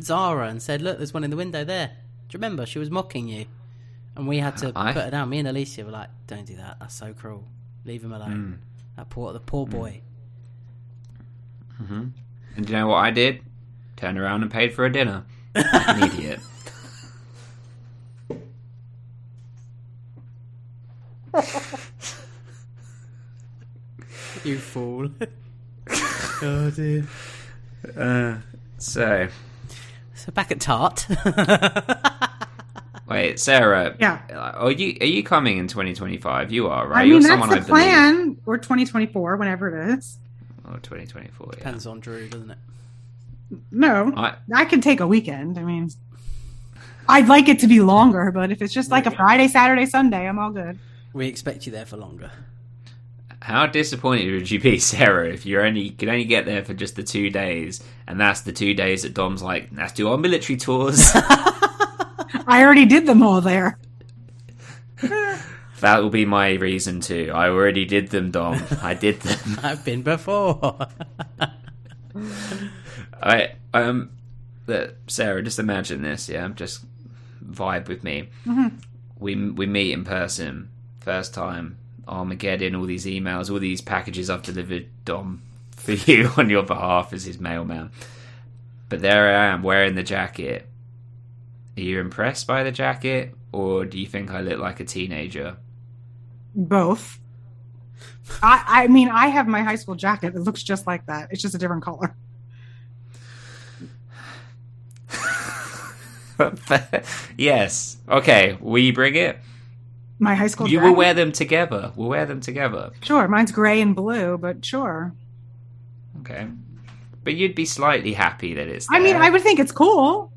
Zara and said, "Look, there's one in the window there." Do you remember? She was mocking you, and we had to I- put her down. Me and Alicia were like, "Don't do that. That's so cruel. Leave him alone." Mm. That poor, the poor mm. boy. Mm-hmm. And do you know what I did? Turned around and paid for a dinner. An idiot. You fool. oh dear. Uh, so, So back at Tart. Wait, Sarah. Yeah. Uh, are you are you coming in 2025? You are, right? I mean, You're that's the I believe. plan. Or 2024, whenever it is. Oh, 2024. Yeah. Depends on Drew, doesn't it? No, I, I can take a weekend. I mean, I'd like it to be longer, but if it's just like a Friday, Saturday, Sunday, I'm all good. We expect you there for longer. How disappointed would you be, Sarah, if you only could only get there for just the two days, and that's the two days that Dom's like, let's do our military tours. I already did them all there. that will be my reason too. I already did them, Dom. I did them. I've been before. I um, Sarah, just imagine this. Yeah, just vibe with me. We we meet in person, first time. Armageddon, all these emails, all these packages I've delivered, Dom, for you on your behalf as his mailman. But there I am wearing the jacket. Are you impressed by the jacket, or do you think I look like a teenager? Both. I, I mean, I have my high school jacket. It looks just like that. It's just a different color. yes. Okay. Will you bring it? My high school You jacket. will wear them together. We'll wear them together. Sure, mine's gray and blue, but sure. Okay. But you'd be slightly happy that it's. I mean. I would think it's cool.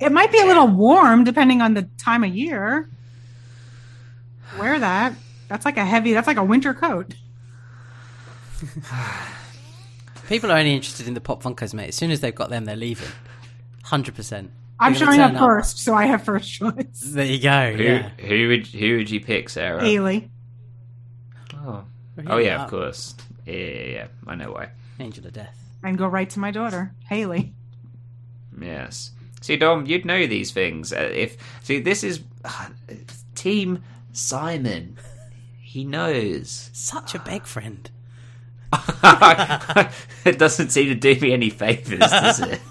It might be a little warm depending on the time of year. Wear that. That's like a heavy. That's like a winter coat. People are only interested in the pop funkos, mate. As soon as they've got them, they're leaving. Hundred percent. I'm showing up first, so I have first choice. There you go. Who Yeah. who would who would you pick, Sarah? Haley. Oh, oh Really? yeah, of course. Yeah, yeah, yeah. I know why. Angel of Death. And go right to my daughter, Haley. Yes. See, Dom, you'd know these things. Uh, if see, this is Team Simon. He knows. Such a beg friend. it doesn't seem to do me any favors, does it?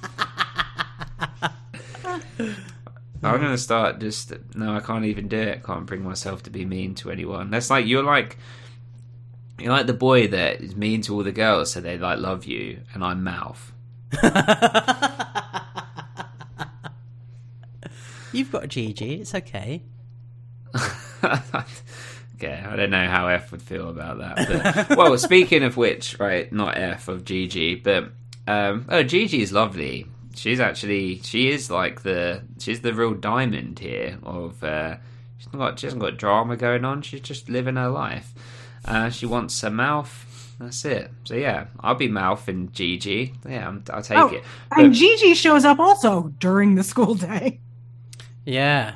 I'm gonna start just no. I can't even do it. Can't bring myself to be mean to anyone. That's like you're like you're like the boy that is mean to all the girls, so they like love you, and I'm mouth. You've got a Gigi. It's okay. okay, I don't know how F would feel about that. But, well, speaking of which, right, not F of Gigi, but um, oh, Gigi is lovely. She's actually she is like the she's the real diamond here. Of uh, she's not got she hasn't got drama going on. She's just living her life. Uh, she wants a mouth. That's it. So yeah, I'll be mouth and Gigi. Yeah, I'm, I'll take Oh, it. and But- Gigi shows up also during the school day. Yeah.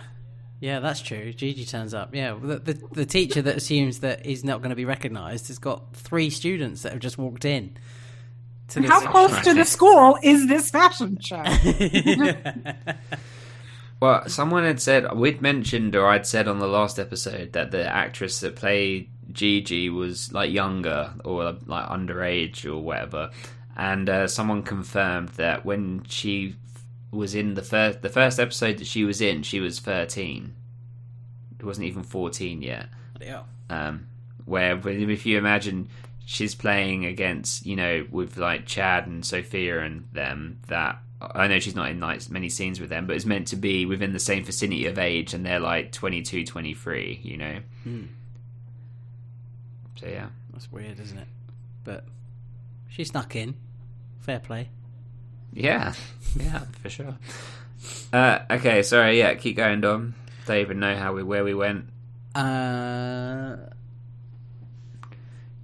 Yeah, that's true. Gigi turns up. Yeah, the, the, the teacher that assumes that he's not going to be recognised has got three students that have just walked in. To this How close to the school is this fashion show? Well, someone had said we'd mentioned, or I'd said on the last episode that the actress that played Gigi was like younger or like underage or whatever, and uh, someone confirmed that when she was in the first the first episode that she was in, she was thirteen. It wasn't even fourteen yet. Yeah. Um, where if you imagine she's playing against you know with like Chad and Sophia and them that I know she's not in like many scenes with them but it's meant to be within the same vicinity of age and they're like 22 23 you know? So yeah. That's weird, isn't it? But she snuck in. Fair play. yeah. Yeah for sure. Uh, okay sorry yeah keep going Dom. Don't even know how we where we went. Uh,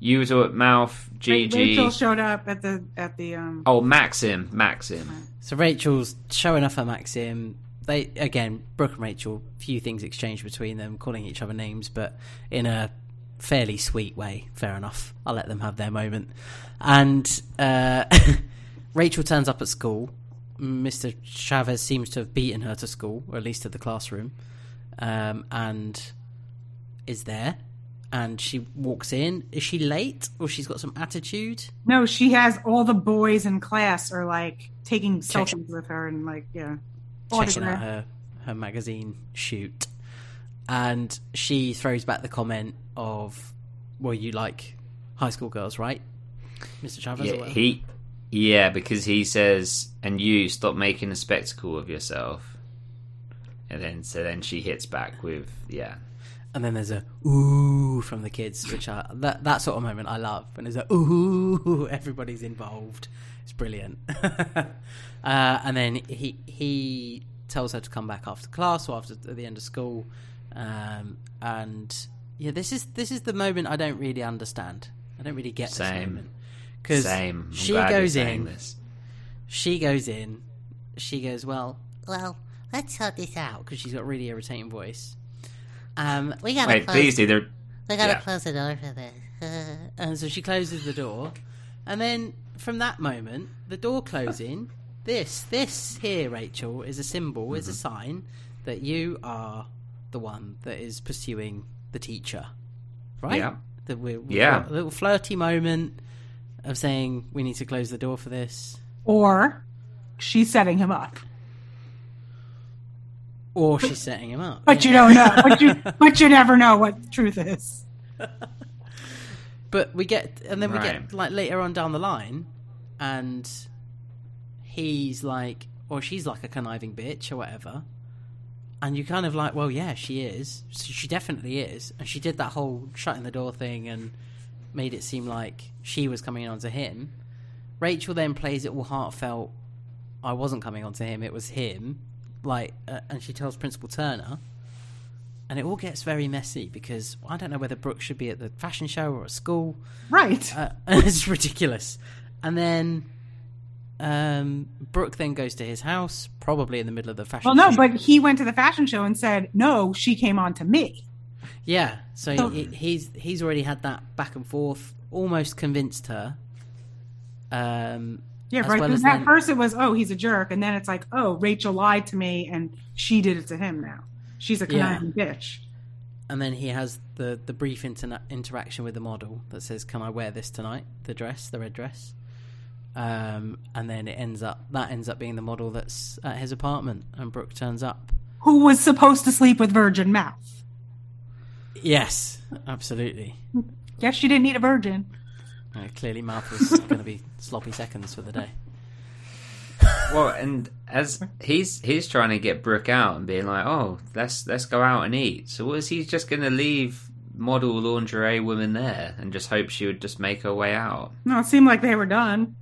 you was at mouth Gigi Rachel showed up at the at the um. oh Maxim Maxim so Rachel's showing off her Maxim. They again, Brooke and Rachel. Few things exchanged between them, calling each other names, but in a fairly sweet way. Fair enough. I'll let them have their moment. And uh, Rachel turns up at school. Mr. Chavez seems to have beaten her to school, or at least to the classroom, um, and is there. And she walks in. Is she late, or she's got some attitude? No, she has all the boys in class are like taking Check- selfies with her and like yeah, checking out her her magazine shoot, and she throws back the comment of, "Well, you like high school girls, right, Mr. Chavez?" or Yeah, whatever?" he, yeah, because he says, "And you stop making a spectacle of yourself." And then so then she hits back with yeah. And then there's a ooh from the kids, which I that that sort of moment I love. When there's a ooh, everybody's involved. It's brilliant. uh, and then he he tells her to come back after class or after at the end of school. Um, and yeah, this is this is the moment I don't really understand. I don't really get this moment because Same. She goes in. This. She goes in. She goes, well, well, let's sort this out because she's got a really irritating voice. Um, we gotta Wait, close. please do the We gotta yeah. close the door for this. and so she closes the door, and then from that moment, the door closing. This, this here, Rachel, is a symbol, is a Mm-hmm. sign that you are the one that is pursuing the teacher, right? Yeah. That we're, we've Yeah. a little flirty moment of saying we need to close the door for this. Or she's setting him up. Or she's setting him up. But you don't know. But you but you never know what the truth is. But we get, and then we get like later on down the line, and he's like, or she's like a conniving bitch or whatever, and you kind of like, well, yeah, she is. She she definitely is, and she did that whole shutting the door thing and made it seem like she was coming on to him. Rachel then plays it all heartfelt. I wasn't coming on to him; it was him. Like, uh, and she tells Principal Turner, and it all gets very messy because I don't know whether Brooke should be at the fashion show or at school. Right. Uh, it's ridiculous. And then um, Brooke then goes to his house, probably in the middle of the fashion well, no, show. but he went to the fashion show and said, "No, she came on to me." yeah, so So- he, he's he's already had that back and forth, almost convinced her. Um, Yeah, right. well at first it was, "Oh, he's a jerk," and then it's like, "Oh, Rachel lied to me, and she did it to him now. She's a Yeah. conniving bitch." and then he has the the brief interna- interaction with the model that says, "Can I wear this tonight? The dress, the red dress." Um, and then it ends up that ends up being the model that's at his apartment, and Brooke turns up. Who was supposed to sleep with Virgin Mouth? Yes, absolutely. Guess she didn't need a virgin. Uh, clearly, Mouth was going to be sloppy seconds for the day. Well, and as he's he's trying to get Brooke out and being like, "Oh, let's let's go out and eat." So was he just going to leave model lingerie woman there and just hope she would just make her way out? No, it seemed like they were done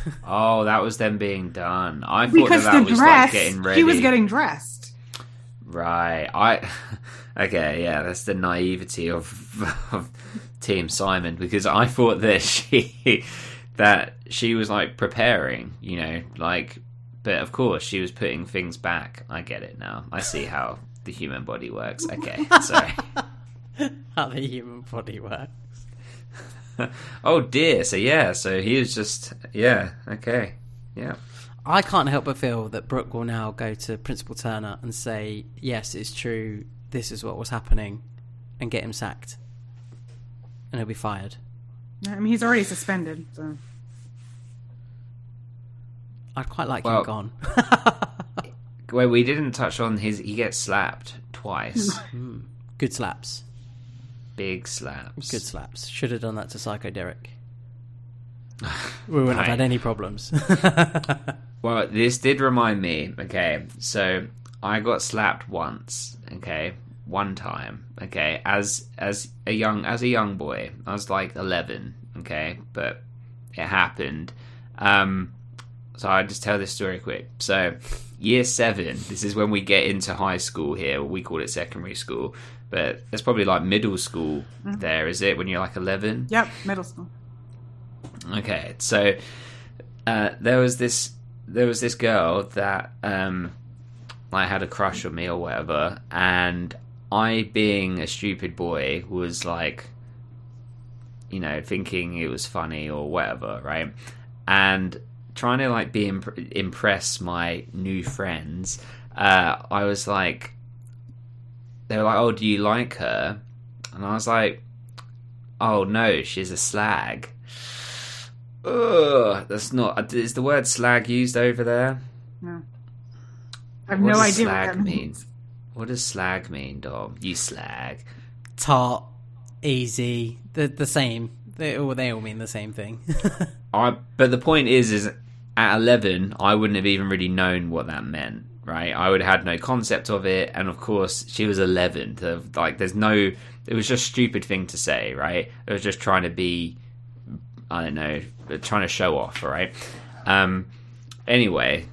Oh, that was them being done. I thought because that, that the was dress. like getting ready. She was getting dressed. right. I okay, yeah, that's the naivety of, of Team Simon because I thought that she that she was like preparing, you know, like but of course she was putting things back. I get it now. I see how the human body works. Okay, sorry. How the human body works. oh dear. So yeah, so he was just yeah, okay. Yeah. I can't help but feel that Brooke will now go to Principal Turner and say, "Yes, it's true. This is what was happening," and get him sacked, and he'll be fired. I mean, he's already suspended. So I'd quite like Well- him gone. Well, we didn't touch on his. He gets slapped twice. Hmm. Good slaps. Big slaps. Good slaps. Should have done that to Psycho Derek. We wouldn't have had any problems. Well, this did remind me. Okay, so I got slapped once. Okay, one time. Okay, as as a young as a young boy, I was like eleven. Okay, but it happened. Um, so I just tell this story quick. So year seven. This is when we get into high school here. We call it secondary school, but it's probably like middle school. There is it when you're like eleven. yep, middle school. Okay, so uh, there was this there was this girl that um, like had a crush on me or whatever, and I, being a stupid boy, was like, you know, thinking it was funny or whatever, right? And trying to like be imp- impress my new friends, uh, I was like, they were like, "Oh, do you like her?" And I was like, "Oh no, she's a slag." Ugh, that's not. Is the word slag used over there? No, I have What no does idea what slag that mean? means. What does slag mean, Dom? You slag. Tart, easy, the the same. They all they all mean the same thing. I. But the point is, is at eleven, I wouldn't have even really known what that meant. right? I would have had no concept of it, and of course, she was 11. So, like, there's no, it was just a stupid thing to say, right? It was just trying to be, I don't know, trying to show off, all right? Um, anyway,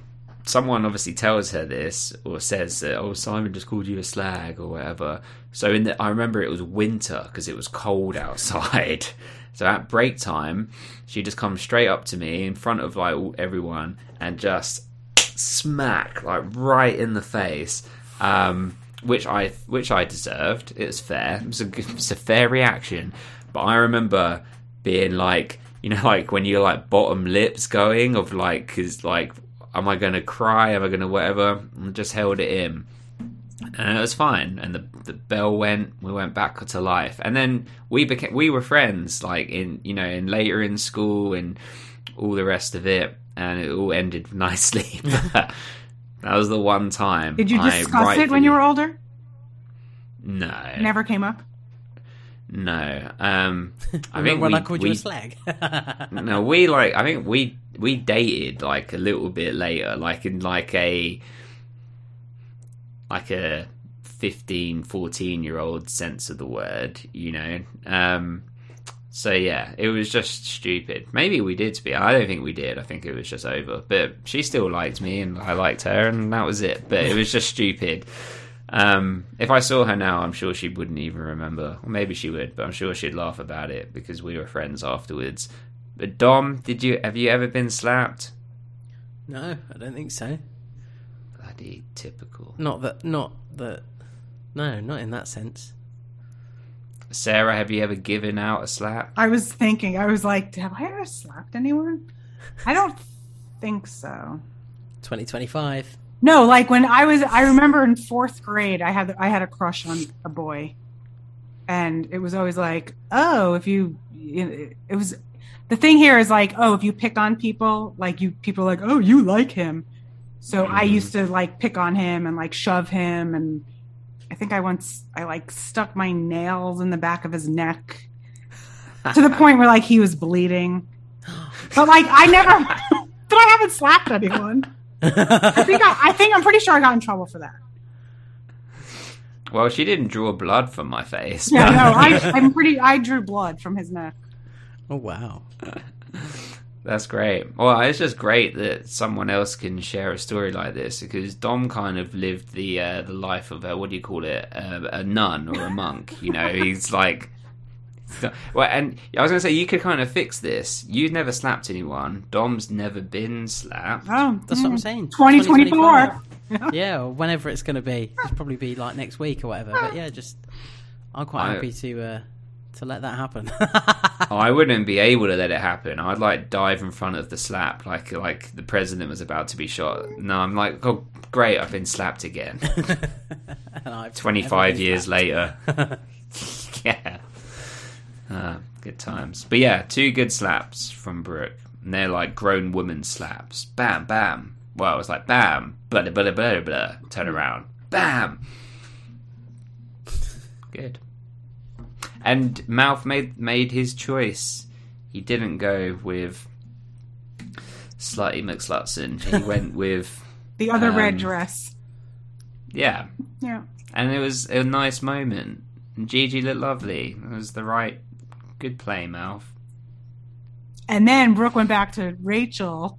someone obviously tells her this or says that, oh, Simon just called you a slag or whatever. So in the, I remember it was winter because it was cold outside. So at break time, she just comes straight up to me in front of like everyone and just smack like right in the face, um, which I which I deserved. It was fair. It was a it a fair reaction. But I remember being like, you know, like when you're like bottom lips going of like, cause like, am I gonna cry? Am I gonna whatever? And just held it in and it was fine. And the the bell went. We went back to life, and then we became we were friends. Like in you know, in later in school and all the rest of it, and it all ended nicely. That was the one time. Did you I discuss it when you were older? No, Never came up. no. Um, I Remember think when we, I called we, you a slag? no, we like. I think we we dated like a little bit later, like in like a like a 15, 14 year old sense of the word, you know. Um, so yeah, it was just stupid. Maybe we did speak. I don't think we did. I think it was just over. But she still liked me, and I liked her, and that was it. But it was just stupid. Um, if I saw her now, I'm sure she wouldn't even remember. Or maybe she would, but I'm sure she'd laugh about it because we were friends afterwards. But Dom, did you have you ever been slapped? no, I don't think so. Bloody typical. Not that. Not that. No, not in that sense. Sarah, have you ever given out a slap? I was thinking, I was like, have I ever slapped anyone? I don't think so. 2025. No, like when I was, I remember in fourth grade, I had I had a crush on a boy, and it was always like, oh, if you, it was the thing here is like, oh, if you pick on people, like you people are like, oh, you like him, so I used to like pick on him and like shove him, and I think I once I like stuck my nails in the back of his neck to the point where like he was bleeding, but like I never, but I haven't slapped anyone. I think I, I think I'm pretty sure I got in trouble for that. Well, she didn't draw blood from my face. Yeah, no, I, I'm pretty. I drew blood from his neck. Oh wow. That's great. Well, it's just great that someone else can share a story like this because Dom kind of lived the uh, the life of a what do you call it uh, a nun or a monk. You know, he's like. Well, and I was going to say you could kind of fix this. You've never slapped anyone. Dom's never been slapped. Oh, That's what I'm saying. 2024. yeah, or whenever it's going to be. It'll probably be like next week or whatever. But yeah, just I'm quite I- happy to uh, to let that happen. Oh, I wouldn't be able to let it happen. I'd like dive in front of the slap, like like the president was about to be shot. No, I'm like, oh, great, I've been slapped again. Twenty five I've Twenty never five been years later. yeah. Uh, good times. But yeah, two good slaps from Brooke. And they're like grown woman slaps. Bam, bam. Well, it was like bam, blah, blah, blah, blah, blah. Turn around. Bam. Good. And Mouth made made his choice. He didn't go with Slutty McSlutson. He went with the other red Um, dress. yeah, Yeah. and it was a nice moment. And Gigi looked lovely. It was the right, good play, Mouth. And then Brooke went back to Rachel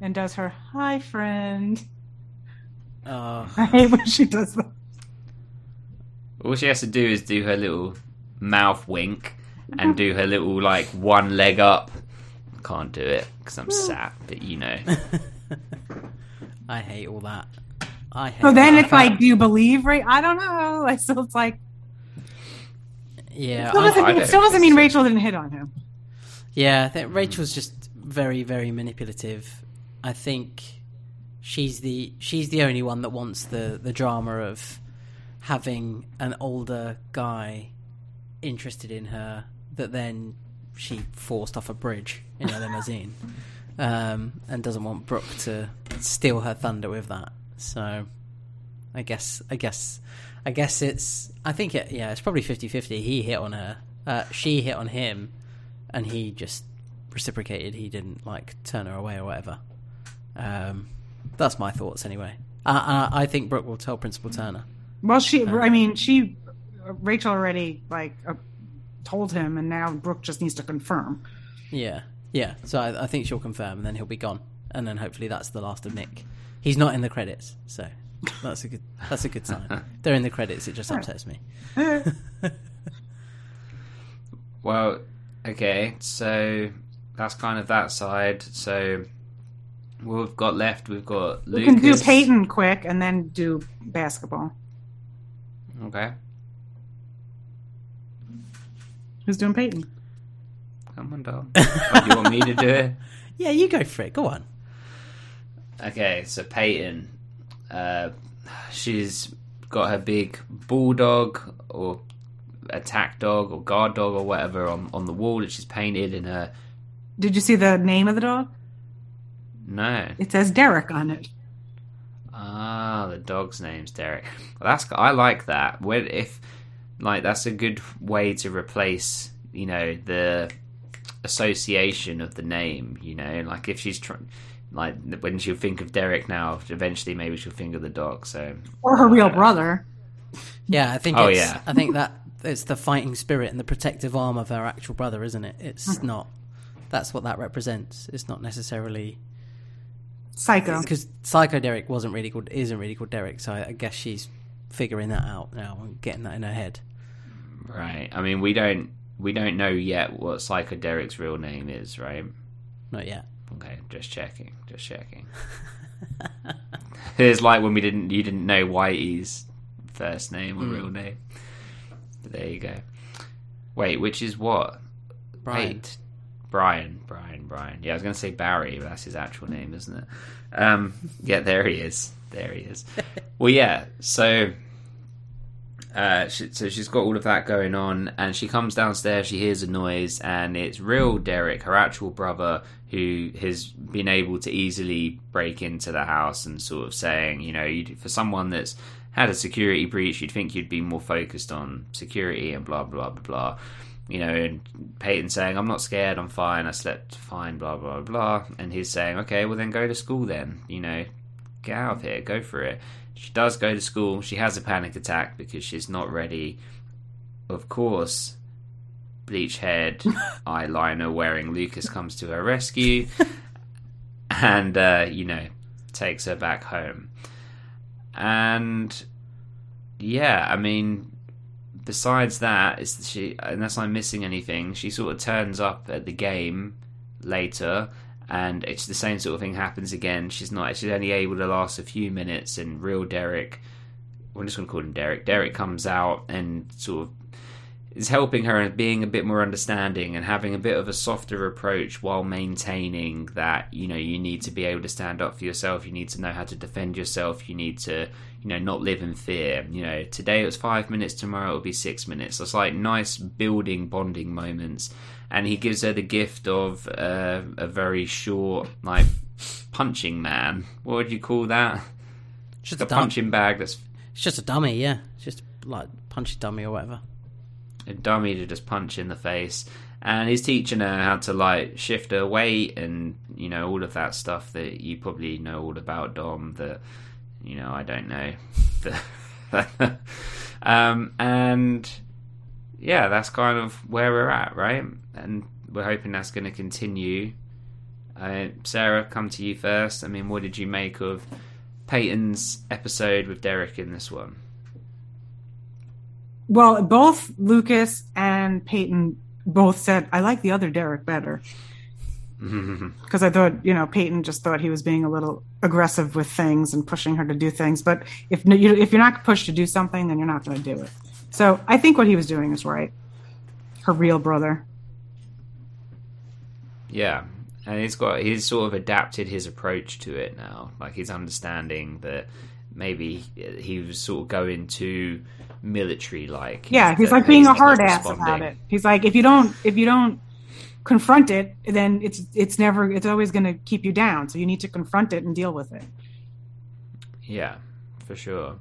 and does her hi friend. Oh, I hate when she does that. All she has to do is do her little mouth wink and do her little like one leg up. Can't do it because I'm hmm. sat, but you know. I hate all that. I hate. So then that. it's like, do you believe? Right? I don't know. Like, so it's like, yeah, still doesn't, I mean, don't still doesn't mean. Rachel didn't hit on him. Yeah, I think Rachel's just very, very manipulative. I think she's the she's the only one that wants the the drama of having an older guy interested in her that then she forced off a bridge in a limousine, um, and doesn't want Brooke to steal her thunder with that. So, I guess, I guess, I guess it's. I think it. Yeah, it's probably 50-50. He hit on her. Uh, she hit on him and he just reciprocated. He didn't like turn her away or whatever. Um, that's my thoughts anyway. Uh, I think Brooke will tell Principal Turner. Well, she, I mean, she, Rachel already like uh, told him, and now Brooke just needs to confirm. Yeah, yeah. So I, I think she'll confirm, and then he'll be gone, and then hopefully that's the last of Nick. He's not in the credits, so that's a good that's a good sign. They're in the credits. It just upsets me. Well, okay, so that's kind of that side. So we've got left, we've got We can do Peyton quick, and then do basketball. Okay, Who's doing Peyton? come on, dog. Oh, do you want me to do it? Yeah, you go for it. Go on. Okay, so Peyton, uh, she's got her big bulldog or attack dog or guard dog or whatever on, on the wall that she's painted in her. Did you see the name of the dog? No, It says Derek on it. The dog's name's Derek. Well, that's I like that. Where if like that's a good way to replace you know the association of the name. You know, like if she's trying. Like when she'll think of Derek now, eventually maybe she'll think of the dog. So Or her real uh, brother. Yeah, I think. Oh, it's, yeah. I think that it's the fighting spirit and the protective arm of her actual brother, isn't it? It's mm-hmm. not. That's what that represents. It's not necessarily Psycho. because Psycho Derek wasn't really called, isn't really called Derek. So I, I guess she's figuring that out now and getting that in her head. Right. I mean, we don't we don't know yet what Psycho Derek's real name is, right? Not yet. Okay, just checking, just checking. it's like when we didn't you didn't know Whitey's first name or hmm. real name. But there you go. Wait, which is what? Brian. Wait. Brian, Brian, Brian. Yeah, I was going to say Barry, but that's his actual name, isn't it? Um, yeah, there he is. There he is. well, yeah. So, uh, she, so she's got all of that going on, and she comes downstairs. She hears a noise, and it's real Derek, her actual brother, who has been able to easily break into the house and sort of saying, you know, for someone that's had a security breach, you'd think you'd be more focused on security and blah blah blah blah. You know, and Peyton saying, "I'm not scared. I'm fine. I slept fine." Blah blah blah. And he's saying, "Okay, well then go to school then. You know, get out of here. Go for it." She does go to school. She has a panic attack because she's not ready. Of course, bleach head, eyeliner wearing Lucas comes to her rescue and, uh, you know, takes her back home. And, yeah, I mean, besides that, she, unless I'm missing anything, she sort of turns up at the game later and it's the same sort of thing happens again. She's not. She's only able to last a few minutes, and real Derek. We're just going to call him Derek. Derek comes out and sort of is helping her and being a bit more understanding and having a bit of a softer approach while maintaining that you know you need to be able to stand up for yourself. You need to know how to defend yourself. You need to you know not live in fear. You know today it was five minutes, tomorrow it'll be six minutes. It's like nice building bonding moments and he gives her the gift of uh, a very short, like punching man. What would you call that? Just A a punching bag that's It's just a dummy. Yeah, it's just like punch dummy or whatever. a dummy to just punch in the face. And he's teaching her how to like shift her weight and you know all of that stuff that you probably know all about Dom that you know I don't know. um, and yeah, that's kind of where we're at, right? And we're hoping that's going to continue. Uh, Sarah, come to you first. I mean, what did you make of Peyton's episode with Derek in this one? Well, both Lucas and Peyton both said, I like the other Derek better. Because I thought, you know, Peyton just thought he was being a little aggressive with things and pushing her to do things. But if you, if you're not pushed to do something, then you're not going to do it. So I think what he was doing is right. Her real brother. Yeah, and he's got he's sort of adapted his approach to it now. Like he's understanding that maybe he was sort of going too military like. Yeah, he's like being a hard ass about it. He's like, if you don't, if you don't confront it, then it's it's never, it's always going to keep you down. So you need to confront it and deal with it. Yeah, for sure.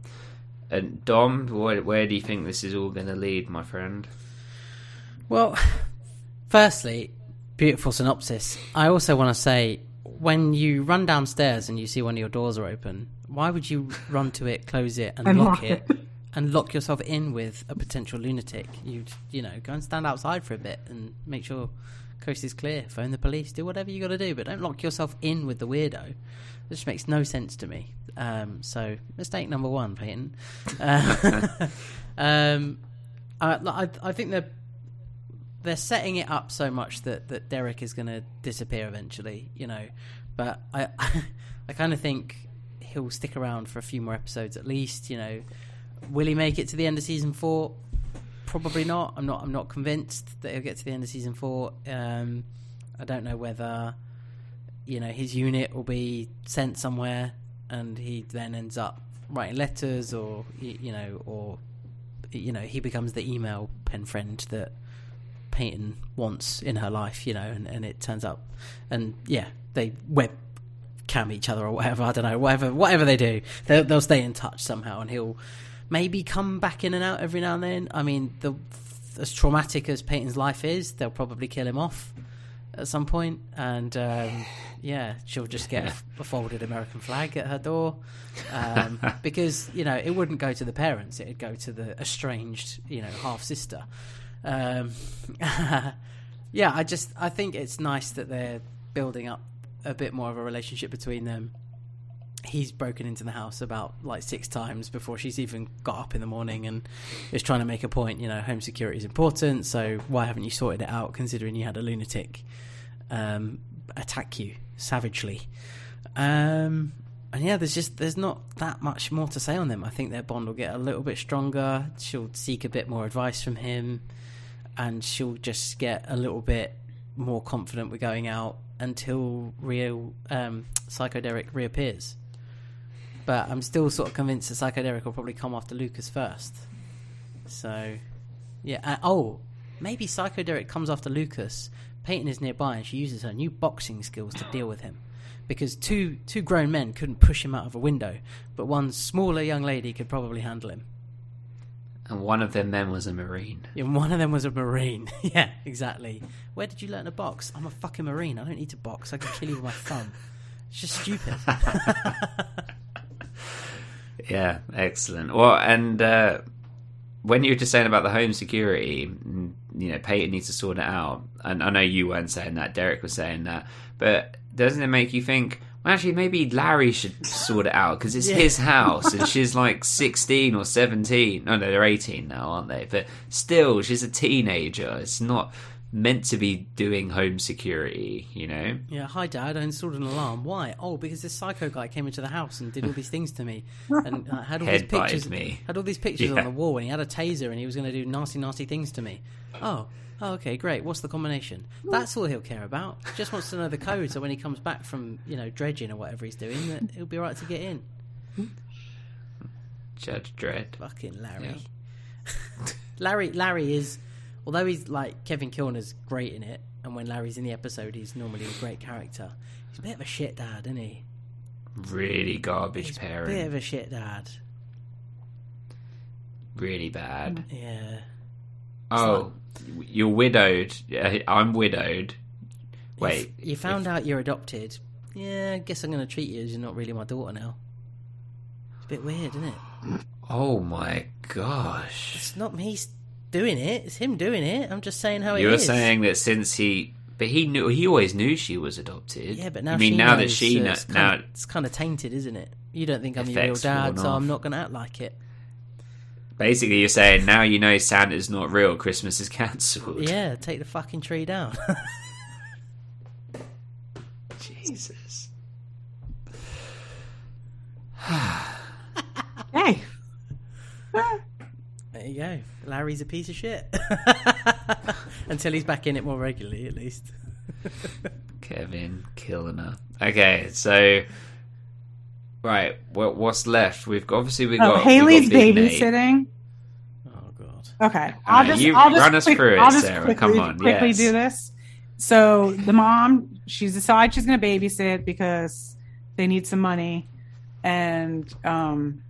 And Dom, where, where do you think this is all going to lead, my friend? Well, firstly, beautiful synopsis. I also want to say when you run downstairs and you see one of your doors are open, Why would you run to it, close it, and, And lock lock it, it. and lock yourself in with a potential lunatic? You'd, you know, go and stand outside for a bit and make sure coast is clear. Phone the police. Do whatever you got to do, but don't lock yourself in with the weirdo. This makes no sense to me. Um, so mistake number one, Peyton. Uh, um, I, I, I think they're they're setting it up so much that, that Derek is going to disappear eventually, you know. But I I kind of think he'll stick around for a few more episodes at least, you know. Will he make it to the end of season four? Probably not. I'm not. I'm not convinced that he'll get to the end of season four. Um, I don't know whether you know his unit will be sent somewhere, and he then ends up writing letters, or you know, or you know, he becomes the email pen friend that Peyton wants in her life, you know, and, and it turns up, and yeah, they web cam each other or whatever. I don't know, whatever, whatever they do, they'll, they'll stay in touch somehow, and he'll maybe come back in and out every now and then. I mean, the as traumatic as Peyton's life is, they'll probably kill him off at some point, and um, yeah, she'll just get a, folded American flag at her door um, because you know it wouldn't go to the parents; it'd go to the estranged, you know, half sister. Um, yeah, I just I think it's nice that they're building up a bit more of a relationship between them. He's broken into the house about like six times before she's even got up in the morning and is trying to make a point. You know, home security is important, so why haven't you sorted it out? Considering you had a lunatic um, attack you savagely. Um, and yeah, there's just there's not that much more to say on them. I think their bond will get a little bit stronger. She'll seek a bit more advice from him, and she'll just get a little bit more confident with going out until real um, Psycho Derek reappears. But I'm still sort of convinced that Psycho Derek will probably come after Lucas first. So, yeah. Uh, oh, maybe Psycho Derek comes after Lucas. Peyton is nearby, and she uses her new boxing skills to deal with him. Because two two grown men couldn't push him out of a window, but one smaller young lady could probably handle him. And one of them men was a marine. And one of them was a marine. yeah, exactly. Where did you learn to box? I'm a fucking marine. I don't need to box. I can kill you with my thumb. It's just stupid. Yeah, excellent. Well, and uh, when you were just saying about the home security, you know, Peyton needs to sort it out. And I know you weren't saying that; Derek was saying that. But doesn't it make you think? Well, actually, maybe Larry should sort it out because it's Yeah. his house, and she's like sixteen or seventeen. No, no, they're eighteen now, aren't they? But still, she's a teenager. It's not meant to be doing home security, you know. yeah, hi dad. I installed an alarm. Why? Oh, because this psycho guy came into the house and did all these things to me, and uh, had all these Head pictures. me. Had all these pictures Yeah. on the wall, and he had a taser, and he was going to do nasty, nasty things to me. Oh. Oh, okay, great. What's the combination? That's all he'll care about. Just wants to know the code, so when he comes back from, you know, dredging or whatever he's doing, that he'll be right to get in. Judge Dredd. Fucking Larry. Larry Larry is although he's like Kevin Kilner's great in it, and when Larry's in the episode he's normally a great character. He's a bit of a shit dad, isn't he? Really garbage He's parent. bit of a shit dad. Really bad. Yeah. Oh, you're widowed. I'm widowed. Wait, If you found out you're adopted, yeah, I guess I'm going to treat you as you're not really my daughter now. It's a bit weird, isn't it? Oh my gosh! It's not me doing it; it's him doing it. I'm just saying how it You were is. saying that since he, but he knew he always knew she was adopted. Yeah, but now I mean she now that she so knows it's now. kind, of, it's kind of tainted, isn't it? You don't think I'm your real dad, so I'm not going to act like it. Basically, you're saying now you know Santa's not real. Christmas is cancelled. Yeah, take the fucking tree down. Jesus. Hey, there you go. Larry's a piece of shit. Until he's back in it more regularly, at least. Kevin Kilner. Okay, so right, what what's left? We've got, obviously we oh, got Haley's we got Big Nate. babysitting. Oh god. Okay, I'll right, just you I'll just run us quick- through it, I'll just Sarah. quickly, Come on, quickly yes. do this. So the mom, she's decided she's going to babysit because they need some money, and um,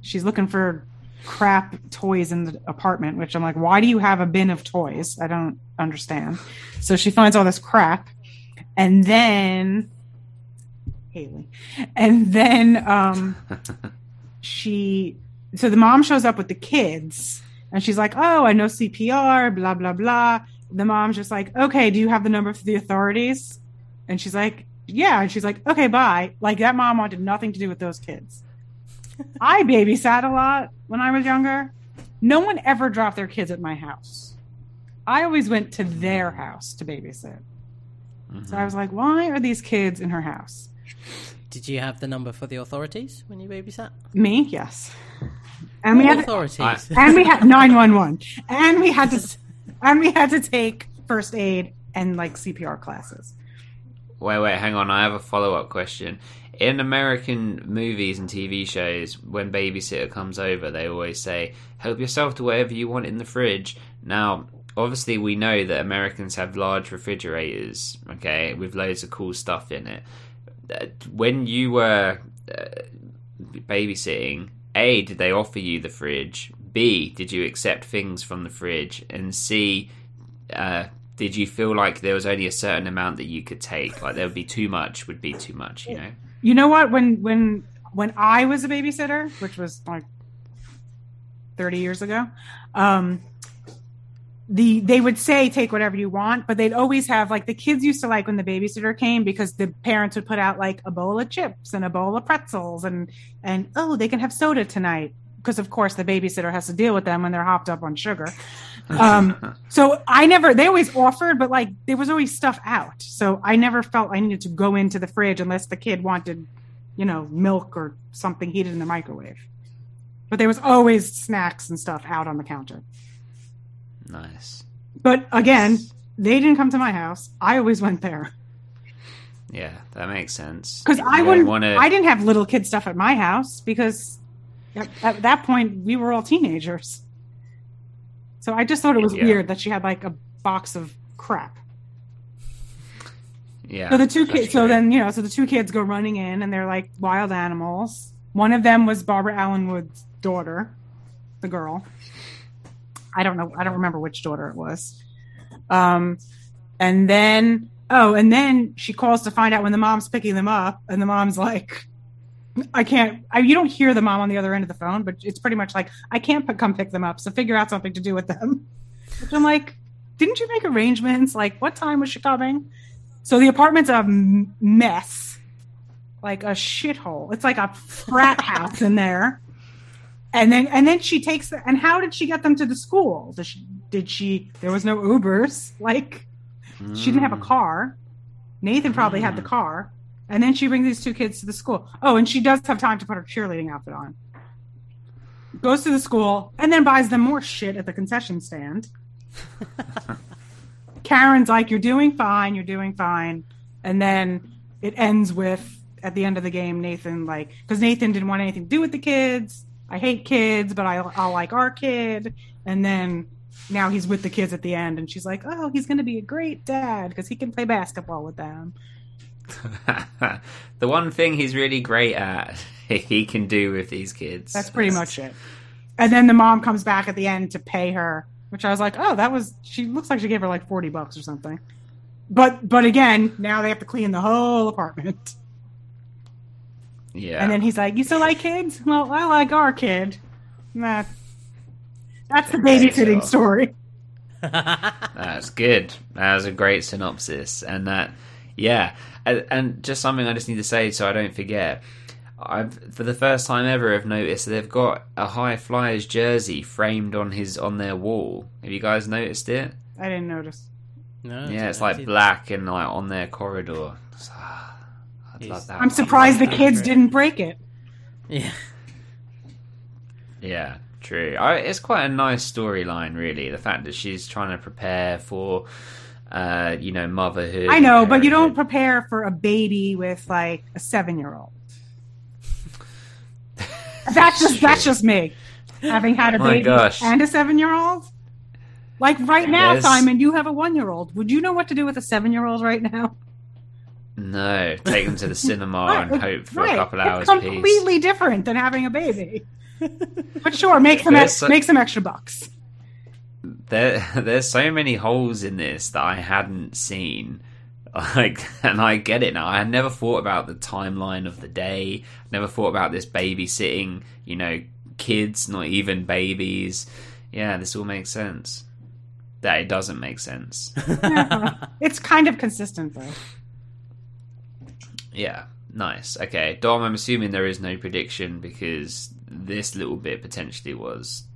she's looking for crap toys in the apartment. Which I'm like, why do you have a bin of toys? I don't understand. So she finds all this crap, and then Haley. And then um, she, so the mom shows up with the kids and she's like, oh, I know CPR, blah, blah, blah. The mom's just like, okay, do you have the number for the authorities? And she's like, yeah. And she's like, okay, bye. Like that mom wanted nothing to do with those kids. I babysat a lot when I was younger. No one ever dropped their kids at my house. I always went to their house to babysit. So I mm-hmm. was like, why are these kids in her house? Did you have the number for the authorities when you babysat? Me, yes. And we had authorities. and we had 911 and we had to and we had to take first aid and like CPR classes. Wait, wait, hang on. I have a follow up question. In American movies and TV shows, when babysitter comes over, they always say, "Help yourself to whatever you want in the fridge." Now, obviously, we know that Americans have large refrigerators, okay, with loads of cool stuff in it. Uh, When you were uh, babysitting, A, did they offer you the fridge? B, did you accept things from the fridge? And C, uh, did you feel like there was only a certain amount that you could take? Like there would be too much, would be too much, you know? You know what? When when when I was a babysitter, which was like thirty years ago, um, the they would say take whatever you want, but they'd always have like the kids used to like when the babysitter came because the parents would put out like a bowl of chips and a bowl of pretzels and and oh they can have soda tonight because of course the babysitter has to deal with them when they're hopped up on sugar. Um, so I never they always offered, but like there was always stuff out, so I never felt I needed to go into the fridge unless the kid wanted, you know, milk or something heated in the microwave. But there was always snacks and stuff out on the counter. Nice. But again, they didn't come to my house. I always went there Yeah, that makes sense. because I wouldn't. wanna- I didn't have little kid stuff at my house because at, at that point we were all teenagers. So I just thought it was Yeah. weird that she had like a box of crap. Yeah. So the two kids. So then you know, so the two kids go running in, and they're like wild animals. One of them was Barbara Alyn Woods' daughter, the girl. I don't know. I don't remember which daughter it was. Um, and then oh, and then she calls to find out when the mom's picking them up, and the mom's like, "I can't." I, you don't hear the mom on the other end of the phone, but it's pretty much like, "I can't p- come pick them up, so figure out something to do with them." Which I'm like, didn't you make arrangements? Like, what time was she coming? So the apartment's a m- mess, like a shithole. It's like a frat house in there. And then and then she takes the, and how did she get them to the school? Did she, did she there was no Ubers. Like she didn't have a hmm. car. Nathan probably had the hmm. car. And then she brings these two kids to the school. Oh, and she does have time to put her cheerleading outfit on. Goes to the school and then buys them more shit at the concession stand. Karen's like, You're doing fine, you're doing fine. And then it ends with at the end of the game, Nathan like because Nathan didn't want anything to do with the kids. I hate kids, but I I'll like our kid. And then now he's with the kids at the end, and she's like, "Oh, he's going to be a great dad because he can play basketball with them." the one thing he's really great at, he can do with these kids. That's pretty much it. And then the mom comes back at the end to pay her, which I was like, "Oh, that was." She looks like she gave her like forty bucks or something. But but again, now they have to clean the whole apartment. Yeah. And then he's like, "You still like kids? Well, I like our kid." Nah, that's the babysitting story. That's good. That was a great synopsis, and that, yeah, and, and just something I just need to say so I don't forget. I've for the first time ever have noticed they've got a High Flyers jersey framed on his on their wall. Have you guys noticed it? I didn't notice. No, Yeah, it's like did- black and like on their corridor. So, ah, I'd love that I'm surprised the kids didn't break it. Yeah. Yeah, true. I, it's quite a nice storyline, really. The fact that she's trying to prepare for, uh, you know, motherhood. I know, but you don't prepare for a baby with like a seven year old. That's just that's just me. Having had a baby and a seven year old. Like right now, Yes. Simon, you have a one year old. Would you know what to do with a seven year old right now? No, take them to the cinema and hope for Right. a couple it's hours peace. completely different than having a baby. but sure, make some ex- so- make some extra bucks. There, there's so many holes in this that I hadn't seen. Like, and I get it now. I had never thought about the timeline of the day. Never thought about this babysitting. You know, kids, not even babies. Yeah, this all makes sense. That it doesn't make sense. It's kind of consistent though. Yeah, nice. Okay, Dom, I'm assuming there is no prediction because this little bit potentially was filler.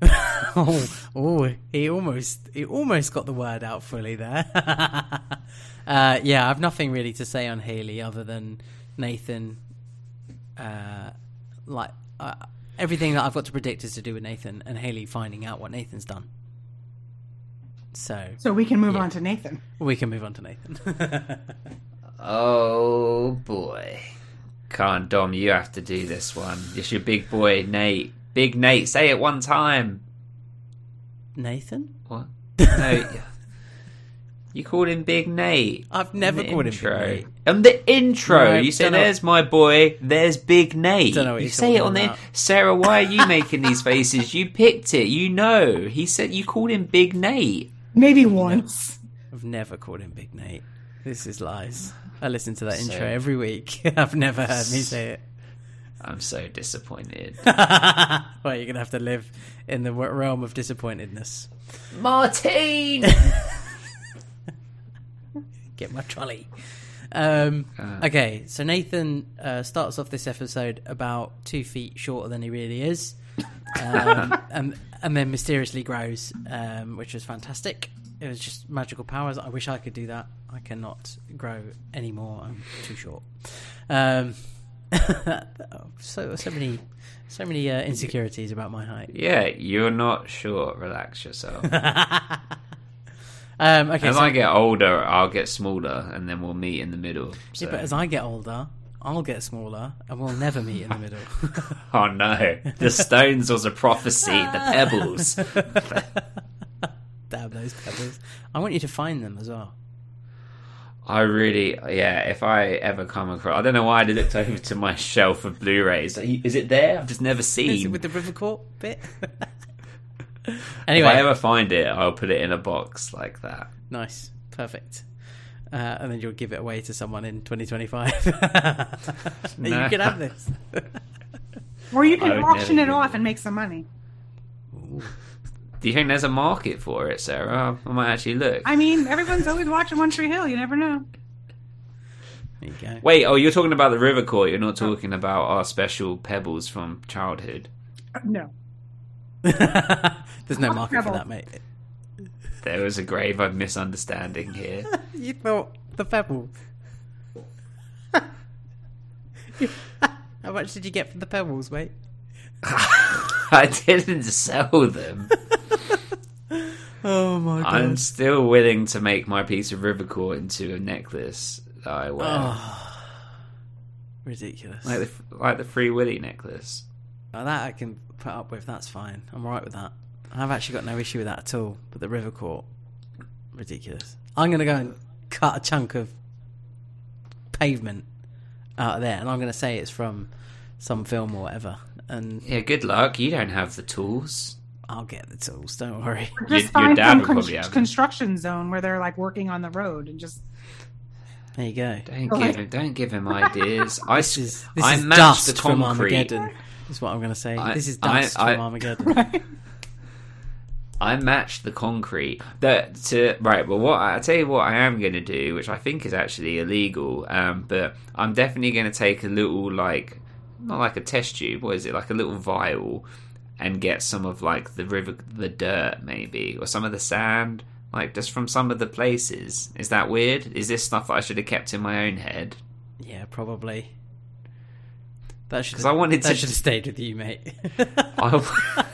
oh, oh, he almost he almost got the word out fully there. uh, yeah, I've nothing really to say on Haley other than Nathan. Uh, like uh, everything that I've got to predict is to do with Nathan and Haley finding out what Nathan's done. So So we can move Yeah. on to Nathan. we can move on to Nathan. Oh boy. Come on, Dom, you have to do this one. It's your big boy, Nate. Big Nate, say it one time. Nathan? What? No. you called him Big Nate. I've never in the called him Big. Nate. On the intro, No, you said, "There's my boy. There's Big Nate." Don't know what you you're say it on the about. Sarah. Why are you making these faces? You picked it. You know. He said you called him Big Nate. Maybe once. I've never called him Big Nate. This is lies. I listen to that So- intro every week. I've never heard me say it. I'm so disappointed. well, you're gonna have to live in the realm of disappointedness. Martine. Get my trolley. Um, Uh. okay, so Nathan uh, starts off this episode about two feet shorter than he really is, um, and and then mysteriously grows, um, which was fantastic. It was just magical powers. I wish I could do that. I cannot grow anymore. I'm too short. So so many so many uh, insecurities about my height. yeah, you're not short. Relax yourself. Um, okay, As so, I get older, I'll get smaller, and then we'll meet in the middle. So. yeah, but as I get older, I'll get smaller, and we'll never meet in the middle. Oh no, the stones was a prophecy. The pebbles. Damn those pebbles! I want you to find them as well. I really, yeah. If I ever come across, I don't know why I looked over to my shelf of Blu-rays. Is it there? I've just never Is seen. it with the river court bit? Anyway, if I ever find it, I'll put it in a box like that. nice, perfect. Uh, and then you'll give it away to someone in 2025. No. You can have this. Or you can auction it off and make some money. Do you think there's a market for it, Sarah? I might actually look. I mean, everyone's always watching One Tree Hill. You never know. There you go. Wait, oh, you're talking about the river court. You're not talking about our special pebbles from childhood. Uh, No. There's no What market for that, mate. There was a grave of misunderstanding here. You thought the pebbles. How much did you get for the pebbles, mate? I didn't sell them. Oh my god. I'm still willing to make my piece of river court into a necklace that I wear, Oh, ridiculous. like the like the Free Willy necklace. That I can put up with. That's fine. I'm alright with that. I've actually got no issue with that at all. But the river court, ridiculous. I'm going to go and cut a chunk of pavement out of there, and I'm going to say it's from some film or whatever. And Yeah, good luck. You don't have the tools. I'll get the tools. Don't worry. Just Your- your find dad some would probably have them. construction zone where they're like working on the road and just There you go. Don't Go give him. Don't give him ideas. I This is this I is matched dust the from. Armageddon. Is what I'm going to say. I- this is I- dust I- from Armageddon. I matched the concrete. That to right. Well, what I tell you what I am going to do, which I think is actually illegal. Um, but I'm definitely going to take a little like not like a test tube. What is it? Like a little vial, and get some of like the river, the dirt maybe, or some of the sand. Like just from some of the places. Is that weird? Is this stuff that I should have kept in my own head? yeah, probably. That should 'Cause I wanted that to- should have stayed with you, mate. I,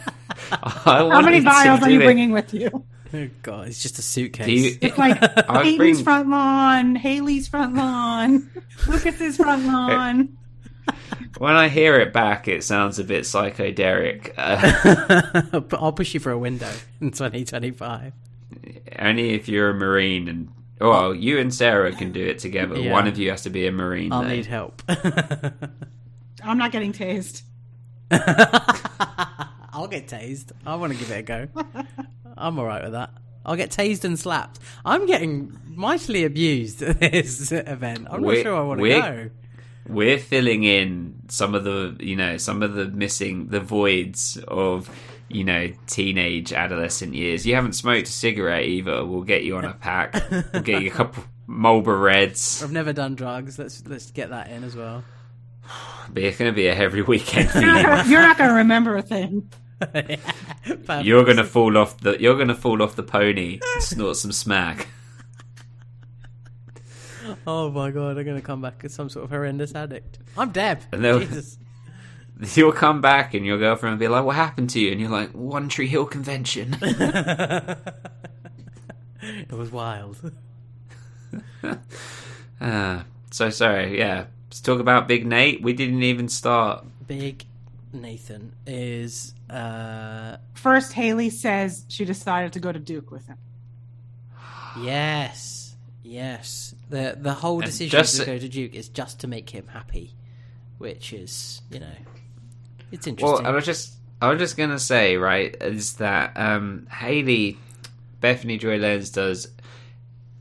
I how many vials are you it- bringing with you? oh god, it's just a suitcase. You, It's like I Peyton's bring- front lawn, Haley's front lawn, Lucas's front lawn. When I hear it back, it sounds a bit psychedelic. Uh, I'll push you for a window in 2025. only if you're a marine, and oh, well, you and Sarah can do it together. Yeah. One of you has to be a marine. I'll though. need help. I'm not getting tased. I'll get tased. I want to give it a go. I'm alright with that. I'll get tased and slapped. I'm getting mightily abused at this event. I'm not We're- sure I want to go. We're filling in some of the, you know, some of the missing, the voids of, you know, teenage, adolescent years. You haven't smoked a cigarette either. We'll get you on a pack. We'll get you a couple Marlboro Reds. I've never done drugs. Let's let's get that in as well. But it's going to be a every weekend for You're you. not gonna- you're not going to remember a thing. Perfect. You're gonna fall off the. You're gonna fall off the pony, and snort some smack. Oh my god, I'm gonna come back as some sort of horrendous addict. I'm Deb. And they'll- Jesus. You'll come back, and your girlfriend will be like, "What happened to you?" And you're like, "One Tree Hill Convention." It was wild. Ah, so sorry. Yeah, let's talk about Big Nate. We didn't even start. Big Nathan is uh First, Haley says she decided to go to Duke with him. yes. Yes. The the whole And decision to go to Duke is just to make him happy. Which is, you know, it's interesting. Well. I was just, I was just gonna say, right, is that um, Haley, Bethany Joy Lenz does.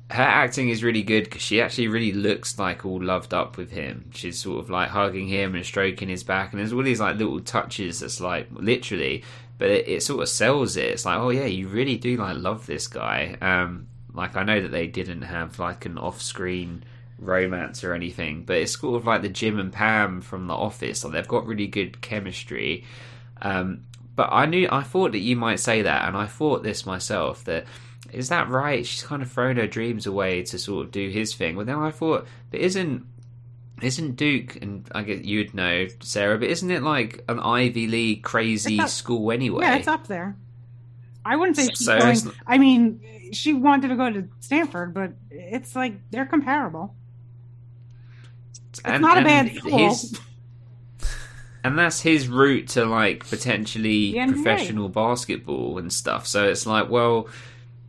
Her acting is really good because she actually really looks like all loved up with him. She's sort of like hugging him and stroking his back, and there's all these like little touches that's like literally, but it, it sort of sells it. It's like, oh yeah, you really do like love this guy. Um, like I know that they didn't have like an off-screen romance or anything, but it's sort of like the Jim and Pam from The Office. Like they've got really good chemistry. Um, but I knew, I thought that you might say that, and I thought this myself that is that right? She's kind of thrown her dreams away to sort of do his thing. But then I thought, but isn't isn't Duke and I guess you'd know Sarah, but isn't it like an Ivy League crazy up- school anyway? Yeah, it's up there. I wouldn't say she's So going. I mean, she wanted to go to Stanford, but it's like they're comparable. It's not a bad school. his- and that's his route to like potentially professional basketball and stuff. So it's like, well,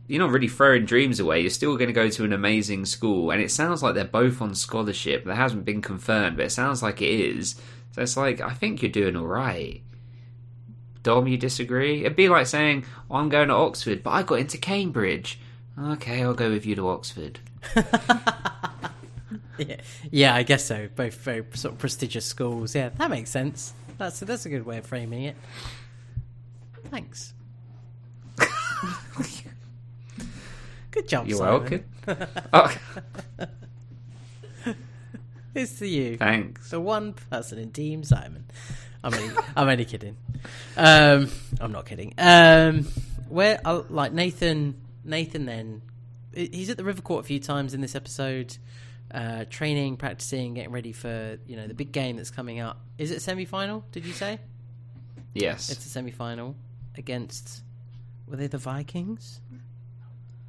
you're not really throwing dreams away. You're still going to go to an amazing school, and it sounds like they're both on scholarship. That hasn't been confirmed, but it sounds like it is. So it's like, I think you're doing all right. Dom, you disagree? It'd be like saying, oh, I'm going to Oxford, but I got into Cambridge. Okay, I'll go with you to Oxford. yeah, yeah, I guess so. Both very sort of prestigious schools. Yeah, that makes sense. That's that's a good way of framing it. Thanks. good job. You're Simon. welcome. oh, It's to you. thanks. The one person in Team Simon. I'm only, I'm only kidding. Um, I'm not kidding. Um, where uh, like Nathan, Nathan then he's at the River Court a few times in this episode, uh, training, practicing, getting ready for you know the big game that's coming up. Is it semi final? Did you say Yes. it's a semi final against? Were they the Vikings?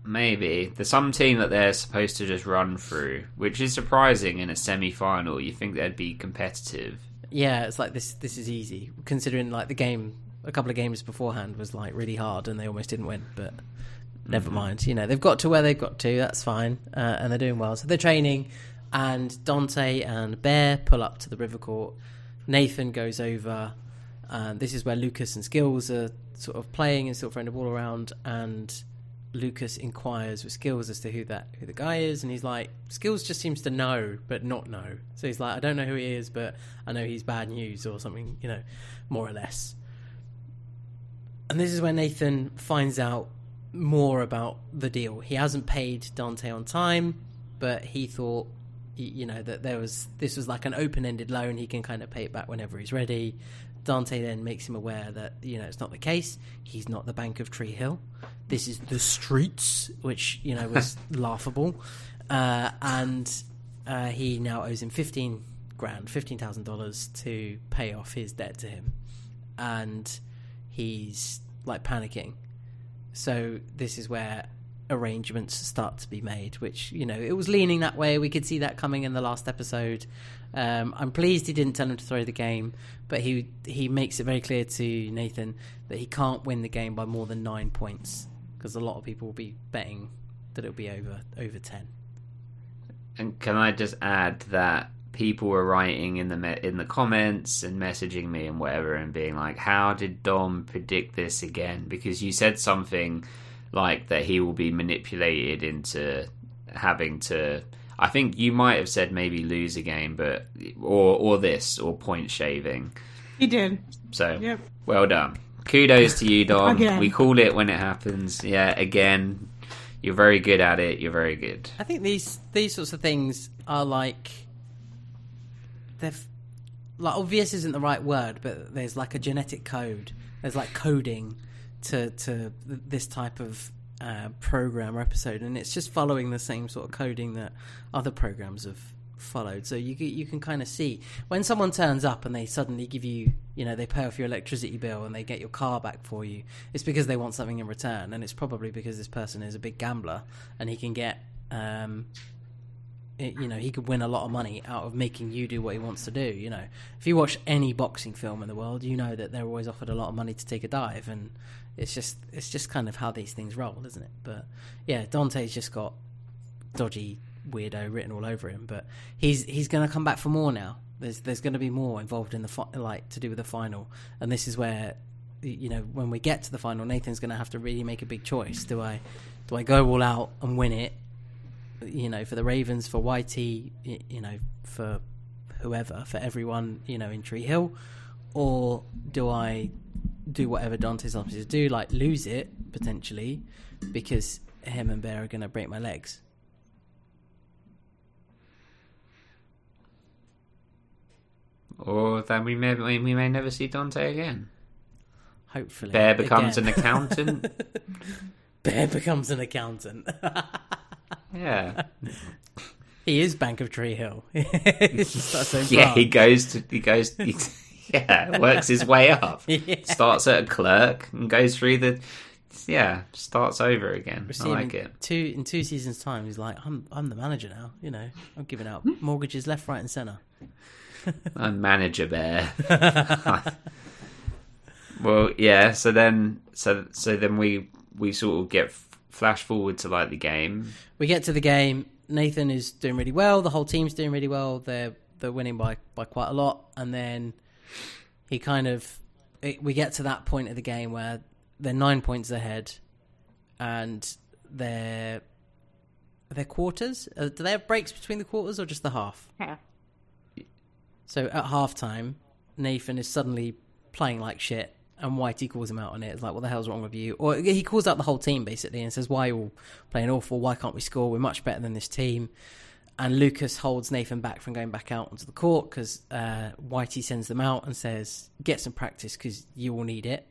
Maybe. There's some team that they're supposed to just run through, which is surprising in a semi final. You think they'd be competitive. Yeah, it's like this. This is easy considering like the game. A couple of games beforehand was like really hard, and they almost didn't win. But never mind. You know they've got to where they've got to. That's fine, uh, and they're doing well. So they're training, and Daunte and Bear pull up to the river court. Nathan goes over. And this is where Lucas and Skills are sort of playing and still throwing the ball around. And Lucas inquires with Skills as to who that who the guy is, and he's like, Skills just seems to know but not know. So he's like, I don't know who he is, but I know he's bad news or something, you know, more or less. And this is where Nathan finds out more about the deal. He hasn't paid Daunte on time, but he thought, you know, that there was this was like an open-ended loan. He can kind of pay it back whenever he's ready. Daunte then makes him aware that you know it's not the case. He's not the Bank of Tree Hill. This is the streets, which you know was laughable, uh, and uh, he now owes him fifteen grand, fifteen thousand dollars to pay off his debt to him, and he's like panicking. So this is where arrangements start to be made, which you know it was leaning that way. We could see that coming in the last episode. Um, I'm pleased he didn't tell him to throw the game, but he he makes it very clear to Nathan that he can't win the game by more than nine points because a lot of people will be betting that it'll be over over ten. And can I just add that people were writing in the me- in the comments and messaging me and whatever and being like, "How did Dom predict this again?" Because you said something like that he will be manipulated into having to. I think you might have said maybe lose a game, but or or this or point shaving. He did. So Yep. well done. Kudos to you, Dom. Again. We call it when it happens. Yeah, again. You're very good at it. You're very good. I think these these sorts of things are like they're like obvious isn't the right word, but there's like a genetic code. There's like coding to to this type of uh, program or episode, and it's just following the same sort of coding that other programs have followed. So you you can kind of see when someone turns up and they suddenly give you, you know, they pay off your electricity bill and they get your car back for you. It's because they want something in return, and it's probably because this person is a big gambler and he can get. Um, it- you know he could win a lot of money out of making you do what he wants to do you know if you watch any boxing film in the world you know that they're always offered a lot of money to take a dive and it's just it's just kind of how these things roll isn't it but yeah Daunte's just got dodgy weirdo written all over him but he's he's going to come back for more now. There's there's going to be more involved in the fi- like to do with the final. And this is where you know when we get to the final nathan's going to have to really make a big choice. Do i do i go all out and win it you know, for the Ravens, for Whitey, you know, for whoever, for everyone, you know, in Tree Hill, or do I do whatever Daunte's asking do, like lose it potentially, because him and Bear are going to break my legs? Or then we may we may never see Daunte again. Hopefully, Bear becomes Again. an accountant. Bear becomes an accountant. yeah, he is Bank of Tree Hill. It's just that same yeah. He goes to he goes. He, yeah, works his way up. Yeah. Starts at a clerk and goes through the. Yeah, starts over again. I like it. Two in two seasons' time, he's like, "I'm I'm the manager now. You know, I'm giving out hmm. mortgages left, right, and centre." I'm manager bear. well, yeah. So then, so so then we we sort of get flash forward to like the game. we get to the game. Nathan is doing really well. The whole team's doing really well. They're they're winning by by quite a lot. And then he kind of it, we get to that point of the game where they're nine points ahead, and they're they're quarters. Uh, do they have breaks between the quarters or just the half? Yeah. So at halftime, Nathan is suddenly playing like shit, and Whitey calls him out on it. It's like, what the hell's wrong with you? Or he calls out the whole team basically and says, why are you all playing awful? Why can't we score? We're much better than this team. And Lucas holds Nathan back from going back out onto the court because uh, Whitey sends them out and says, get some practice because you will need it.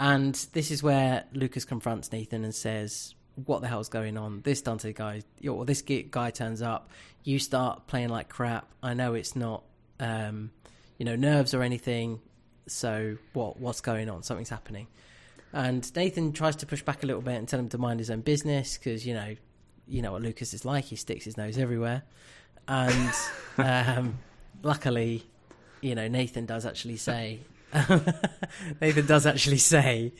And this is where Lucas confronts Nathan and says, "What the hell's going on? This Daunte guy, or this guy turns up. You start playing like crap. I know it's not, um, you know, nerves or anything. So what? What's going on? Something's happening." And Nathan tries to push back a little bit and tell him to mind his own business because you know, you know what Lucas is like. He sticks his nose everywhere. And um, luckily, you know, Nathan does actually say, Nathan does actually say,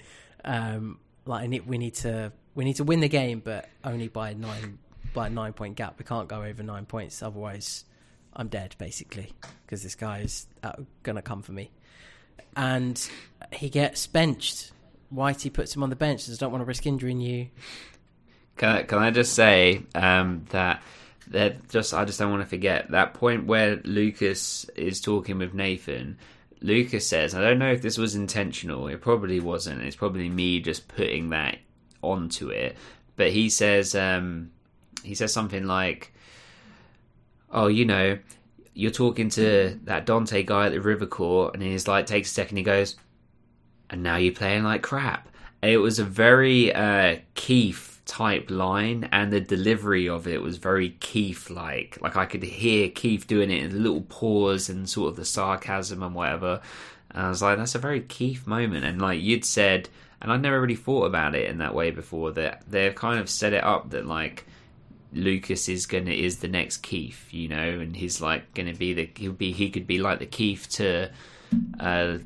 um, like, we need to we need to win the game, but only by nine by a nine point gap. We can't go over nine points, otherwise, I'm dead basically because this guy is out, gonna come for me. And he gets benched. Whitey puts him on the bench. Says, "Don't want to risk injuring you." Can I, can I just say um, that that just I just don't want to forget that point where Lucas is talking with Nathan. Lucas says, "I don't know if this was intentional. It probably wasn't. It's probably me just putting that onto it." But he says, um, he says something like, "Oh, you know." You're talking to that Daunte guy at the River Court, and he's like, takes a second, he goes, and now you're playing like crap. It was a very uh, Keith type line, and the delivery of it was very Keith like. Like I could hear Keith doing it in a little pause and sort of the sarcasm and whatever. And I was like, that's a very Keith moment. And like you'd said, and I'd never really thought about it in that way before. That they've kind of set it up that like Lucas is gonna is the next Keith, you know, and he's like gonna be the he'll be he could be like the Keith to uh,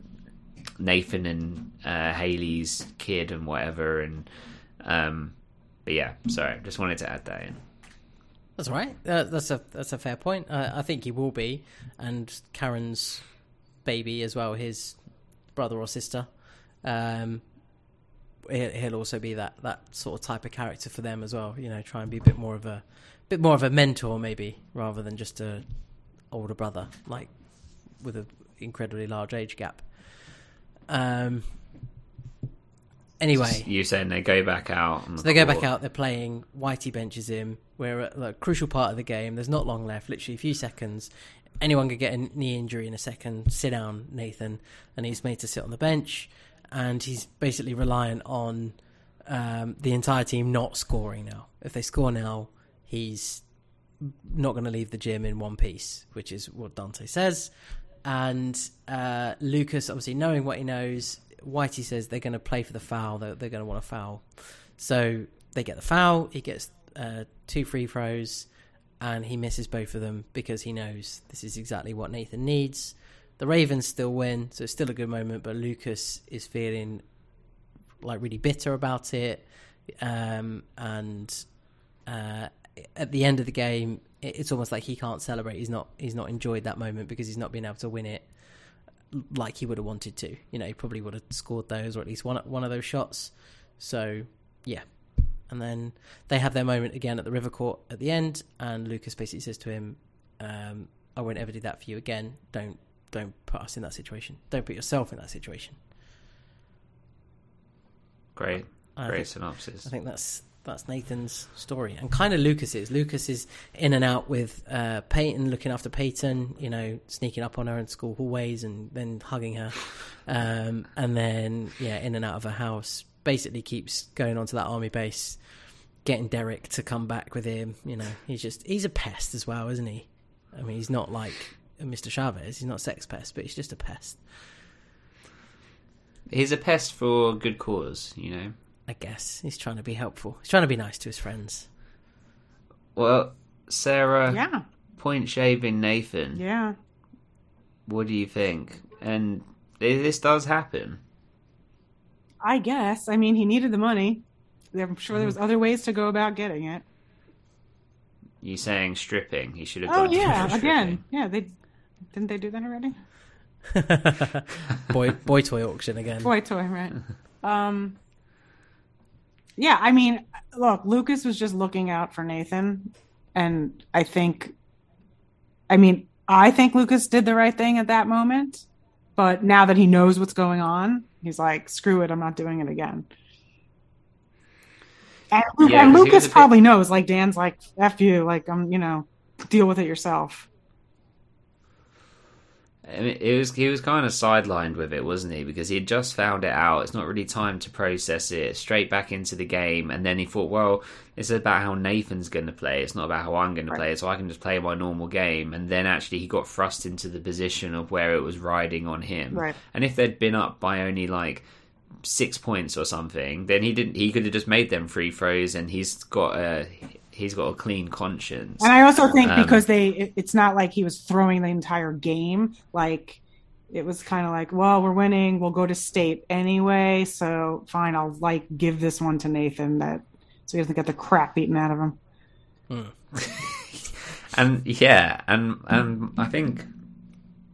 Nathan and uh, Haley's kid and whatever, and um, but yeah, sorry, just wanted to add that in. That's right. Uh, that's a that's a fair point. Uh, I think he will be, and Karen's baby as well, his brother or sister. Um, he'll also be that that sort of type of character for them as well. You know, try and be a bit more of a bit more of a mentor maybe rather than just a older brother like with an incredibly large age gap. Um. Anyway, You saying they go back out? the so they go back out. They're playing. Whitey benches him. We're at the crucial part of the game. There's not long left. Literally a few seconds. Anyone could get a knee injury in a second. Sit down, Nathan, and he's made to sit on the bench. And he's basically reliant on um, the entire team not scoring now. If they score now, he's not going to leave the gym in one piece, which is what Daunte says. And uh, Lucas, obviously knowing what he knows, Whitey says they're going to play for the foul. They're, they're going to want a foul. So they get the foul. He gets uh, two free throws, and he misses both of them because he knows this is exactly what Nathan needs. The Ravens still win, so it's still a good moment. But Lucas is feeling like really bitter about it, um, and uh, at the end of the game, it's almost like he can't celebrate. He's not. He's not enjoyed that moment because he's not been able to win it like he would have wanted to. You know, he probably would have scored those or at least one one of those shots. So yeah, and then they have their moment again at the River Court at the end, and Lucas basically says to him, um, "I won't ever do that for you again. Don't don't put us in that situation. Don't put yourself in that situation." Great, I great think- synopsis. I think that's that's Nathan's story, and kind of Lucas's. Lucas is in and out with uh, Peyton, looking after Peyton. You know, sneaking up on her in school hallways and then hugging her, um, and then yeah, in and out of her house. Basically, keeps going onto that army base, getting Derek to come back with him. You know, he's just he's a pest as well, isn't he? I mean, he's not like Uh, Mr. Chavez. He's not a sex pest, but he's just a pest. He's a pest for good cause, you know. I guess he's trying to be helpful. He's trying to be nice to his friends. Well, Sarah, Yeah, point shaving Nathan. yeah. What do you think? And this does happen. I guess. I mean, he needed the money. I'm sure there was mm. other ways to go about getting it. You saying stripping? He should have. Oh gone yeah, again. Yeah, they didn't they do that already? boy boy toy auction again. Boy toy, right? um, yeah, I mean, look, Lucas was just looking out for Nathan, and I think, I mean, I think Lucas did the right thing at that moment, but now that he knows what's going on, he's like, screw it, I'm not doing it again. And, Yeah, and 'cause he Lucas was a bit- probably knows, like Dan's like, F you, like I'm, you know, deal with it yourself. I mean, it was he was kind of sidelined with it, wasn't he? Because he had just found it out. It's not really time to process it. Straight back into the game, and then he thought, well, it's about how Nathan's going to play. It's not about how I'm going to play. So I can just play my normal game. And then actually, he got thrust into the position of where it was riding on him. Right. And if they'd been up by only like six points or something, then he didn't. He could have just made them free throws, and he's got a he's got a clean conscience. And I also think Um, because they, it, it's not like he was throwing the entire game. Like it was kind of like, well, we're winning. We'll go to state anyway. So fine, I'll like give this one to Nathan that so he doesn't get the crap beaten out of him. and yeah, and and I think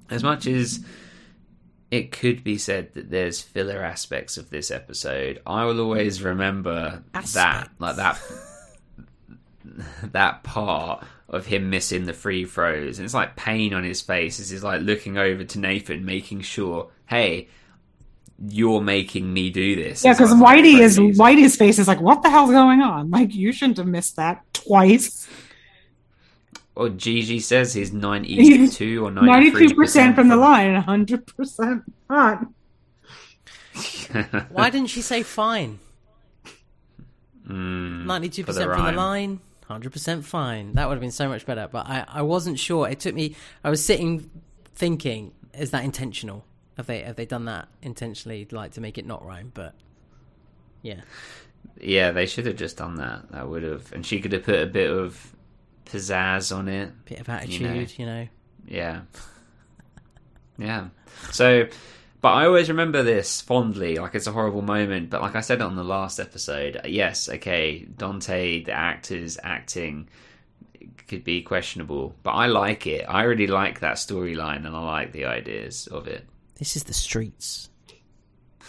as much as it could be said that there's filler aspects of this episode, I will always remember that like that that part of him missing the free throws, and it's like pain on his face as he's like looking over to Nathan, making sure, hey. You're making me do this. Yeah, because Whitey is crazy. Whitey's face is like, what the hell's going on? Like you shouldn't have missed that twice. Or Gigi says he's ninety-two or ninety two percent from the line, and hundred percent not. Why didn't she say fine? Mm, Ninety-two for the percent from the line, hundred percent fine. That would have been so much better. But I, I wasn't sure. It took me. I was sitting thinking, is that intentional? Have they have they done that intentionally, like to make it not rhyme? But yeah, Yeah, they should have just done that. That would have, and she could have put a bit of pizzazz on it. bit of attitude, you know. Yeah, yeah. So, but I always remember this fondly, like it's a horrible moment. But like I said on the last episode, yes, okay, Daunte, the actor's acting could be questionable, but I like it. I really like that storyline, and I like the ideas of it. This is the streets.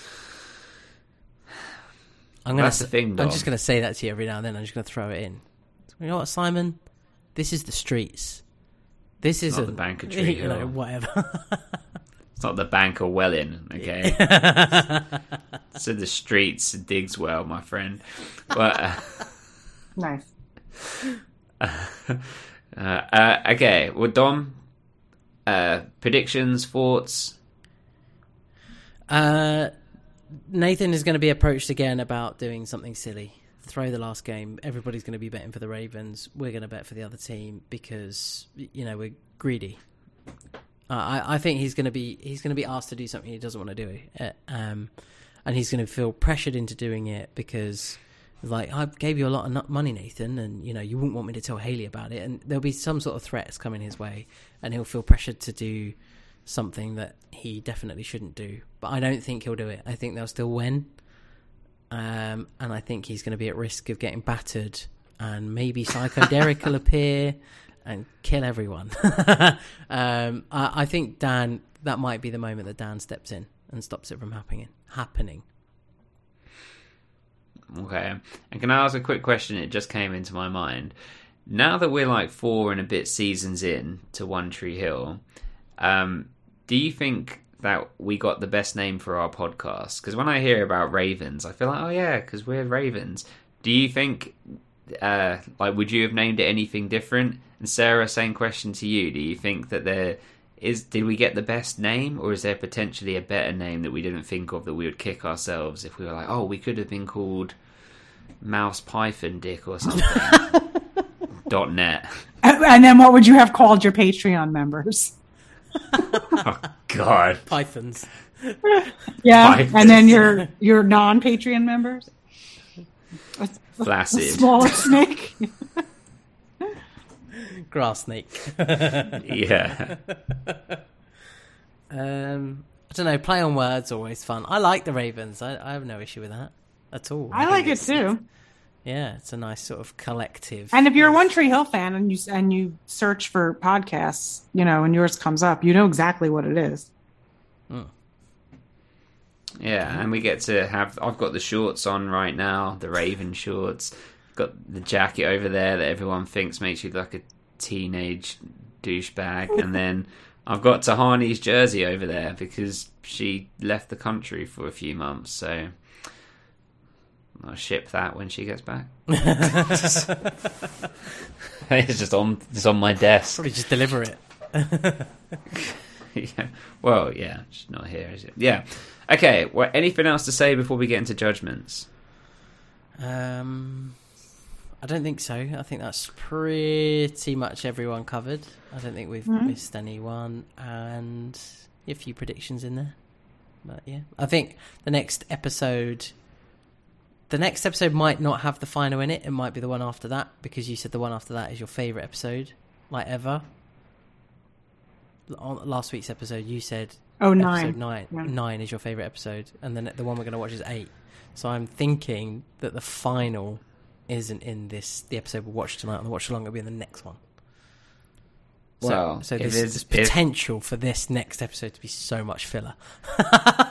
I'm gonna. That's the thing, I'm just gonna say that to you every now and then. I'm just gonna throw it in. You know what, Simon? This is the streets. This isn't the Bank of Tree you know, whatever. It's not the Bank of Welling, okay? it's in the streets, digs well, my friend. But uh, Nice. uh, uh, okay, well, Dom, uh, predictions, thoughts. Uh, Nathan is going to be approached again about doing something silly. Throw the last game. Everybody's going to be betting for the Ravens. We're going to bet for the other team because you know we're greedy. Uh, I, I think he's going to be he's going to be asked to do something he doesn't want to do, uh, um, and he's going to feel pressured into doing it because like I gave you a lot of money, Nathan, and you know you wouldn't want me to tell Haley about it, and there'll be some sort of threats coming his way, and he'll feel pressured to do something that he definitely shouldn't do. But I don't think he'll do it. I think they'll still win, um, and I think he's going to be at risk of getting battered, and maybe Psycho Derek will appear and kill everyone. um, I, I think Dan that might be the moment that Dan steps in and stops it from happening. Happening. Okay. And can I ask a quick question? It just came into my mind. Now that we're like four and a bit seasons in to One Tree Hill, um, do you think that we got the best name for our podcast? Because when I hear about Ravens, I feel like, oh yeah, because we're Ravens. Do you think, uh, like, would you have named it anything different? And Sarah, same question to you. Do you think that there is? Did we get the best name, or is there potentially a better name that we didn't think of that we would kick ourselves if we were like, oh, we could have been called Mouse Python Dick or something? dot net. And and then what would you have called your Patreon members? Oh God. Pythons. Yeah, Pythons. and then your your non Patreon members. A Flaccid. smaller snake. Grass snake. Yeah. Um, I don't know. Play on words always fun. I like the Ravens. I, I have no issue with that at all. I think like it too. Yeah, it's a nice sort of collective. And if you're a One Tree Hill fan and you and you search for podcasts, you know, and yours comes up, you know exactly what it is. Yeah, and we get to have. I've got the shorts on right now, the Raven shorts. Got the jacket over there that everyone thinks makes you look like a teenage douchebag, and then I've got Tahani's jersey over there because she left the country for a few months. So I'll ship that when she gets back. it's just on. It's on my desk. Probably just deliver it. yeah. Well, yeah, she's not here, is it? Yeah. Okay. Well, anything else to say before we get into judgments? Um, I don't think so. I think that's pretty much everyone covered. I don't think we've mm-hmm. missed anyone, and a few predictions in there. But yeah, I think the next episode, the next episode might not have the final in it. It might be the one after that because you said the one after that is your favorite episode, like ever. On last week's episode, you said Oh, episode nine. nine. Yeah. Nine is your favorite episode, and then the one we're going to watch is eight. So I'm thinking that the final isn't in this. The episode we'll watch tonight, and the watch along It'll be in the next one. So, Well, so there's, it's- there's if- potential for this next episode to be so much filler.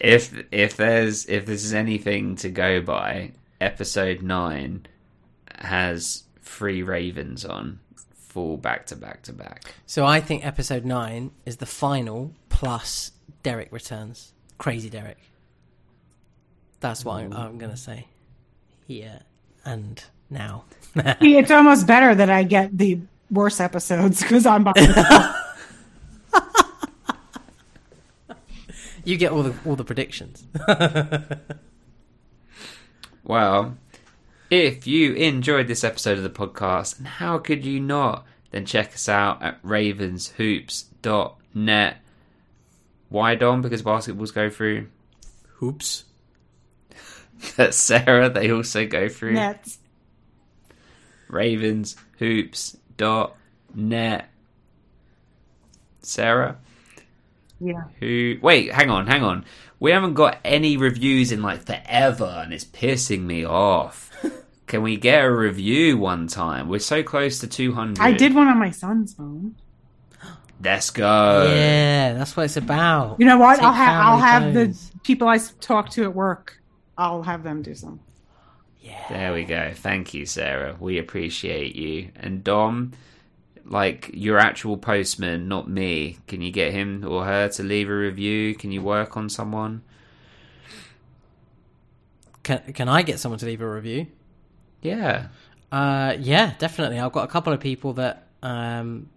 If if there's if this is anything to go by, episode nine has three ravens on, full back to back to back. So I think episode nine is the final plus Derek returns. Crazy Derek. That's what I'm, I'm going to say here and now. See, It's almost better that I get the worse episodes because I'm by. You get all the all the predictions. Well, if you enjoyed this episode of the podcast, and how could you not, then check us out at ravenshoops.net. Why, Dom? Because basketballs go through. Hoops. That Sarah, they also go through. Nets. Ravens hoops dot net. Sarah? Yeah. Who? Wait, hang on, hang on. We haven't got any reviews in like forever, and it's pissing me off. Can we get a review one time? We're so close to 200. I did one on my son's phone. Let's go. Yeah, that's what it's about. You know what? Take I'll have I'll family have the people I talk to at work I'll have them do some. Yeah. There we go. Thank you, Sarah. We appreciate you. And Dom, like your actual postman, not me. Can you get him or her to leave a review? Can you work on someone? Can can I get someone to leave a review? Yeah. Uh, yeah, definitely. I've got a couple of people that um,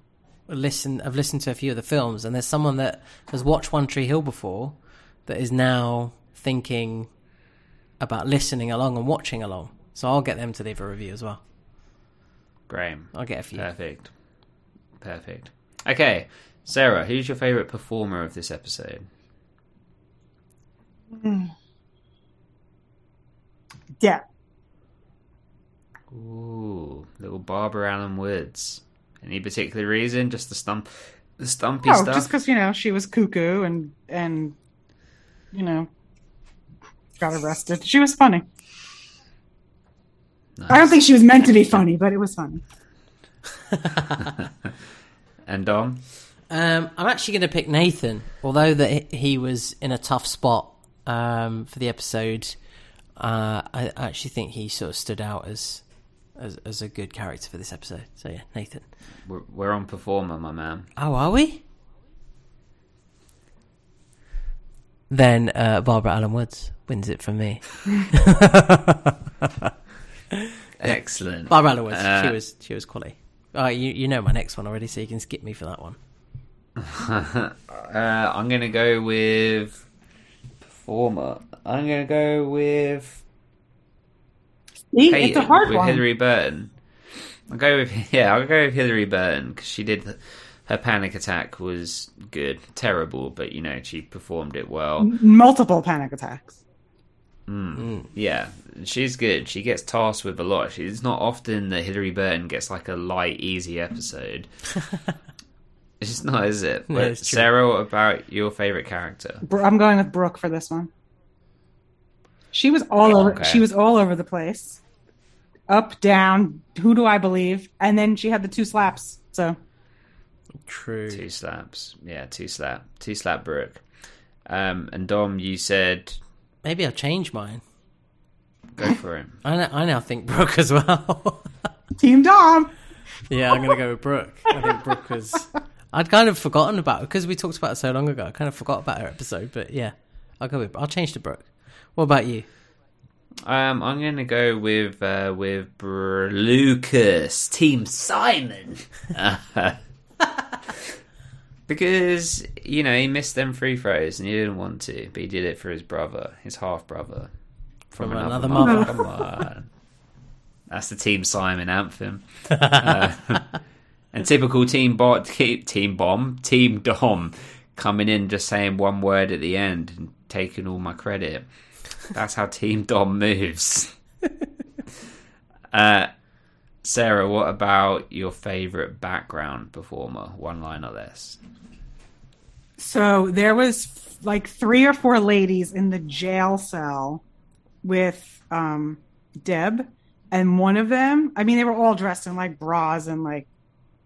listen. I've listened to a few of the films, and there's someone that has watched One Tree Hill before that is now thinking about listening along and watching along. So I'll get them to leave a review as well. Graham. I'll get a few. Perfect. Perfect. Okay, Sarah, who's your favorite performer of this episode? Hmm. Yeah. Ooh, little Barbara Alyn Woods. Any particular reason? Just the stump, the stumpy No, stuff. just because you know she was cuckoo and and you know got arrested. She was funny. I don't think she was meant to be funny, but it was funny. And Dom. Um, I'm actually going to pick Nathan, although that he was in a tough spot um, for the episode. Uh, I actually think he sort of stood out as, as as a good character for this episode. So yeah, Nathan. We're, we're on performer, my man. Oh, are we? Then uh, Barbara Alyn Woods wins it from me. Excellent. Barbara Alyn Woods, Uh, she was she was quality. Oh, you you know my next one already, so you can skip me for that one. Uh, I'm gonna go with performer. I'm gonna go with See, Peyton, it's a hard with one. Hilarie Burton. I'll go with yeah. I'll go with Hilarie Burton because she did her panic attack was good, terrible, but you know she performed it well. Multiple panic attacks. Hmm. Hmm. Yeah, she's good. She gets tasked with a lot. She, it's not often that Hilarie Burton gets like a light, easy episode. it's just not, is it? No, But it's. Sarah, what about your favorite character? I'm going with Brooke for this one. She was all over. Okay. She was all over the place, up, down. Who do I believe? And then she had the two slaps. So True. Two slaps. Yeah, two slap. Two slap Brooke. Um, and Dom, you said Maybe I'll change mine. go for it. I now, I now think Brooke as well. Team Dom. yeah, I'm gonna go with Brooke. I think Brooke was. I'd kind of forgotten about it because we talked about it so long ago. I kind of forgot about her episode, but yeah, I'll go with. I'll change to Brooke. What about you? Um, I'm gonna go with uh, with Br- Lucas, Team Simon, because you know he missed them free throws and he didn't want to, but he did it for his brother, his half brother, From another mother. Come on, that's the Team Simon anthem. Uh, and typical Team Bot, Team Bomb, Team Dom, coming in just saying one word at the end and taking all my credit. That's how Team Dom moves. uh, Sarah, what about your favorite background performer? One line or less. So there was like three or four ladies in the jail cell with um, Deb, and one of them, I mean, they were all dressed in like bras and like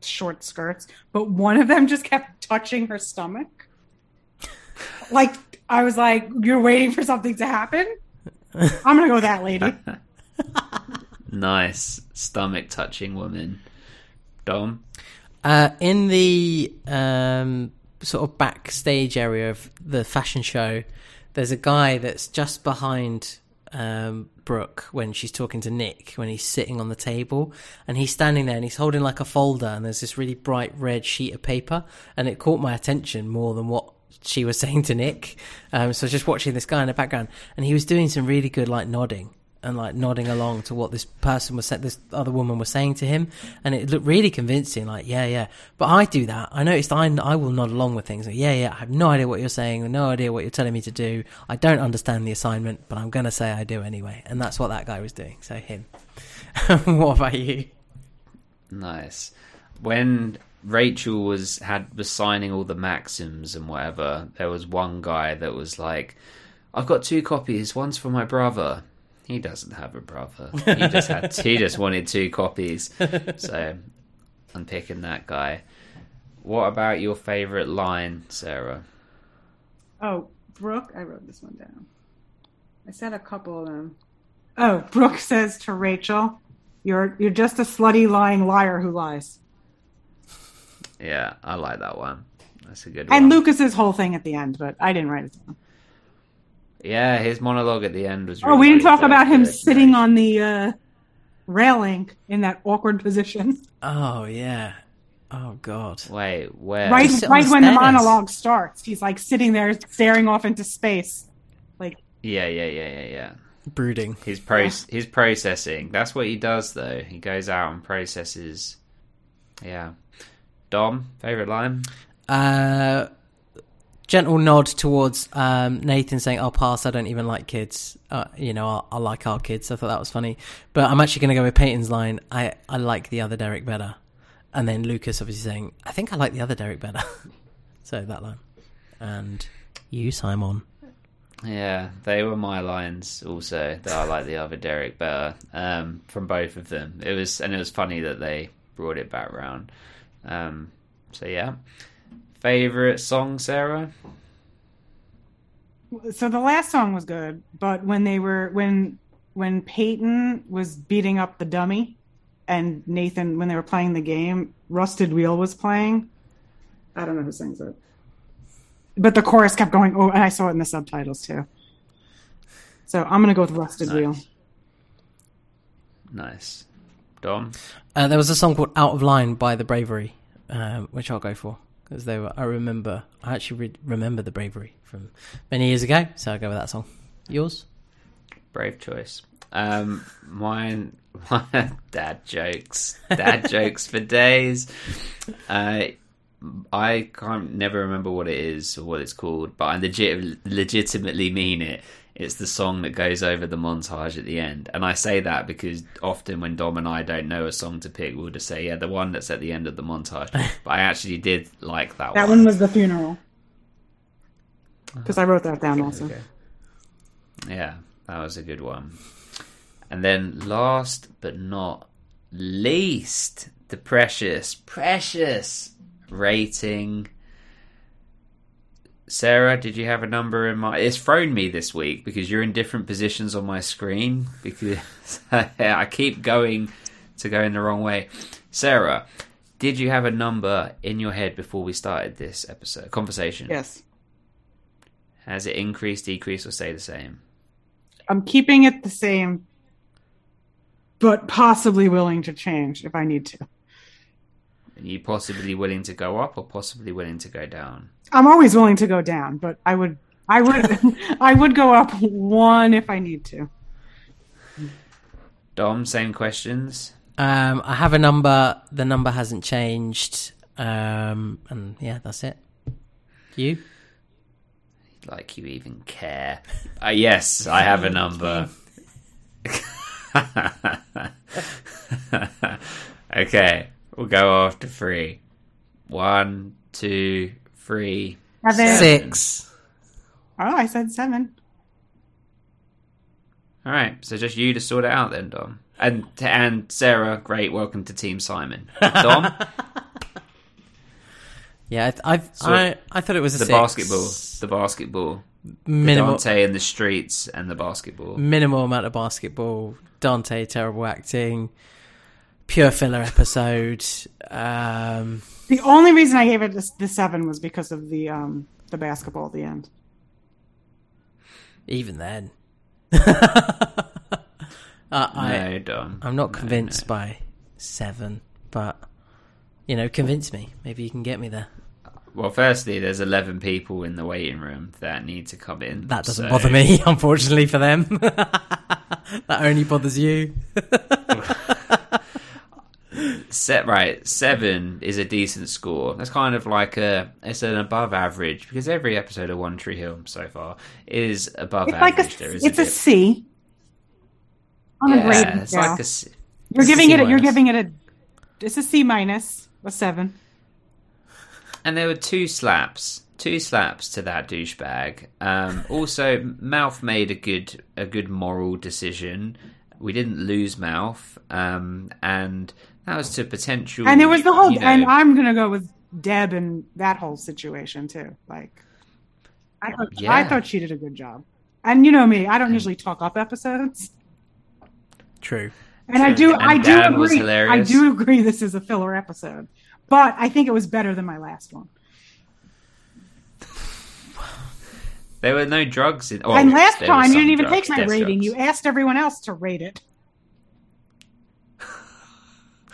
short skirts, but one of them just kept touching her stomach. Like I was like, "You're waiting for something to happen." I'm gonna go with that lady. Nice stomach touching woman. Dom. Uh, in the um, sort of backstage area of the fashion show, there's a guy that's just behind um, Brooke when she's talking to Nick when he's sitting on the table, and he's standing there and he's holding like a folder, and there's this really bright red sheet of paper, and it caught my attention more than what she was saying to Nick. Um, so I was just watching this guy in the background, and he was doing some really good like nodding and like nodding along to what this person was saying, this other woman was saying to him, and it looked really convincing. Like, yeah, yeah. But I do that. I noticed I I will nod along with things. Like, yeah, yeah. I have no idea what you're saying, no idea what you're telling me to do. I don't understand the assignment, but I'm gonna say I do anyway. And that's what that guy was doing. So him. what about you? Nice. When Rachel was had was signing all the maxims and whatever, there was one guy that was like, "I've got two copies. One's for my brother." He doesn't have a brother. He just had. he just wanted two copies. So, I'm picking that guy. What about your favorite line, Sarah? Oh, Brooke, I wrote this one down. I said a couple of them. Oh, Brooke says to Rachel, "You're you're just a slutty lying liar who lies." Yeah, I like that one. That's a good And one. And Lucas's whole thing at the end, but I didn't write it down. Yeah, his monologue at the end was. Oh, we didn't talk about him the sitting on the uh, railing in that awkward position. Oh yeah. Oh god. Wait, where? right, right the when the monologue starts, he's like sitting there staring off into space. Like, Yeah, yeah, yeah, yeah, yeah. Brooding. His pro his processing. That's what he does though. He goes out and processes. Yeah. Dom, favorite line? Uh, gentle nod towards um, Nathan saying, "I'll pass. I don't even like kids. Uh, you know, I, I like our kids." I thought that was funny, but I'm actually going to go with Peyton's line. I I like the other Derek better, and then Lucas obviously saying, "I think I like the other Derek better." so that line, and you, Simon. Yeah, they were my lines also. That I like the other Derek better um, from both of them. It was and it was funny that they brought it back round. Um, so yeah, favorite song, Sarah. so the last song was good, but when they were when when Peyton was beating up the dummy, and Nathan when they were playing the game, Rusted Wheel was playing. I don't know who sings it, but the chorus kept going. Oh, and I saw it in the subtitles too. So I'm gonna go with Rusted Nice. Wheel. Nice, Dom. Uh, there was a song called "Out of Line" by the Bravery, um, which I'll go for because they were. I remember. I actually re- remember the Bravery from many years ago, so I'll go with that song. Yours? Brave choice. Um, mine, dad jokes, dad jokes for days. Uh, I can't never remember what it is or what it's called, but I legit, legitimately mean it. It's the song that goes over the montage at the end, and I say that because often when Dom and I don't know a song to pick, we'll just say, "Yeah, the one that's at the end of the montage." but I actually did like that, That one. That one was the funeral. Because I wrote that down also. Okay. Yeah, that was a good one. And then last but not least, the precious, precious rating. Sarah, did you have a number in mind? It's thrown me this week because you're in different positions on my screen because I keep going to go in the wrong way. Sarah, did you have a number in your head before we started this episode conversation? Yes. Has it increased, decreased, or stay the same? I'm keeping it the same, but possibly willing to change if I need to. Are you possibly willing to go up or possibly willing to go down? I'm always willing to go down, but I would, I would, I would go up one if I need to. Dom, same questions. Um, I have a number. The number hasn't changed. Um, and yeah, that's it. You? Like you even care. Uh, yes, I have a number. okay, we'll go after three. One, two, three. Seven. Six. Oh, I said seven. All right, so just you to sort it out then, Dom. And and Sarah, great, welcome to Team Simon. Dom, Yeah, I, th- I've, So, I I thought it was a the six. basketball, the basketball, the Daunte in the streets, and the basketball. minimal amount of basketball. Daunte terrible acting. Pure filler episode. Um, The only reason I gave it the, the seven was because of the um the basketball at the end. even then. uh, I, no, Dom. I'm not No, convinced no. by seven, but you know, convince me. Maybe you can get me there. Well, firstly, there's 11 people in the waiting room that need to come in. That doesn't so- bother me, unfortunately for them. that only bothers you. Set right, seven is a decent score. That's kind of like a it's an above average because every episode of One Tree Hill so far is above It's like average. a there is it's a C. On a yeah, grading it's scale. like a s- you're giving C it. a- You're giving it a. It's a C minus, a seven. and there were two slaps, two slaps to that douchebag. Um, also, Mouth made a good a good moral decision. We didn't lose Mouth, um, and that was to potential. And there was the whole. you know- And I'm gonna go with Deb and that whole situation too. Like, I thought I thought she did a good job. And you know me, I don't usually talk up episodes. True. And I do, And I do Dan was agree. I do agree this is a filler episode, but I think it was better than my last one. There were no drugs in. Oh, and last time you didn't even drugs, take my rating. drugs. You asked everyone else to rate it.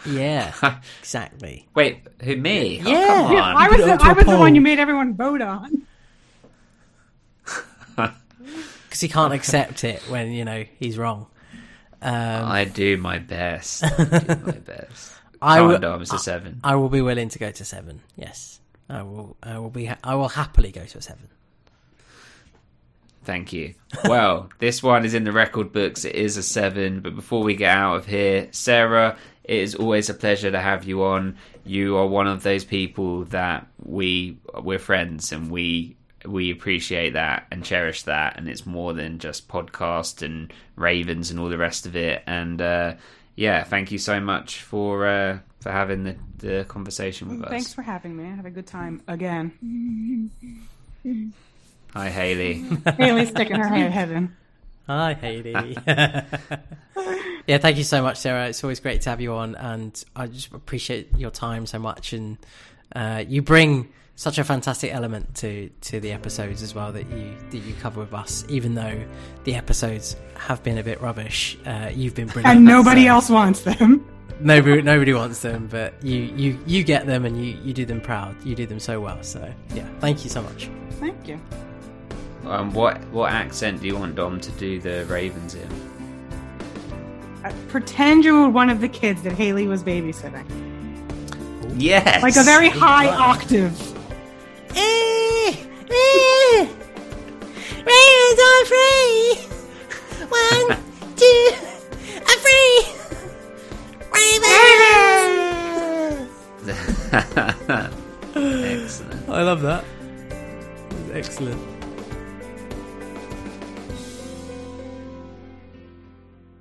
Yeah, exactly. Wait, who me? Oh, Yeah. come Yeah, on. I was, the, onto I a was the one you made everyone vote on. Because he can't accept it when you know he's wrong. Um, I do my best. I do my best. I will- Condoms a seven. I will be willing to go to seven. Yes, I will. I will be. Ha- I will happily go to a seven. Thank you. Well, this one is in the record books. It is a seven. But before we get out of here, Sarah, it is always a pleasure to have you on. You are one of those people that we we're friends and we we appreciate that and cherish that. And it's more than just podcast and Ravens and all the rest of it. And uh, yeah, thank you so much for uh, for having the, the conversation with us. Thanks for having me. I had a good time again. Hi, Haley. Haley's sticking her head, head in. Hi, Hayley. yeah, thank you so much, Sarah. It's always great to have you on, and I just appreciate your time so much. And uh, you bring such a fantastic element to to the episodes as well that you that you cover with us. Even though the episodes have been a bit rubbish, uh, you've been brilliant. And nobody So- else wants them. Nobody, nobody wants them, but you, you, you get them and you, you do them proud. You do them so well. So yeah, thank you so much. Thank you. um, what what accent do you want Dom to do the Ravens in? Pretend you were one of the kids that Haley was babysitting. Yes. Like a very high octave. Eh, eh. Ravens are free. One, two, a free. Excellent. I love that. Excellent.